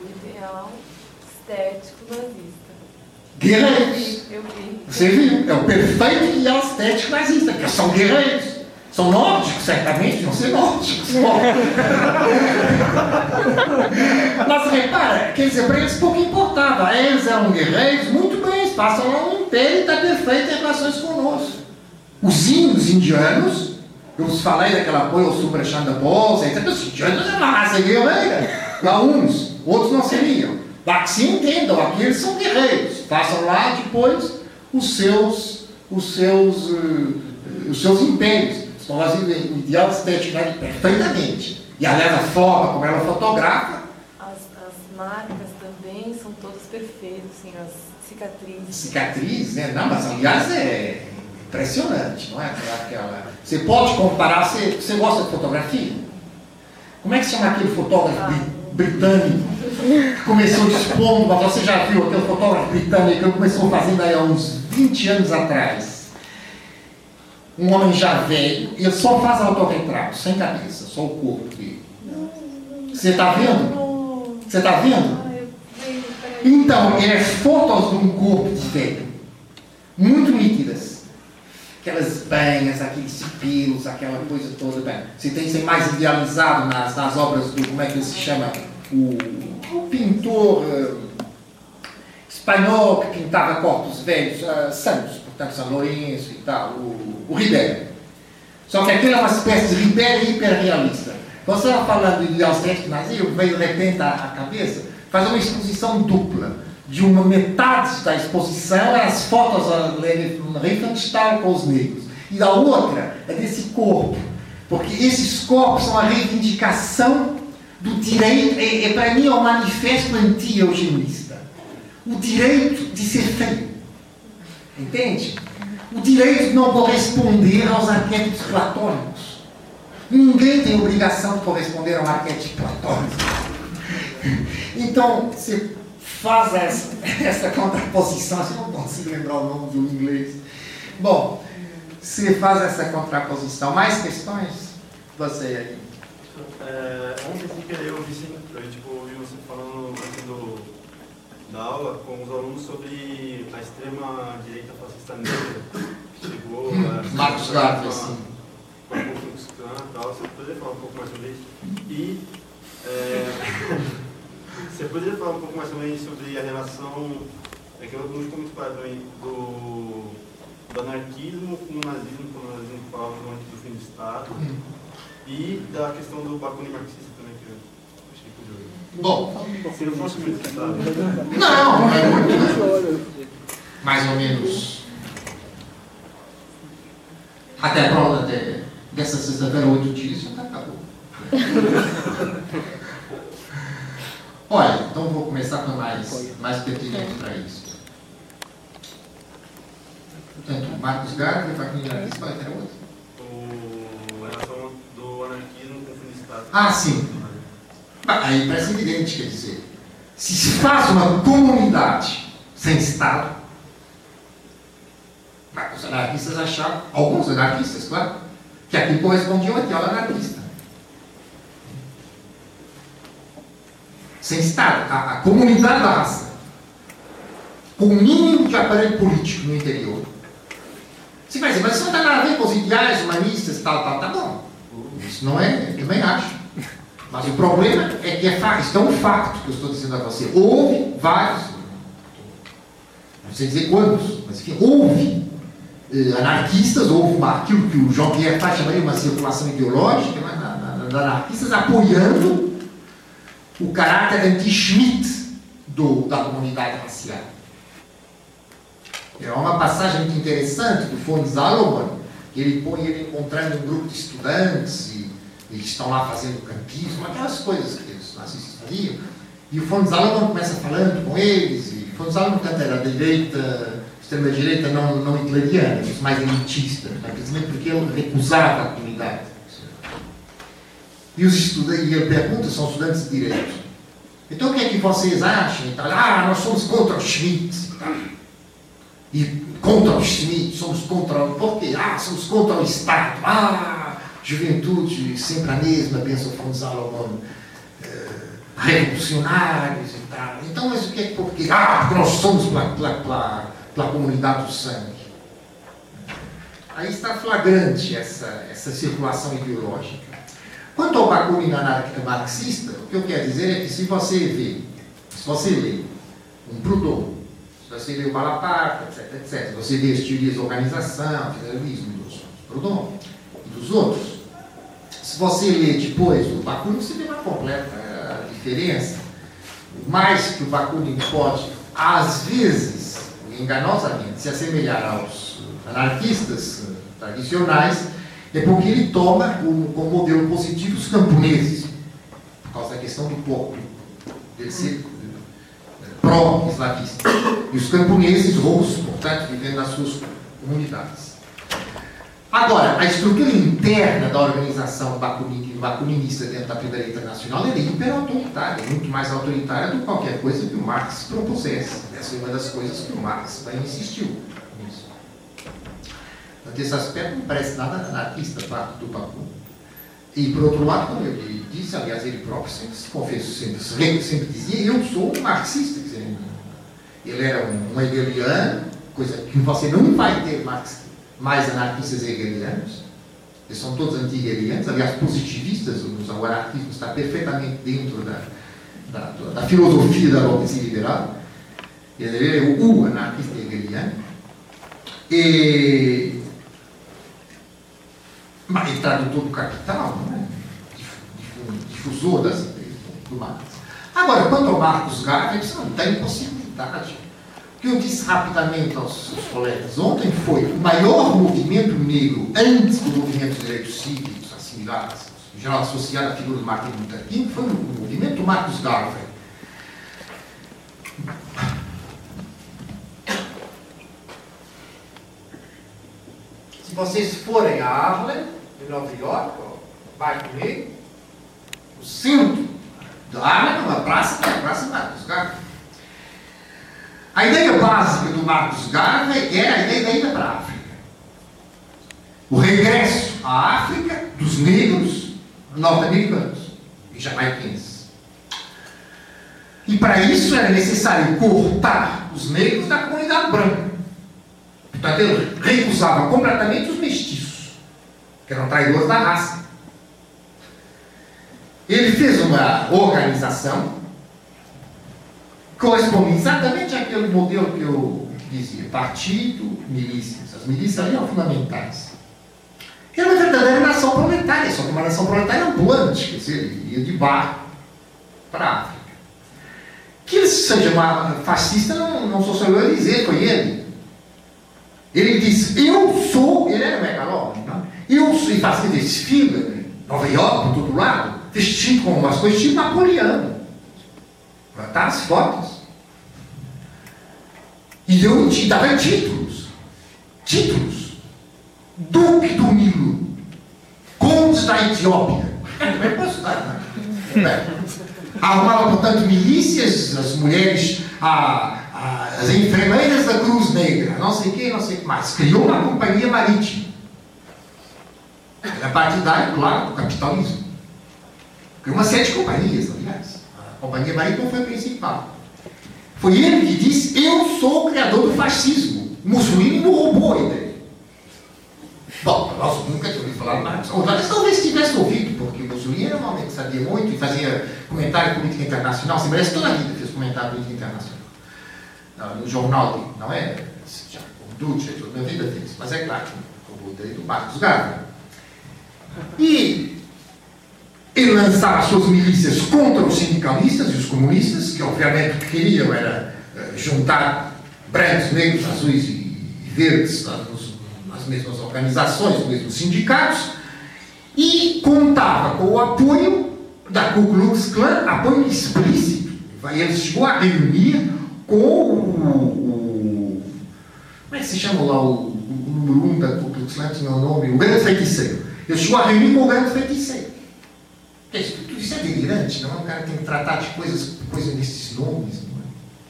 O ideal estético nazista. Guerreiros. Eu vi. Você viu? É o perfeito ideal estético nazista, porque são guerreiros. São nórdicos, certamente, não ser nórdicos. Mas repara, aqueles hebreus pouco importava. Eles eram guerreiros, muito bem, passam lá um império e está perfeito em relações conosco. Os índios indianos, eu vos falei daquela coisa, o Suprachanda Bolsa, etc. Os indianos eram uma raça guerreira. Lá uns, outros não seriam. Lá que se entendam, aqui eles são guerreiros. Façam lá depois os seus, os seus, uh, os seus impérios. Estão fazendo o ideal estético perfeitamente. E a leva forma como ela fotografa. As, as marcas também são todas perfeitas, assim, as cicatrizes. Cicatriz, né? Não, mas aliás é impressionante, não é? Aquela... Você pode comparar, você, você gosta de fotografia? Como é que se chama aquele fotógrafo ah. britânico começou mas você já viu aquele fotógrafo britânico que começou fazendo aí há uns 20 anos atrás? Um homem já velho, ele só faz autorretrato, sem cabeça, só o corpo dele. Você está vendo? Você está vendo? Então, é fotos de um corpo de velho, muito nítidas. Aquelas banhas, aqueles pelos, aquela coisa toda. Bem, você tem que ser mais idealizado nas, nas obras do, como é que ele se chama? O, o pintor uh, espanhol que pintava corpos velhos, uh, Santos, portanto, São Lourenço e tal, o, o Ribeiro. Só que aquilo é uma espécie de Ribeiro hiperrealista. Você estava falando de estético nazismo, veio repente à cabeça, faz uma exposição dupla de uma metade da exposição é as fotos da Riefenstahl com os negros. E da outra é desse corpo. Porque esses corpos são a reivindicação do direito, é, é para mim é um manifesto anti-eugenista. O direito de ser feio. Entende? O direito de não corresponder aos arquétipos platônicos. Ninguém tem obrigação de corresponder a um arquétipo platônico. Então, você faz essa, essa contraposição, eu não consigo lembrar o nome do inglês. Bom, se faz essa contraposição, mais questões? Você aí. É, ontem eu vi, a gente ouviu você falando do, da aula com os alunos sobre a extrema direita fascista negra que chegou a. Marcos Garvey, sim. Com a Ku Klux tal. Você poderia falar um pouco mais sobre isso? E. É, você poderia falar um pouco mais também sobre a relação. É que eu não ficou muito claro também do, do anarquismo com o nazismo, quando o nazismo falava antes do fim do Estado. E da questão do Bakunin marxista também, que eu achei curioso. Bom, Se não fosse muito Estado. não, é muito, mais ou menos. Até a prova de, dessa sexta-feira, oito dias, já acabou. Olha, então vou começar com mais, mais pertinente para isso. Portanto, Marcos Garvey, Marxista, qual era o outro? O, a relação do anarquismo com o fim do Estado. Ah, sim. Aí parece evidente, quer dizer, se se faz uma comunidade sem Estado, os anarquistas achavam, alguns anarquistas, claro, que aquilo correspondia ao ideal anarquista. Sem Estado, a, a comunidade da raça, com o mínimo de aparelho político no interior. Você vai dizer, mas isso não tem nada a ver com os ideais humanistas, tal, tal, tá bom. Isso não é, eu também acho. Mas o problema é que é isso é um facto que eu estou dizendo a você. Houve vários, não sei dizer quantos, mas enfim, houve eh, anarquistas, houve uma, aquilo que o João Pierre faz chamaria uma circulação ideológica, mas na, na, na, anarquistas apoiando o caráter anti-Schmidt da comunidade racial. É uma passagem muito interessante do Salomon, que ele põe ele encontrando um grupo de estudantes e eles estão lá fazendo campismo, aquelas coisas que os nazistas faziam. E o von Salomon começa falando com eles, e o von Salomon tanto era direita, extrema-direita não, não hitleriana, mais elitista, né? precisamente porque ele recusava a comunidade. E, os estudantes, e ele pergunta, são estudantes de direito. Então o que é que vocês acham? Ah, nós somos contra o Schmidt. E contra o Schmidt, somos contra o. Por quê? Ah, somos contra o Estado. Ah, juventude sempre a mesma, pensa o von Salomon. eh, revolucionários e tal. Então, mas o que é que por quê? Ah, porque nós somos pela, comunidade do sangue. Aí está flagrante essa, essa circulação ideológica. Quanto ao Bakunin anarquista marxista, o que eu quero dizer é que se você vê, se você lê um Proudhon, se você lê o Malaparte, etc, etc, você vê as teorias organização, federalismo dos Proudhon e dos outros, se você lê depois o Bakunin, você vê uma completa diferença. Mais que o Bakunin pode, às vezes, enganosamente, se assemelhar aos anarquistas tradicionais, é porque ele toma como, como modelo positivo os camponeses, por causa da questão do povo, dele ser eh, pró-eslavista. E os camponeses russos, portanto, vivendo nas suas comunidades. Agora, a estrutura interna da organização bakunin- bakuninista dentro da Primeira Internacional é hiper-autoritária, muito mais autoritária do que qualquer coisa que o Marx propusesse. Essa é uma das coisas que o Marx insistiu nisso. Portanto, esse aspecto não parece nada anarquista do Bakunin. E, por outro lado, como ele disse, aliás, ele próprio sempre se confessou, sempre, sempre, dizia, eu sou um marxista. Dizer, ele era um, hegeliano, coisa que você não vai ter Marx, mais anarquistas hegelianos. Eles são todos anti-hegelianos, aliás, positivistas, o anarquismo está perfeitamente dentro da, da, da filosofia da burguesia liberal. Ele é o, anarquista hegeliano. E, mas ele tradutor do capital, é? Difu- difusor das ideias do Marx. Agora, quanto ao Marcos Garvey, isso não tem possibilidade. O que eu disse rapidamente aos, aos colegas ontem foi o maior movimento negro antes do movimento de direitos cívicos assimilados, em geral associado à figura do Martin Luther King, foi o movimento Marcos Garvey. Se vocês forem a Harlem, em Nova York, ó, vai comigo, o centro da Harlem é uma praça é a Praça Marcos Garvey. A ideia básica do Marcos Garvey era a ideia da ida para a África. O regresso à África dos negros norte-americanos e jamaiquenses. E para isso era necessário cortar os negros da comunidade branca. Portanto, ele recusava completamente os mestiços, que eram traidores da raça. Ele fez uma organização corresponde exatamente àquele modelo que eu dizia: partido, milícias. As milícias ali eram fundamentais. Era uma verdadeira nação proletária, só que uma nação proletária ambulante, quer dizer, ia de bar para a África. Que ele seja fascista, não, não sou só eu a dizer, foi ele. Ele disse, eu sou, ele era megalómano, não? eu sou, e fazia desfile em Nova York, por todo lado, vestido com umas coisas tipo Napoleão. Tá as fotos. E eu te dava títulos. Títulos. Duque do Nilo. Conde da Etiópia. É que posso dar? Né? Arrumava, portanto, milícias, as mulheres, a, a, as enfermeiras da Cruz Negra, não sei o que, não sei o que mais. Criou uma companhia marítima. Era partidário, claro, do capitalismo. Criou uma série de companhias, aliás. Companhia marítima foi a principal. Foi ele que disse: Eu sou o criador do fascismo. Mussolini não roubou a ideia. Bom, nós nunca tínhamos falar mais. Ou talvez tivesse ouvido, porque o Mussolini era um homem que sabia muito e fazia comentário de política internacional. Se merece toda a vida fez comentário de política internacional. No jornal, não é? O Duce, toda a vida fez. Mas é claro, como o do Marcos Gávea. E ele lançava suas milícias contra os sindicalistas e os comunistas, que obviamente queriam era eh, juntar brancos, negros, azuis e verdes nas mesmas organizações, nos mesmos sindicatos, e contava com o apoio da Ku Klux Klan, apoio explícito. Ele chegou a reunir com o, como é que se chama lá o, o número um da Ku Klux Klan, tinha o nome, o grande feiticeiro. Ele chegou a reunir com o grande feiticeiro. Tudo isso é delirante, não é? Um cara que tem que tratar de coisas, coisas desses nomes.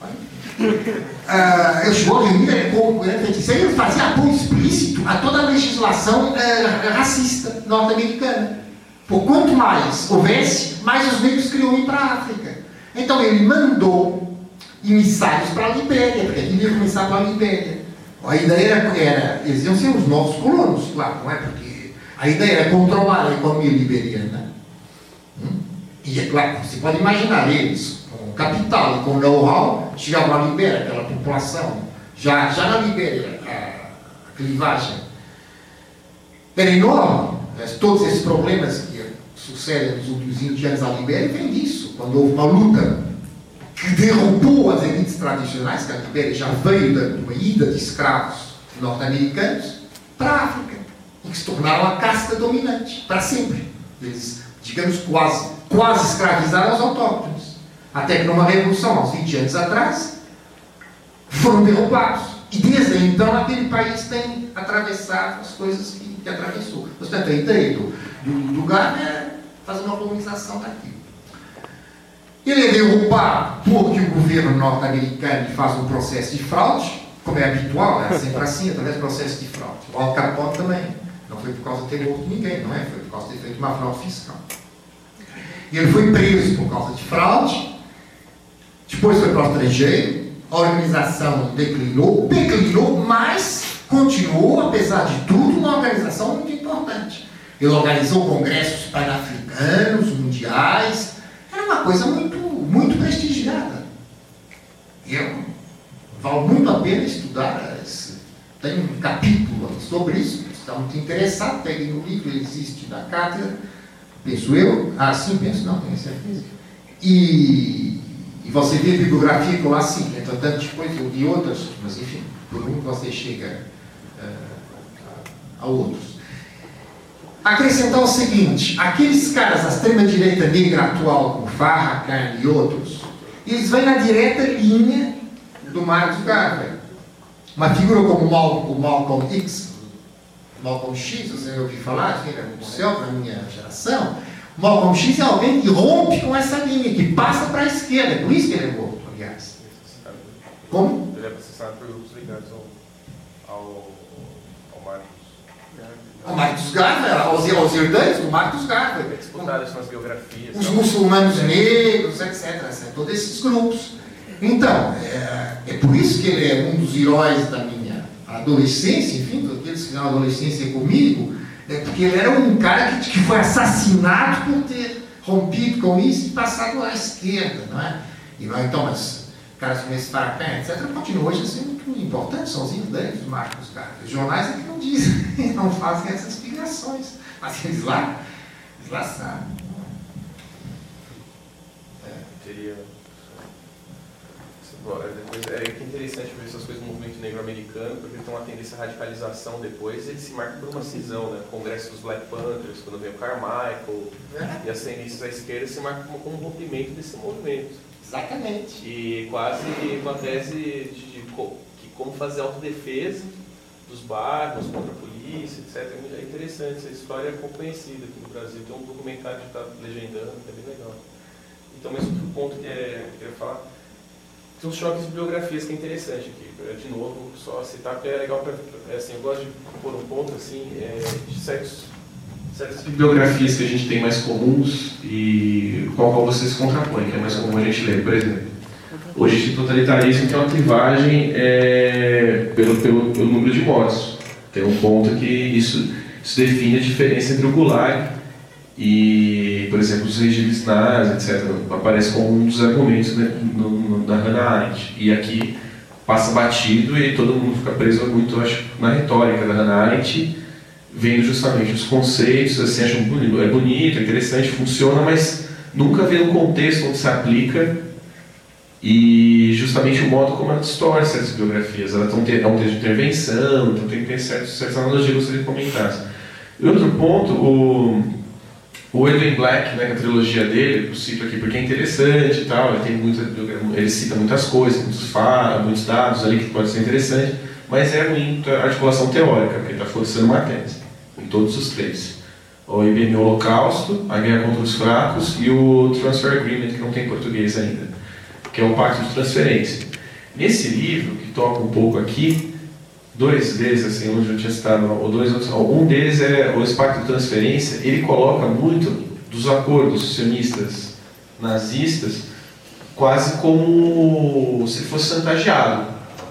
É? uh, eu chegou a reunir com o ele fazia apoio explícito a toda a legislação uh, racista norte-americana. Por quanto mais houvesse, mais os negros queriam ir para a África. Então ele mandou emissários para a Libéria, porque ele ia começar para a Libéria. A ideia era, era, eles iam ser os novos colonos, claro, não é? Porque a ideia era controlar a economia liberiana. E é claro, você pode imaginar eles, com capital e com know-how, na Libéria, aquela população, já, já na Libéria, a, a clivagem enorme. Todos esses problemas que sucedem nos últimos 20 anos à Libéria vêm disso. Quando houve uma luta que derrubou as elites tradicionais, que a Libéria já veio de uma ida de escravos norte-americanos para a África, e que se tornaram a casta dominante, para sempre. Eles, digamos, quase, quase escravizaram os autóctones. Até que numa revolução, aos 20 anos atrás, foram derrubados. E desde então aquele país tem atravessado as coisas que, que atravessou. Portanto, a ideia do, Gardner é fazer uma colonização daqui. Ele é derrubado porque o governo norte-americano faz um processo de fraude, como é habitual, é sempre assim, através do processo de fraude. O Al Capone também. Não foi por causa de ter morto ninguém, não é? Foi por causa de ter feito uma fraude fiscal. E ele foi preso por causa de fraude, depois foi para o estrangeiro, a organização declinou, declinou, mas continuou, apesar de tudo, uma organização muito importante. Ele organizou congressos pan-africanos, mundiais, era uma coisa muito, muito prestigiada. Eu, vale muito a pena estudar, tem um capítulo sobre isso, está muito interessado, pegue no livro, ele existe na cátedra, penso eu, ah, sim, penso, não, tenho certeza. E, e você vê a bibliografia que eu lá sim, entretanto depois eu li outras, mas enfim, por um você chega uh, a, outros acrescentar o seguinte: aqueles caras, a extrema-direita negra atual, como Farrakhan e outros, eles vêm na direta linha do Marcos Garvey. Uma figura como Malcolm X, Malcolm X, você ouviu falar, que era no céu na minha geração. Malcolm X é alguém que rompe com essa linha, que passa para a esquerda, é por isso que ele é morto, aliás. Como? Ele é processado por grupos ligados ao, ao, ao Marcos. O Marcos Garvey, os, os herdeiros do Marcos Garvey. Disputadas nas biografias. Os muçulmanos negros, etc, etc. Todos esses grupos. Então, é, é por isso que ele é um dos heróis da minha adolescência, enfim, daqueles que fizeram adolescência comigo, é porque ele era um cara que, que foi assassinado por ter rompido com isso e passado à esquerda, não é? E, então, mas caras como esse Parapé, etc., continuam hoje sendo muito importantes, são os do Marcos. Os jornais é que não dizem, não fazem essas ligações, mas eles lá, eles lá sabem. É, teria é, interessante ver essas coisas do movimento negro americano, porque tem uma tendência à radicalização depois, ele se marca por uma cisão, né? O Congresso dos Black Panthers, quando vem o Carmichael, é. e as tendências à esquerda se marcam como, como um rompimento desse movimento. Exatamente. E quase uma tese de, de, de como fazer autodefesa dos bairros contra a polícia, etc. É interessante, essa história é pouco conhecida aqui no Brasil. Tem um documentário que está legendando, que é bem legal. Então, mesmo outro ponto que, é, que eu queria falar, tem uns choques de biografias que é interessante aqui. De novo, só citar, porque é legal para. É, assim, eu gosto de pôr um ponto assim, é, de certos, certas biografias que a gente tem mais comuns e a qual vocês contrapõem, que é mais comum a gente ler. Por exemplo, o de totalitarismo tem uma clivagem é, pelo, pelo, pelo, número de mortos. Tem um ponto que isso, isso define a diferença entre o Gulag e, por exemplo, os regimes nazis, etc., aparece como um dos argumentos né, no, da Hannah Arendt. E aqui passa batido e todo mundo fica preso muito, acho, na retórica da Hannah Arendt, vendo justamente os conceitos, assim, acham bonito, é bonito, é interessante, funciona, mas nunca vê um contexto onde se aplica e justamente o modo como ela distorce essas biografias. Ela tem, é um texto de intervenção, então tem que ter certas, analogias que de comentar. E outro ponto, o o Edwin Black, né, a trilogia dele, eu cito aqui porque é interessante e tal, ele, tem muita, ele cita muitas coisas, muitos, fatos, muitos dados ali que pode ser interessante, mas é muita articulação teórica, porque está forçando uma tese, em todos os três. O IBM Holocausto, a Guerra contra os Fracos e o Transfer Agreement, que não tem português ainda, que é o Pacto de Transferência. Nesse livro, que toca um pouco aqui, dois deles, assim, onde eu tinha citado, ou dois outros, um deles é o Pacto de Transferência, ele coloca muito dos acordos sionistas nazistas quase como se fosse chantageado.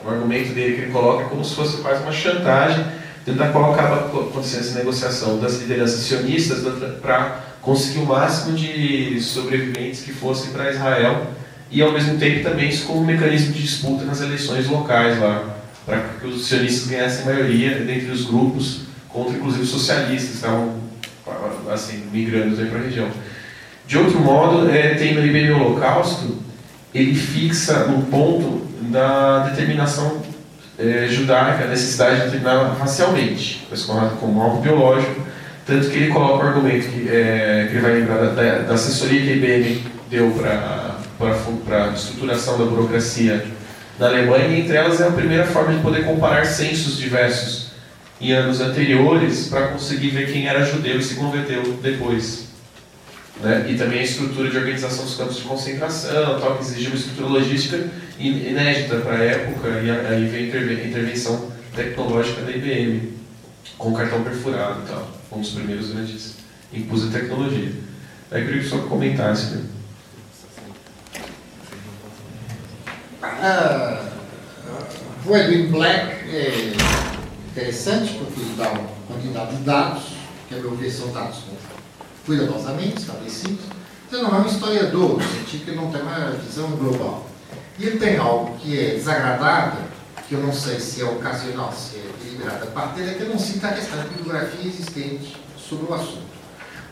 O argumento dele que ele coloca é como se fosse quase uma chantagem, dentro da qual acaba acontecendo essa negociação das lideranças sionistas para conseguir o máximo de sobreviventes que fossem para Israel e ao mesmo tempo também isso como um mecanismo de disputa nas eleições locais lá para que os sionistas ganhassem maioria dentre os grupos, contra inclusive os socialistas que estavam assim, migrando para a região. De outro modo, é, tem no IBM Holocausto, ele fixa um ponto da determinação é, judaica, a necessidade de determinar racialmente, como algo biológico, tanto que ele coloca o argumento que, é, que ele vai lembrar da, da assessoria que a IBM deu para a estruturação da burocracia da Alemanha, e entre elas é a primeira forma de poder comparar censos diversos em anos anteriores para conseguir ver quem era judeu e se converteu depois. Né? E também a estrutura de organização dos campos de concentração, tal, que exigia uma estrutura logística inédita para a época, e aí vem a intervenção tecnológica da IBM, com cartão perfurado e tal, um dos primeiros grandes impus de tecnologia. Aí eu queria só comentar isso. Né? Ah, o Edwin Black é interessante porque dá uma quantidade de dados, que a meu ver são dados cuidadosamente estabelecidos. Ele não é um historiador, no sentido que ele não tem uma visão global. E ele tem algo que é desagradável, que eu não sei se é ocasional, se é deliberado parte dele, é que ele não cita a questão de bibliografia existente sobre o assunto.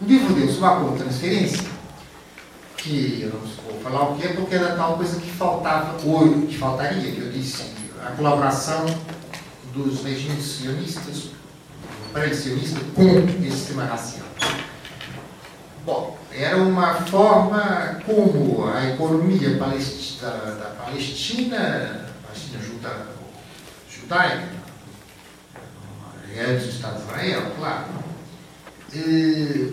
O livro dele sobre a transferência que eu não vou falar o que, porque era tal coisa que faltava, ou que faltaria, que eu disse, a colaboração dos regimes sionistas, pré-sionistas, com esse sistema racial. Bom, era uma forma como a economia palestina, da Palestina, Palestina juda, judaica, antes do Estado de Israel, claro,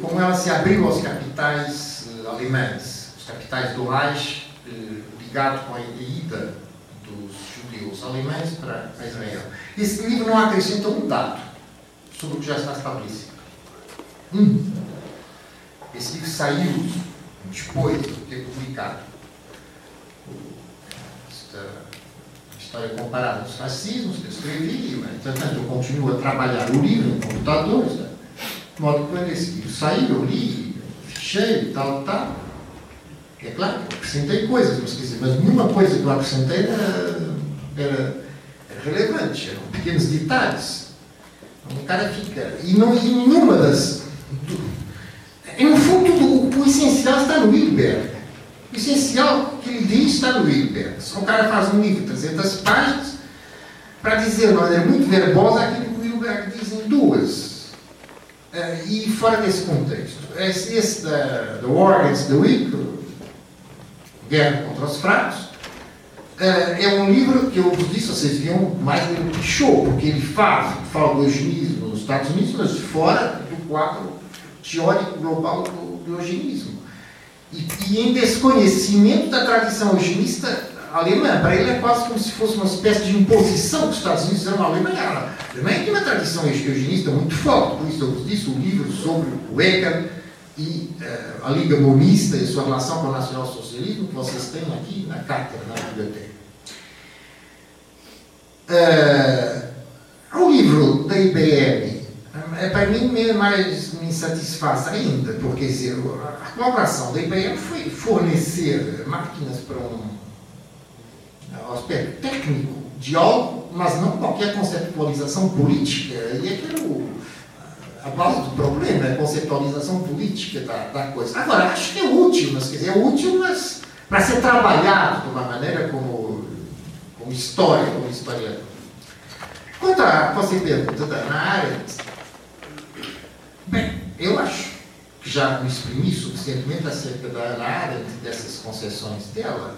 como ela se abriu aos capitais eh, alemães os capitais do eh, ligado com a ida dos judeus alemães para Israel. Esse livro não acrescenta um dado sobre o que já está estabelecido. Um, esse livro saiu depois de ter publicado esta história comparada dos fascismos que eu escrevi, mas, entretanto eu continuo a trabalhar o livro em computadores, né? de modo que quando esse livro saiu, eu li, fechei e tal, tal. É claro que acrescentei coisas, mas, quer dizer, mas nenhuma coisa que eu acrescentei era, era, relevante, eram pequenos detalhes. Então, o cara fica. E, não, e nenhuma das. Do, no fundo, o, o essencial está no Wilberg. O essencial que ele diz está no Wilberg. Só o cara faz um livro de 300 páginas para dizer de maneira muito verbosa aquilo que o Wilberg diz em duas. Uh, e fora desse contexto, esse, esse da, War Against the Weak, Guerra contra os Fracos, uh, é um livro que eu vos disse, vocês viam mais um show, porque ele fala, fala do eugenismo nos Estados Unidos, mas fora do quadro teórico global do, do eugenismo. E, e, em desconhecimento da tradição eugenista alemã. Para ele é quase como se fosse uma espécie de imposição que os Estados Unidos na Alemanha. A Alemanha tem uma tradição eugenista muito forte, por isso eu vos disse o livro sobre o Wecker e uh, a Liga Monista e sua relação com o nacionalsocialismo que vocês têm aqui na cátedra, na biblioteca. Uh, o livro da IBM é, para mim mais me satisfaz ainda, porque dizer, a colaboração da IBM foi fornecer máquinas para um aspecto técnico de algo, mas não qualquer conceptualização política. E aquilo, a base do problema é a conceptualização política da, da coisa. Agora, acho que é útil, mas quer dizer, é útil, mas para ser trabalhado de uma maneira como, como história, como historiador. Quanto a você pergunta da área Bem, eu acho que já me exprimi suficientemente acerca da Ana Arendt, dessas concessões dela,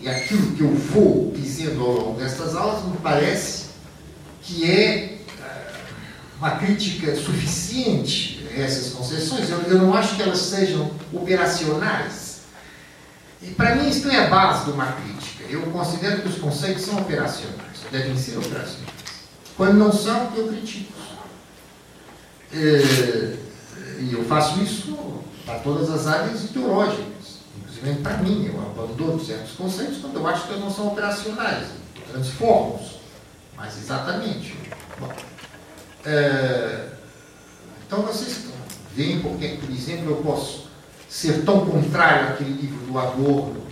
e aquilo que eu vou dizendo ao longo destas aulas me parece que é uma crítica suficiente a essas concessões. Eu, eu não acho que elas sejam operacionais. E para mim isso é a base de uma crítica. Eu considero que os conceitos são operacionais, devem ser operacionais. Quando não são, eu critico. É, e eu faço isso para todas as áreas ideológicas, inclusive para mim. Eu abandono certos conceitos quando eu acho que eles não são operacionais, transformo-os. Mas exatamente. Bom, é, então vocês veem porque, por exemplo, eu posso ser tão contrário àquele livro do Adorno,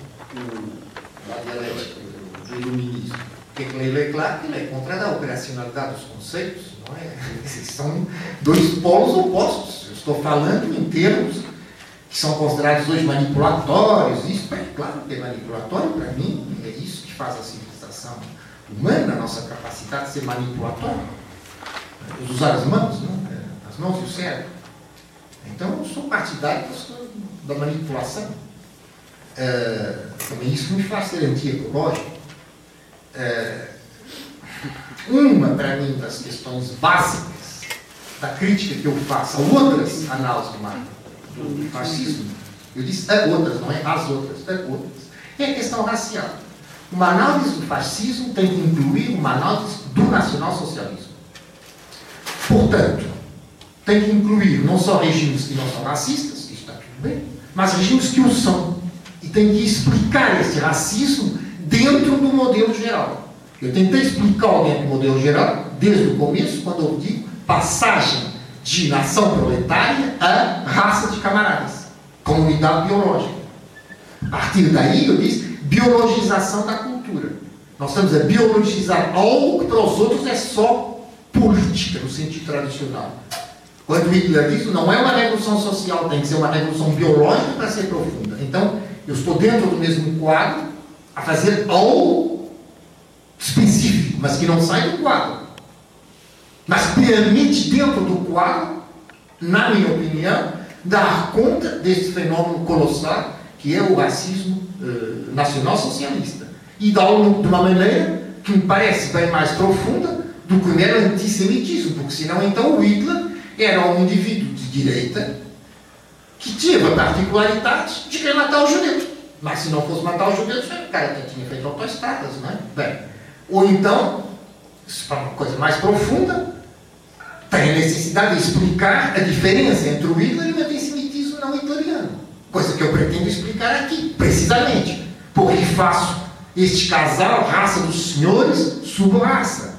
da dialética, do iluminismo. Porque ele é claro que ele é contra a operacionalidade dos conceitos, não é? São dois polos opostos. Eu estou falando em termos que são considerados hoje manipulatórios. Isso é claro que é manipulatório para mim, é isso que faz a civilização humana, a nossa capacidade de ser manipulatória. Usar as mãos, não? É, as mãos e o cérebro. Então eu sou partidário da manipulação. É, também isso me faz ser antiecológico. É, uma, para mim, das questões básicas da crítica que eu faço a outras análises do, fascismo, eu disse é outras, não é as outras, é outras, é a questão racial. Uma análise do fascismo tem que incluir uma análise do nacionalsocialismo. Portanto, tem que incluir não só regimes que não são racistas, isso está tudo bem, mas regimes que o são. E tem que explicar esse racismo dentro do modelo geral. Eu tentei explicar o modelo geral desde o começo, quando eu digo passagem de nação proletária a raça de camaradas, comunidade biológica. A partir daí, eu disse, biologização da cultura. Nós estamos a biologizar algo que para os outros é só política, no sentido tradicional. Quando Hitler diz, não é uma revolução social, tem que ser uma revolução biológica para ser profunda. Então, eu estou dentro do mesmo quadro a fazer algo específico, mas que não sai do quadro. Mas permite, dentro do quadro, na minha opinião, dar conta desse fenômeno colossal que é o racismo eh, nacional-socialista. E dá-lo de uma maneira que me parece bem mais profunda do que mero antissemitismo, porque senão então o Hitler era um indivíduo de direita que tinha a particularidade de querer matar os judeus. Mas se não fosse matar os judeus, o cara tinha feito autoestradas, não é? Bem, ou então, para uma coisa mais profunda, tem tem a necessidade de explicar a diferença entre o Hitler e o antissemitismo não hitleriano. Coisa que eu pretendo explicar aqui, precisamente. Porque faço este casal, raça dos senhores, sub-raça.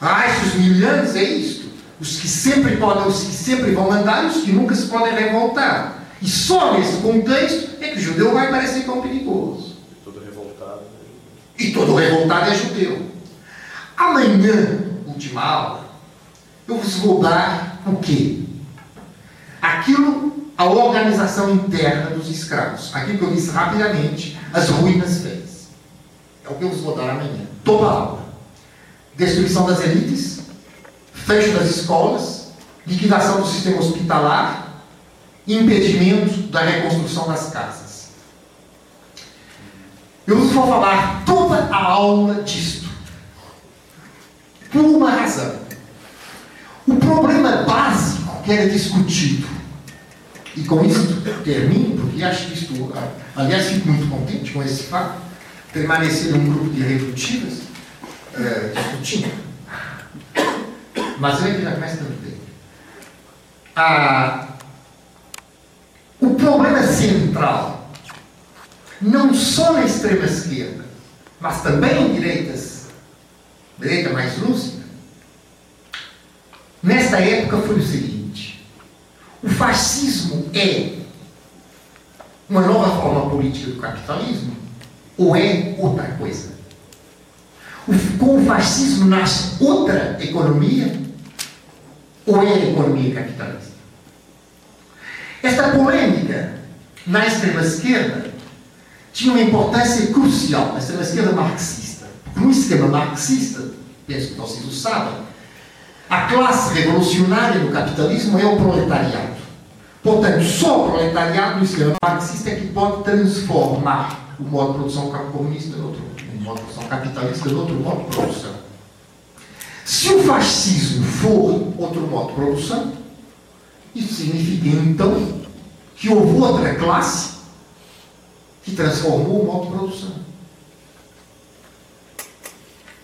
Ah, os milhares é isto. Os que sempre podem, os que sempre vão mandar e os que nunca se podem revoltar. E só nesse contexto é que o judeu vai parecer tão perigoso. Todo revoltado. E todo revoltado é judeu. Amanhã, última aula, eu vos vou dar o quê? Aquilo, a organização interna dos escravos. Aquilo que eu disse rapidamente, as ruínas fez. É o que eu vos vou dar amanhã. Toda aula. Destruição das elites, fecho das escolas, liquidação do sistema hospitalar, impedimento da reconstrução das casas. Eu vos vou falar toda a aula disto. Por uma razão. O problema básico que era discutido, e com isso termino, porque acho que isto, aliás, fico muito contente com esse fato, permanecer num grupo de refutivas, é, discutindo. Mas ele já começa tanto bem. Ah, o problema central, não só na extrema esquerda, mas também em direitas, direita mais lúcida, nesta época foi o seguinte: o fascismo é uma nova forma política do capitalismo ou é outra coisa? Com o fascismo nasce outra economia ou é a economia capitalista? Esta polêmica na extrema-esquerda tinha uma importância crucial, na extrema-esquerda marxista. No esquema marxista, penso que vocês o sabem, a classe revolucionária do capitalismo é o proletariado. Portanto, só o proletariado no esquema marxista é que pode transformar o modo de produção comunista em outro modo de produção capitalista, outro modo de produção. Se o fascismo for outro modo de produção, isso significa então que houve outra classe que transformou o modo de produção.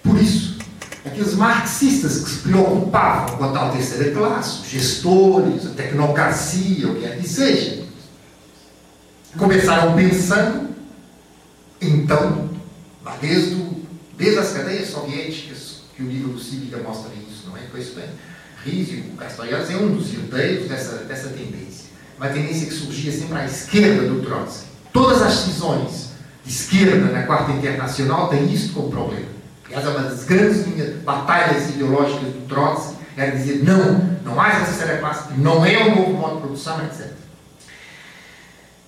Por isso, aqueles marxistas que se preocupavam com a tal terceira classe, os gestores, a tecnocracia, o que quer que seja, começaram pensando, então, desde, o, desde as cadeias soviéticas, que o livro do Cívica mostra isso, não é? Com isso bem. Rizio, Castoriadis é um dos herdeiros dessa, dessa tendência. Uma tendência que surgia sempre à esquerda do Trotsky. Todas as cisões de esquerda na Quarta Internacional têm isso como problema. Aliás, é uma das grandes batalhas ideológicas do Trotsky era dizer não, não há essa terceira classe, não é um novo modo de produção, etc.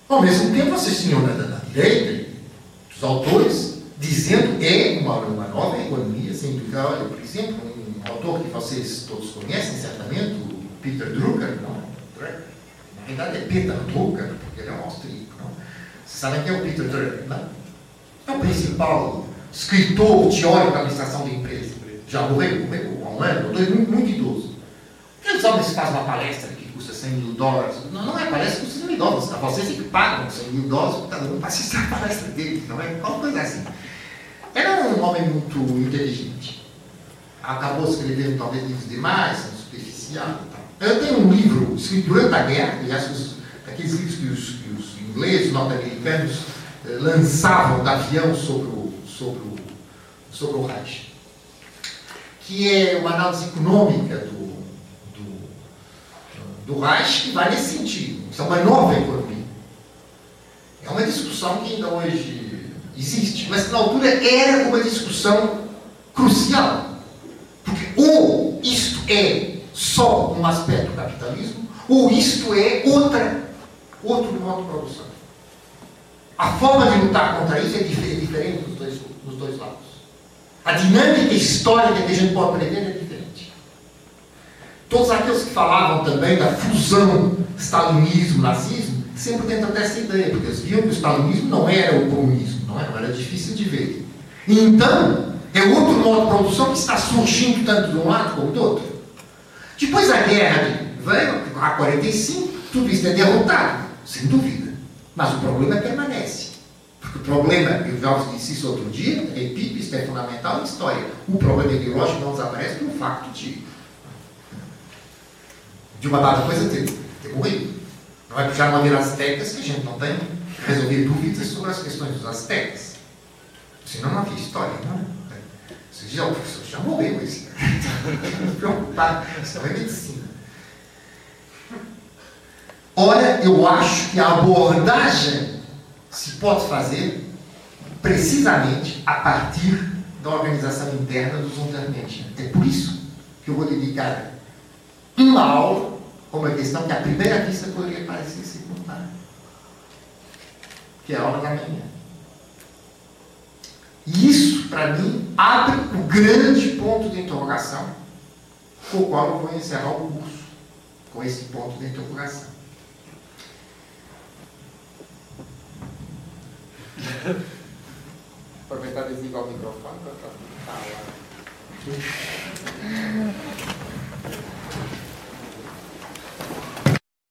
Ao mesmo tempo, vocês tinham na, na direita, os autores, dizendo é uma, uma nova economia, sem dúvida. Olha, por exemplo, um autor que vocês todos conhecem, certamente, o Peter Drucker, não? na verdade é Peter Drucker, porque ele é um austríaco. Não? Vocês sabem quem é o Peter Drucker, não? É o principal escritor teórico da administração de empresa. Já morreu, morreu há um ano, dois, muito, muito idoso. Aqueles homens fazem uma palestra que custa 100 mil dólares. Não, não é palestra que custa 100 mil dólares. Vocês é que pagam 100 mil dólares cada um para assistir a palestra dele, não é? Qualquer coisa assim. Era um homem muito inteligente. Acabou escrevendo talvez livros demais, superficial e. Eu tenho um livro escrito durante a guerra, aliás, os, aqueles livros que os, que os ingleses, norte-americanos, eh, lançavam da avião sobre o, sobre o, sobre o Reich, que é uma análise econômica do, do, do Reich que vai nesse sentido. Isso é uma nova economia. É uma discussão que ainda hoje existe, mas que na altura era uma discussão crucial. Porque ou isto é só um aspecto do capitalismo, ou isto é outra, outro modo de produção. A forma de lutar contra isso é diferente dos dois, dos dois lados. A dinâmica histórica que a gente pode aprender é diferente. Todos aqueles que falavam também da fusão stalinismo-nazismo sempre tentam dessa ideia, porque eles viam que o stalinismo não era o comunismo, não era, não era difícil de ver. Então, é outro modo de produção que está surgindo tanto de um lado como do outro. Depois da guerra veio, a 45, tudo isso é derrotado, sem dúvida. Mas o problema permanece. Porque o problema, eu já disse isso outro dia, repito, isso é fundamental na história. O problema ideológico não desaparece pelo facto de. De uma dada coisa ter, ter morrido. Não é já não haver aztecas que a gente não tem resolver dúvidas sobre as questões dos aztecas. Senão não havia história, não é? Você já, o professor já morreu esse. Preocupado. Isso não é medicina. Ora, eu acho que a abordagem se pode fazer precisamente a partir da organização interna dos Untermenschen. É por isso que eu vou dedicar uma aula uma questão que à primeira vista poderia parecer secundária, que é a aula da manhã. E isso, para mim, abre o grande ponto de interrogação com o qual eu vou encerrar o curso, com esse ponto de interrogação. Aproveitar e desligar o microfone para falar.